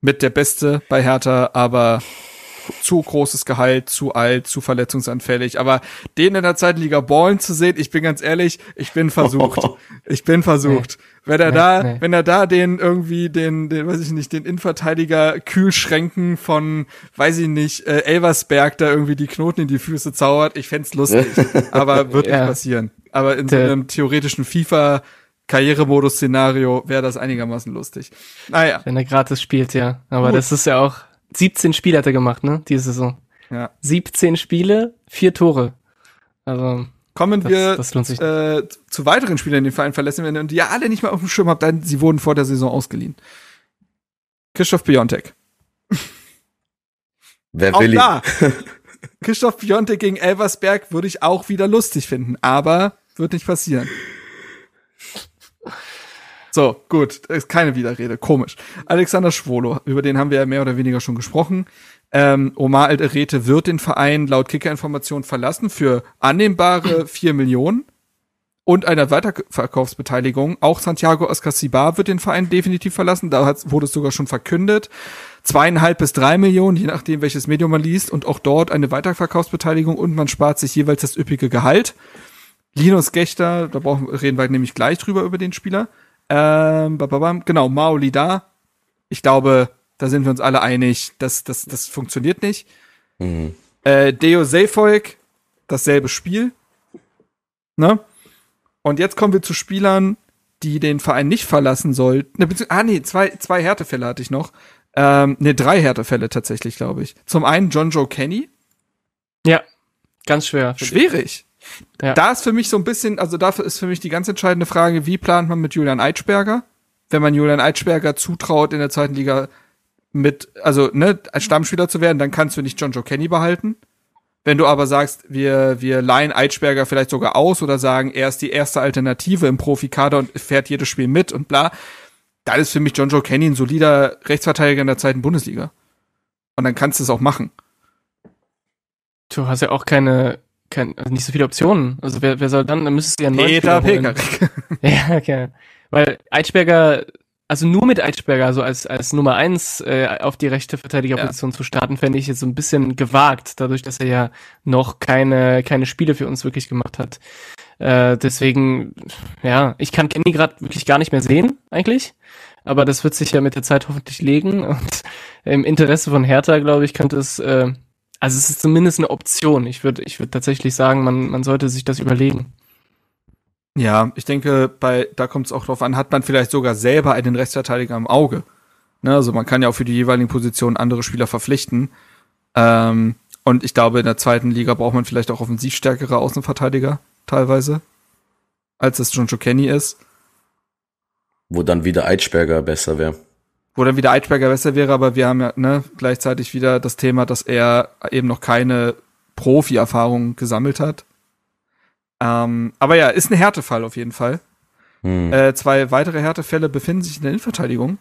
mit der Beste bei Hertha, aber zu großes Gehalt, zu alt, zu verletzungsanfällig. Aber den in der Zweitliga ballen zu sehen, ich bin ganz ehrlich, ich bin versucht. Ich bin versucht. Wenn er Nee, da, nee. wenn er da den irgendwie den, den, weiß ich nicht, den Innenverteidiger Kühlschränken von, weiß ich nicht, äh, Elversberg da irgendwie die Knoten in die Füße zaubert, ich fänd's lustig. aber wird nicht Ja. passieren. Aber in so einem theoretischen FIFA Karrieremodus-Szenario wäre das einigermaßen lustig. Naja, Wenn er gratis spielt, ja. Aber Gut. das ist ja auch 17 Spiele hat er gemacht, ne? Diese Saison. ja. 17 Spiele, vier Tore. Also, Kommen das, wir das lohnt sich. äh, zu weiteren Spielern, die den Verein verlassen werden und die ihr alle nicht mal auf dem Schirm habt, denn sie wurden vor der Saison ausgeliehen. Christoph Piontek. Wer Auch will ihn? da. Christoph Piontek gegen Elversberg würde ich auch wieder lustig finden, aber wird nicht passieren. So, gut, das ist keine Widerrede, komisch. Alexander Schwolo, über den haben wir ja mehr oder weniger schon gesprochen. Ähm, Omar Alderete wird den Verein laut Kicker-Informationen verlassen für annehmbare 4 Millionen und einer Weiterverkaufsbeteiligung. Auch Santiago Ascasibar wird den Verein definitiv verlassen. Da wurde es sogar schon verkündet. Zweieinhalb bis drei Millionen, je nachdem, welches Medium man liest. Und auch dort eine Weiterverkaufsbeteiligung und man spart sich jeweils das üppige Gehalt. Linus Gechter, da brauchen, reden wir nämlich gleich drüber über den Spieler. Ähm, bababam, genau, Maoli da. Ich glaube, da sind wir uns alle einig, dass das, das funktioniert nicht. Mhm. Äh, Deo Seyfolk, dasselbe Spiel. Ne? Und jetzt kommen wir zu Spielern, die den Verein nicht verlassen sollten. Ne, ah, nee, zwei, zwei Härtefälle hatte ich noch. Ähm, ne, drei Härtefälle tatsächlich, glaube ich. Zum einen John Joe Kenny. Ja, ganz schwer. Schwierig. Ja. Da ist für mich so ein bisschen, also dafür ist für mich die ganz entscheidende Frage, wie plant man mit Julian Eitschberger? Wenn man Julian Eitschberger zutraut, in der zweiten Liga mit, also ne, als Stammspieler zu werden, dann kannst du nicht John Joe Kenny behalten. Wenn du aber sagst, wir, wir leihen Eitschberger vielleicht sogar aus oder sagen, er ist die erste Alternative im Profikader und fährt jedes Spiel mit und bla, dann ist für mich John Joe Kenny ein solider Rechtsverteidiger in der zweiten Bundesliga. Und dann kannst du es auch machen. Du hast ja auch keine, kein, also nicht so viele Optionen. Also wer, wer soll dann, dann müsstest du ja einen Peter. Pekarik. Ja, okay. Weil Eitschberger, also nur mit Eitschberger, also als, als Nummer eins äh, auf die rechte Verteidigerposition zu starten, fände ich jetzt so ein bisschen gewagt, dadurch, dass er ja noch keine, keine Spiele für uns wirklich gemacht hat. Äh, deswegen, ja, ich kann Kenny gerade wirklich gar nicht mehr sehen, eigentlich. Aber das wird sich ja mit der Zeit hoffentlich legen. Und im Interesse von Hertha, glaube ich, könnte es, äh, also es ist zumindest eine Option. Ich würde ich würde tatsächlich sagen, man, man sollte sich das überlegen. Ja, ich denke, bei, da kommt es auch drauf an, hat man vielleicht sogar selber einen Rechtsverteidiger im Auge. Ne, also man kann ja auch für die jeweiligen Positionen andere Spieler verpflichten. Ähm, und ich glaube, in der zweiten Liga braucht man vielleicht auch offensivstärkere Außenverteidiger teilweise, als es John Kenny ist. Wo dann wieder Eitschberger besser wäre. Wo dann wieder Eitschberger besser wäre, aber wir haben ja ne, gleichzeitig wieder das Thema, dass er eben noch keine Profi-Erfahrung gesammelt hat. Ähm, aber ja, ist ein Härtefall auf jeden Fall. Hm. Äh, zwei weitere Härtefälle befinden sich in der Innenverteidigung.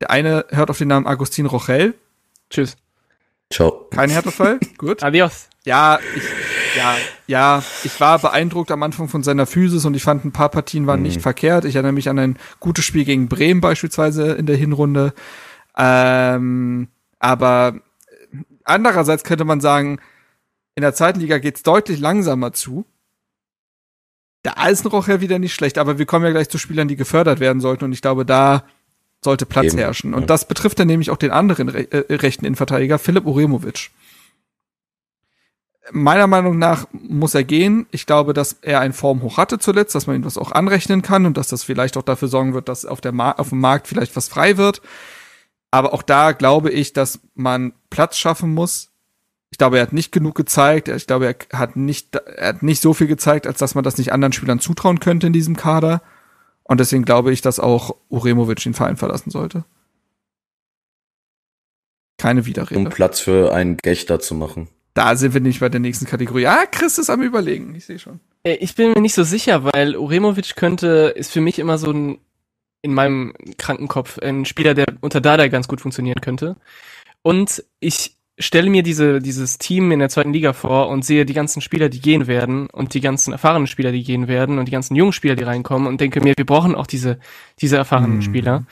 Der eine hört auf den Namen Agustin Rochel. Tschüss. Ciao. Kein Härtefall. Gut. Adios. Ja, ich, ja, ja, ich war beeindruckt am Anfang von seiner Physis und ich fand, ein paar Partien waren nicht verkehrt. Ich erinnere mich an ein gutes Spiel gegen Bremen beispielsweise in der Hinrunde. Ähm, aber andererseits könnte man sagen, in der zweiten Liga geht's deutlich langsamer zu. Da ist ein Rochel wieder nicht schlecht, aber wir kommen ja gleich zu Spielern, die gefördert werden sollten und ich glaube, da sollte Platz Eben, herrschen. Und ja. das betrifft dann nämlich auch den anderen re äh, rechten Innenverteidiger, Philipp Uremovic. Meiner Meinung nach muss er gehen. Ich glaube, dass er ein Formhoch hatte zuletzt, dass man ihm das auch anrechnen kann und dass das vielleicht auch dafür sorgen wird, dass auf, der Ma auf dem Markt vielleicht was frei wird. Aber auch da glaube ich, dass man Platz schaffen muss. Ich glaube, er hat nicht genug gezeigt. Ich glaube, er hat nicht, er hat nicht so viel gezeigt, als dass man das nicht anderen Spielern zutrauen könnte in diesem Kader. Und deswegen glaube ich, dass auch Uremovic den Verein verlassen sollte. Keine um Widerrede. Platz für einen Gechter zu machen. Da sind wir nicht bei der nächsten Kategorie. Ah, Chris ist am überlegen. Ich sehe schon. Äh, Ich bin mir nicht so sicher, weil Uremovic könnte, ist für mich immer so ein, in meinem kranken Kopf, ein Spieler, der unter Dada ganz gut funktionieren könnte. Und ich stelle mir diese, dieses Team in der zweiten Liga vor und sehe die ganzen Spieler, die gehen werden und die ganzen erfahrenen Spieler, die gehen werden und die ganzen jungen Spieler, die reinkommen und denke mir, wir brauchen auch diese, diese erfahrenen Mhm. Spieler.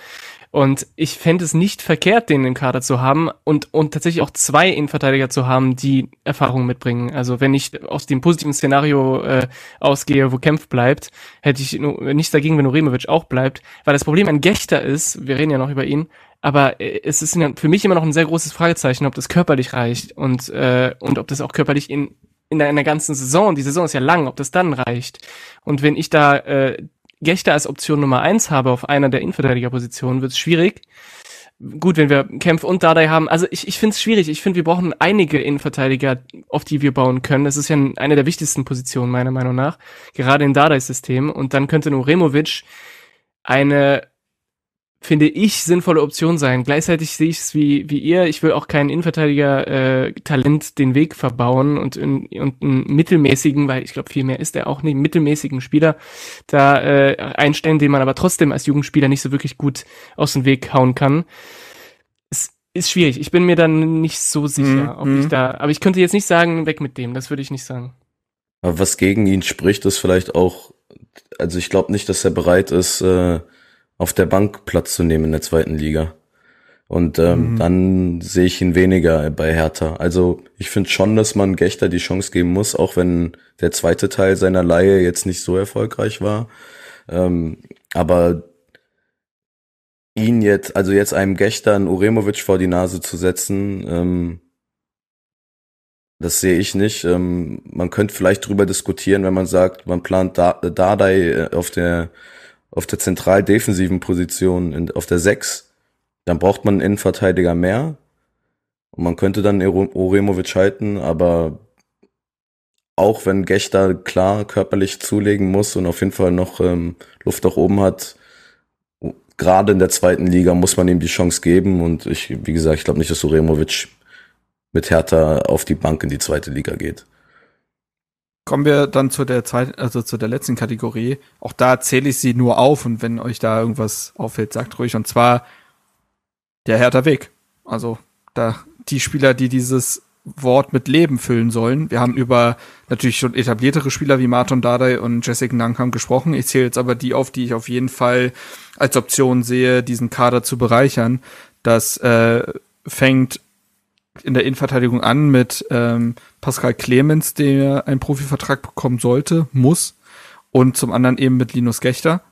Und ich fände es nicht verkehrt, den im Kader zu haben und, und tatsächlich auch zwei Innenverteidiger zu haben, die Erfahrung mitbringen. Also wenn ich aus dem positiven Szenario äh, ausgehe, wo Kempf bleibt, hätte ich nichts dagegen, wenn Uremovic auch bleibt. Weil das Problem an Gechter ist, wir reden ja noch über ihn, aber äh, es ist für mich immer noch ein sehr großes Fragezeichen, ob das körperlich reicht und, äh, und ob das auch körperlich in, in einer ganzen Saison, die Saison ist ja lang, ob das dann reicht. Und wenn ich da äh, Gechter als Option Nummer eins habe auf einer der Innenverteidigerpositionen, wird es schwierig. Gut, wenn wir Kempf und Dardai haben. Also ich, ich finde es schwierig. Ich finde, wir brauchen einige Innenverteidiger, auf die wir bauen können. Das ist ja eine der wichtigsten Positionen, meiner Meinung nach. Gerade im Dardai-System. Und dann könnte Uremovic eine, finde ich, sinnvolle Option sein. Gleichzeitig sehe ich es wie, wie ihr. Ich will auch keinen Innenverteidiger-Talent den Weg verbauen und, in, und einen mittelmäßigen, weil ich glaube, viel mehr ist er auch nicht, einen mittelmäßigen Spieler da äh, einstellen, den man aber trotzdem als Jugendspieler nicht so wirklich gut aus dem Weg hauen kann. Es ist schwierig. Ich bin mir dann nicht so sicher, Mhm, ob mhm. ich da, aber ich könnte jetzt nicht sagen, weg mit dem. Das würde ich nicht sagen. Aber was gegen ihn spricht, ist vielleicht auch, also ich glaube nicht, dass er bereit ist, äh, auf der Bank Platz zu nehmen in der zweiten Liga. Und ähm, Mhm. dann sehe ich ihn weniger bei Hertha. Also ich finde schon, dass man Gechter die Chance geben muss, auch wenn der zweite Teil seiner Leihe jetzt nicht so erfolgreich war. Ähm, aber ihn jetzt, also jetzt einem Gechter einen Uremovic vor die Nase zu setzen, ähm, das sehe ich nicht. Ähm, man könnte vielleicht drüber diskutieren, wenn man sagt, man plant da Dardai äh, auf der auf der zentral defensiven Position in, auf der 6, dann braucht man einen Innenverteidiger mehr. Und man könnte dann Oremovic halten, aber auch wenn Gechter klar körperlich zulegen muss und auf jeden Fall noch ähm, Luft nach oben hat, gerade in der zweiten Liga muss man ihm die Chance geben. Und ich, wie gesagt, ich glaube nicht, dass Oremovic mit Hertha auf die Bank in die zweite Liga geht. Kommen wir dann zu der zweiten, also zu der letzten Kategorie. Auch da zähle ich sie nur auf und wenn euch da irgendwas auffällt, sagt ruhig. Und zwar der Hertha Weg. Also da die Spieler, die dieses Wort mit Leben füllen sollen. Wir haben über natürlich schon etabliertere Spieler wie Martin Dardai und Jessica Nankam gesprochen. Ich zähle jetzt aber die auf, die ich auf jeden Fall als Option sehe, diesen Kader zu bereichern. Das äh, fängt in der Innenverteidigung an mit ähm, Pascal Clemens, der einen Profivertrag bekommen sollte, muss. Und zum anderen eben mit Linus Gechter.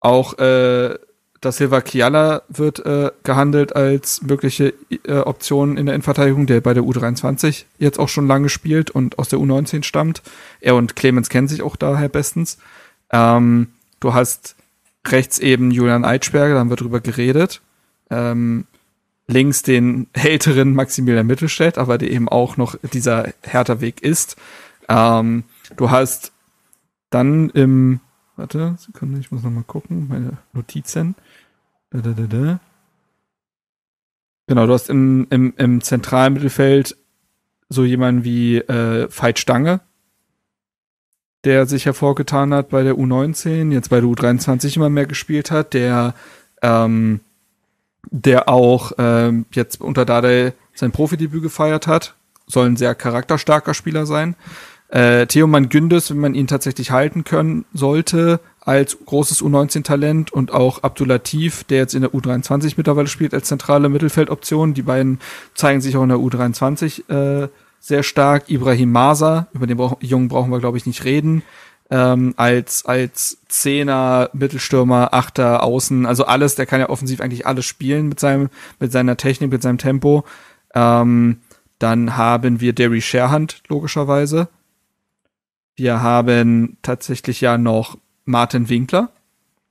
Auch äh, da Silva Kiala wird äh, gehandelt als mögliche äh, Option in der Innenverteidigung, der bei der U23 jetzt auch schon lange spielt und aus der U19 stammt. Er und Clemens kennen sich auch daher bestens. Ähm, du hast rechts eben Julian Eitschberger, da haben wir drüber geredet. Ähm, links den älteren Maximilian Mittelstädt, aber der eben auch noch dieser härter Weg ist. Ähm, du hast dann im, warte, Sekunde, ich muss noch mal gucken, meine Notizen. Da, da, da. Genau, du hast im, im, im zentralen Mittelfeld so jemanden wie äh, Veit Stange, der sich hervorgetan hat bei der U19, jetzt bei der U23 immer mehr gespielt hat, der ähm, der auch ähm, jetzt unter Dardai sein Profidebüt gefeiert hat. Soll ein sehr charakterstarker Spieler sein. Äh, Theoman Gündes, wenn man ihn tatsächlich halten können sollte, als großes U19-Talent und auch Abdulatif, der jetzt in der U23 mittlerweile spielt, als zentrale Mittelfeldoption. Die beiden zeigen sich auch in der U23 äh, sehr stark. Ibrahim Masa, über den Jungen brauchen wir, glaube ich, nicht reden. Ähm, als, als Zehner, Mittelstürmer, Achter, Außen, also alles, der kann ja offensiv eigentlich alles spielen mit seinem, mit seiner Technik, mit seinem Tempo. Ähm, dann haben wir Derry Sherhand, logischerweise. Wir haben tatsächlich ja noch Martin Winkler,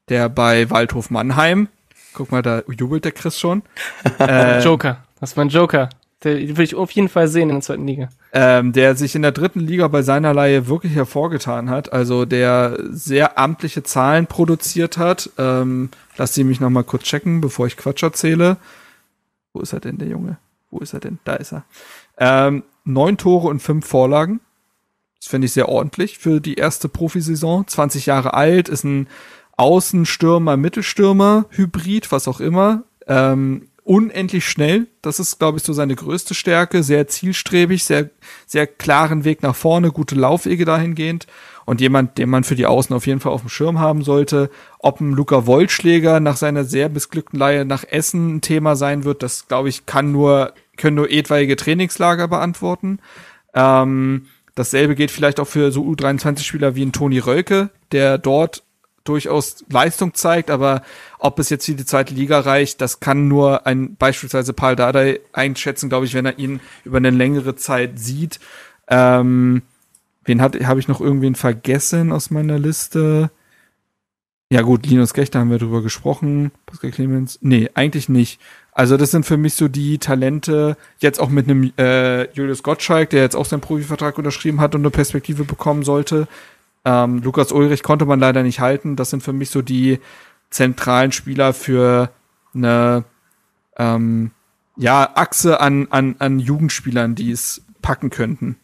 der bei Waldhof Mannheim, guck mal, da jubelt der Chris schon. äh, Joker, das ist mein Joker. Den will ich auf jeden Fall sehen in der zweiten Liga. Ähm, der sich in der dritten Liga bei seiner Leihe wirklich hervorgetan hat. Also der sehr amtliche Zahlen produziert hat. Ähm, lass sie mich noch mal kurz checken, bevor ich Quatsch erzähle. Wo ist er denn, der Junge? Wo ist er denn? Da ist er. Ähm, neun Tore und fünf Vorlagen. Das finde ich sehr ordentlich für die erste Profisaison. 20 Jahre alt, ist ein Außenstürmer, Mittelstürmer, Hybrid, was auch immer. Ähm, unendlich schnell. Das ist, glaube ich, so seine größte Stärke. Sehr zielstrebig, sehr, sehr klaren Weg nach vorne, gute Laufwege dahingehend. Und jemand, den man für die Außen auf jeden Fall auf dem Schirm haben sollte. Ob ein Luca Wollschläger nach seiner sehr missglückten Leihe nach Essen ein Thema sein wird, das, glaube ich, kann nur, können nur etwaige Trainingslager beantworten. Ähm, dasselbe geht vielleicht auch für so U23-Spieler wie ein Toni Rölke, der dort durchaus Leistung zeigt, aber ob es jetzt für die zweite Liga reicht, das kann nur ein beispielsweise Paul Dardai einschätzen, glaube ich, wenn er ihn über eine längere Zeit sieht. Ähm, wen habe ich noch irgendwen vergessen aus meiner Liste? Ja gut, Linus Gechter haben wir drüber gesprochen. Pascal Clemens? Nee, eigentlich nicht. Also das sind für mich so die Talente, jetzt auch mit einem äh, Julius Gottschalk, der jetzt auch seinen Profivertrag unterschrieben hat und eine Perspektive bekommen sollte. Ähm, Lukas Ulrich konnte man leider nicht halten. Das sind für mich so die zentralen Spieler für eine ähm, ja, Achse an, an, an Jugendspielern, die es packen könnten.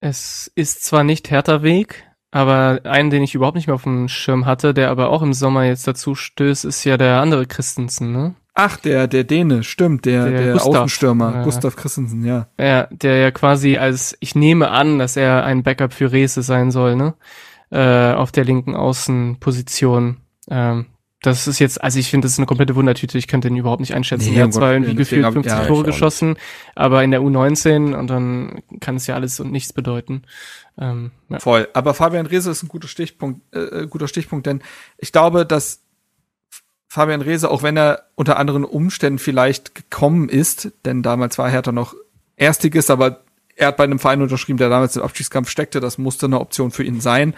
Es ist zwar nicht härter Weg, aber einen, den ich überhaupt nicht mehr auf dem Schirm hatte, der aber auch im Sommer jetzt dazu stößt, ist ja der andere Christensen, ne? Ach, der, der Däne, stimmt, der, der, der Gustav, Außenstürmer, ja. Gustav Christensen, ja. Ja, der ja quasi als, ich nehme an, dass er ein Backup für Rese sein soll, ne? Äh, auf der linken Außenposition. Ähm, das ist jetzt, also ich finde, das ist eine komplette Wundertüte. Ich könnte ihn überhaupt nicht einschätzen. Nee, er hat zwar irgendwie gefühlt 50 ja, Tore geschossen, aber in der U19 und dann kann es ja alles und nichts bedeuten. Ähm, ja. Voll. Aber Fabian Rehse ist ein guter Stichpunkt, äh, äh guter Stichpunkt, denn ich glaube, dass Fabian Rehse, auch wenn er unter anderen Umständen vielleicht gekommen ist, denn damals war Hertha noch Erstiges, aber er hat bei einem Verein unterschrieben, der damals im Abstiegskampf steckte, das musste eine Option für ihn sein.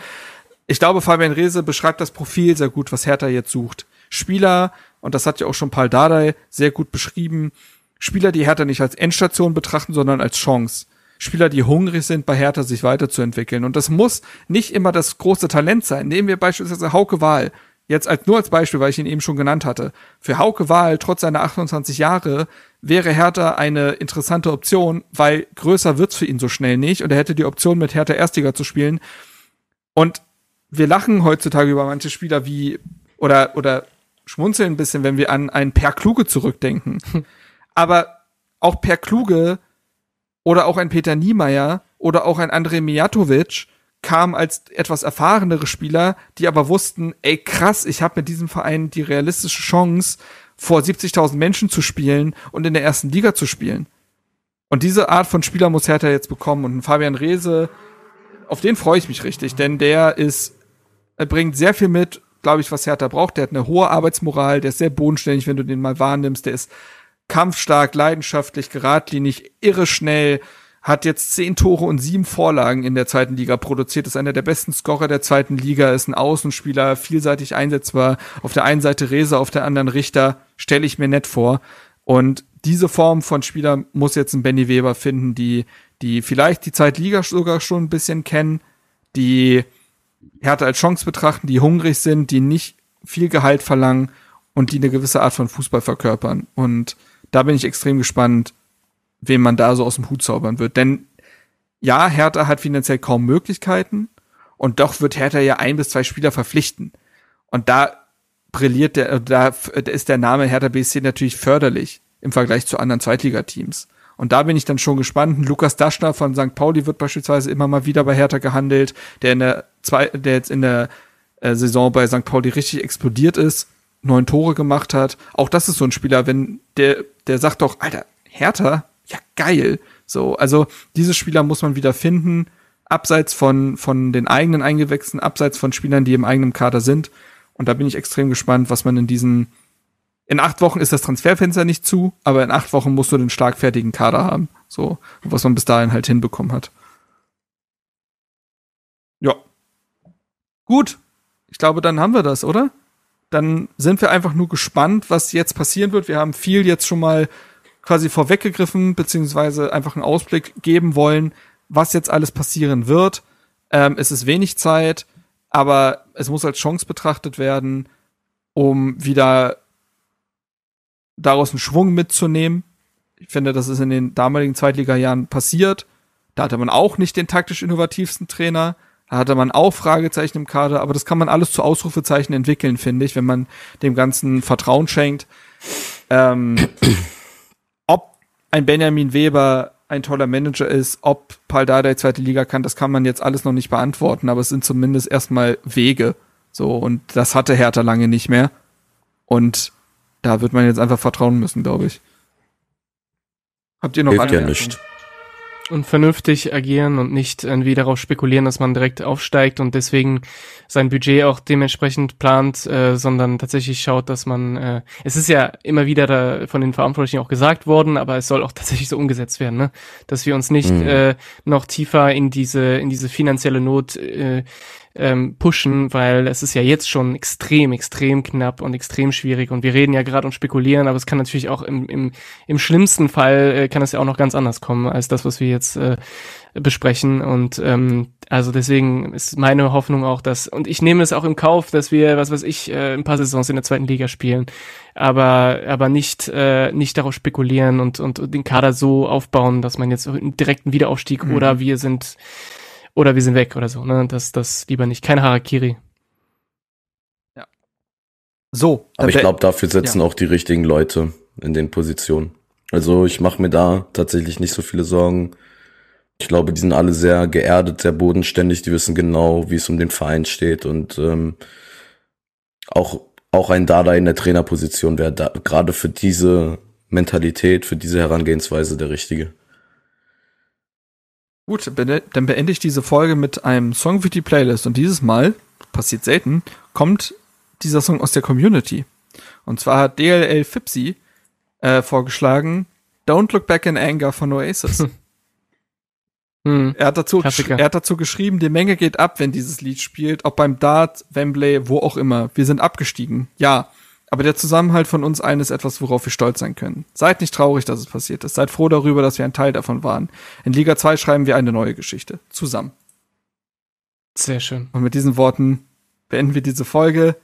Ich glaube, Fabian Rehse beschreibt das Profil sehr gut, was Hertha jetzt sucht. Spieler, und das hat ja auch schon Paul Dardai sehr gut beschrieben, Spieler, die Hertha nicht als Endstation betrachten, sondern als Chance. Spieler, die hungrig sind, bei Hertha sich weiterzuentwickeln. Und das muss nicht immer das große Talent sein. Nehmen wir beispielsweise Hauke Wahl jetzt als, nur als Beispiel, weil ich ihn eben schon genannt hatte, für Hauke Wahl, trotz seiner 28 Jahre, wäre Hertha eine interessante Option, weil größer wird's für ihn so schnell nicht und er hätte die Option, mit Hertha Erstliga zu spielen. Und wir lachen heutzutage über manche Spieler wie, oder, oder schmunzeln ein bisschen, wenn wir an einen Per Kluge zurückdenken. Aber auch Per Kluge oder auch ein Peter Niemeyer oder auch ein André Mijatovic kamen als etwas erfahrenere Spieler, die aber wussten, ey krass, ich habe mit diesem Verein die realistische Chance, vor 70.000 Menschen zu spielen und in der ersten Liga zu spielen. Und diese Art von Spieler muss Hertha jetzt bekommen. Und Fabian Reese, auf den freue ich mich richtig, denn der ist, er bringt sehr viel mit, glaube ich, was Hertha braucht. Der hat eine hohe Arbeitsmoral, der ist sehr bodenständig, wenn du den mal wahrnimmst. Der ist kampfstark, leidenschaftlich, geradlinig, irre schnell, hat jetzt zehn Tore und sieben Vorlagen in der zweiten Liga produziert, ist einer der besten Scorer der zweiten Liga, ist ein Außenspieler, vielseitig einsetzbar. Auf der einen Seite Rese, auf der anderen Richter, stelle ich mir nett vor. Und diese Form von Spieler muss jetzt ein Benny Weber finden, die, die vielleicht die Zweitliga sogar schon ein bisschen kennen, die Härte als Chance betrachten, die hungrig sind, die nicht viel Gehalt verlangen und die eine gewisse Art von Fußball verkörpern. Und da bin ich extrem gespannt, wem man da so aus dem Hut zaubern wird. Denn ja, Hertha hat finanziell kaum Möglichkeiten und doch wird Hertha ja ein bis zwei Spieler verpflichten. Und da brilliert der, da ist der Name Hertha BSC natürlich förderlich im Vergleich zu anderen Zweitligateams. Und da bin ich dann schon gespannt. Lukas Daschner von St. Pauli wird beispielsweise immer mal wieder bei Hertha gehandelt, der in der zwei, der jetzt in der äh, Saison bei St. Pauli richtig explodiert ist, neun Tore gemacht hat. Auch das ist so ein Spieler, wenn der, der sagt doch, Alter, Hertha, ja geil. So, also diese Spieler muss man wieder finden. abseits von, von den eigenen Eingewächsen, abseits von Spielern, die im eigenen Kader sind. Und da bin ich extrem gespannt, was man in diesen, in acht Wochen ist das Transferfenster nicht zu, aber in acht Wochen musst du den schlagfertigen Kader haben. So, was man bis dahin halt hinbekommen hat. Ja. Gut. Ich glaube, dann haben wir das, oder? Dann sind wir einfach nur gespannt, was jetzt passieren wird. Wir haben viel jetzt schon mal quasi vorweggegriffen, beziehungsweise einfach einen Ausblick geben wollen, was jetzt alles passieren wird. Ähm, es ist wenig Zeit, aber es muss als Chance betrachtet werden, um wieder daraus einen Schwung mitzunehmen. Ich finde, das ist in den damaligen Zweitliga-Jahren passiert. Da hatte man auch nicht den taktisch innovativsten Trainer. Da hatte man auch Fragezeichen im Kader, aber das kann man alles zu Ausrufezeichen entwickeln, finde ich, wenn man dem Ganzen Vertrauen schenkt. Ähm, ein Benjamin Weber ein toller Manager ist, ob Paldada die zweite Liga kann, das kann man jetzt alles noch nicht beantworten, aber es sind zumindest erstmal Wege. So, und das hatte Hertha lange nicht mehr. Und da wird man jetzt einfach vertrauen müssen, glaube ich. Habt ihr noch Hilft ja nicht. Und vernünftig agieren und nicht irgendwie darauf spekulieren, dass man direkt aufsteigt und deswegen sein Budget auch dementsprechend plant, äh, sondern tatsächlich schaut, dass man, äh, es ist ja immer wieder da von den Verantwortlichen auch gesagt worden, aber es soll auch tatsächlich so umgesetzt werden, ne? dass wir uns nicht Mhm. äh, noch tiefer in diese in diese finanzielle Not äh, ähm, pushen, weil es ist ja jetzt schon extrem, extrem knapp und extrem schwierig. Und wir reden ja gerade und spekulieren, aber es kann natürlich auch im, im, im schlimmsten Fall äh, kann es ja auch noch ganz anders kommen als das, was wir jetzt äh, besprechen. Und ähm, also deswegen ist meine Hoffnung auch, dass und ich nehme es auch im Kauf, dass wir, was weiß ich, äh, ein paar Saisons in der zweiten Liga spielen, aber aber nicht äh, nicht darauf spekulieren und und den Kader so aufbauen, dass man jetzt einen direkten Wiederaufstieg Mhm. oder wir sind oder wir sind weg oder so, ne? Das das lieber nicht, kein Harakiri. So, Aber ich be- glaube, dafür setzen auch die richtigen Leute in den Positionen. Also ich mache mir da tatsächlich nicht so viele Sorgen. Ich glaube, die sind alle sehr geerdet, sehr bodenständig. Die wissen genau, wie es um den Verein steht und ähm, auch auch ein Dada in der Trainerposition wäre da gerade für diese Mentalität, für diese Herangehensweise der richtige. Gut, dann beende ich diese Folge mit einem Song für die Playlist. Und dieses Mal, passiert selten, kommt dieser Song aus der Community. Und zwar hat DLL Fipsi äh, vorgeschlagen Don't Look Back in Anger von Oasis. Hm. er, hat dazu, Klassiker. er hat dazu geschrieben, die Menge geht ab, wenn dieses Lied spielt, ob beim Dart, Wembley, wo auch immer. Wir sind abgestiegen. Ja. Aber der Zusammenhalt von uns allen ist etwas, worauf wir stolz sein können. Seid nicht traurig, dass es passiert ist. Seid froh darüber, dass wir ein Teil davon waren. In Liga 2 schreiben wir eine neue Geschichte. Zusammen. Sehr schön. Und mit diesen Worten beenden wir diese Folge.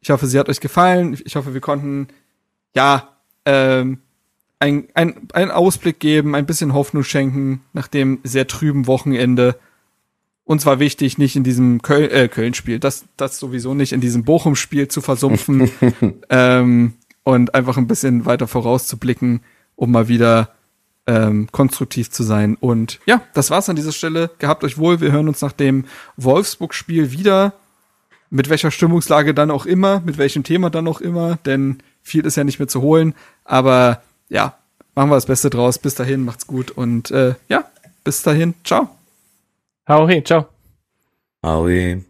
Ich hoffe, sie hat euch gefallen. Ich hoffe, wir konnten, ja, ähm, ein, ein, einen Ausblick geben, ein bisschen Hoffnung schenken nach dem sehr trüben Wochenende. Uns war wichtig, nicht in diesem Köln, äh, Köln-Spiel, das, das sowieso nicht, in diesem Bochum-Spiel zu versumpfen ähm, und einfach ein bisschen weiter vorauszublicken, um mal wieder ähm, konstruktiv zu sein. Und ja, das war's an dieser Stelle. Gehabt euch wohl. Wir hören uns nach dem Wolfsburg-Spiel wieder. Mit welcher Stimmungslage dann auch immer, mit welchem Thema dann auch immer, denn viel ist ja nicht mehr zu holen. Aber ja, machen wir das Beste draus. Bis dahin, macht's gut und äh, ja, bis dahin, ciao. Hau hin, ciao. Hau hin.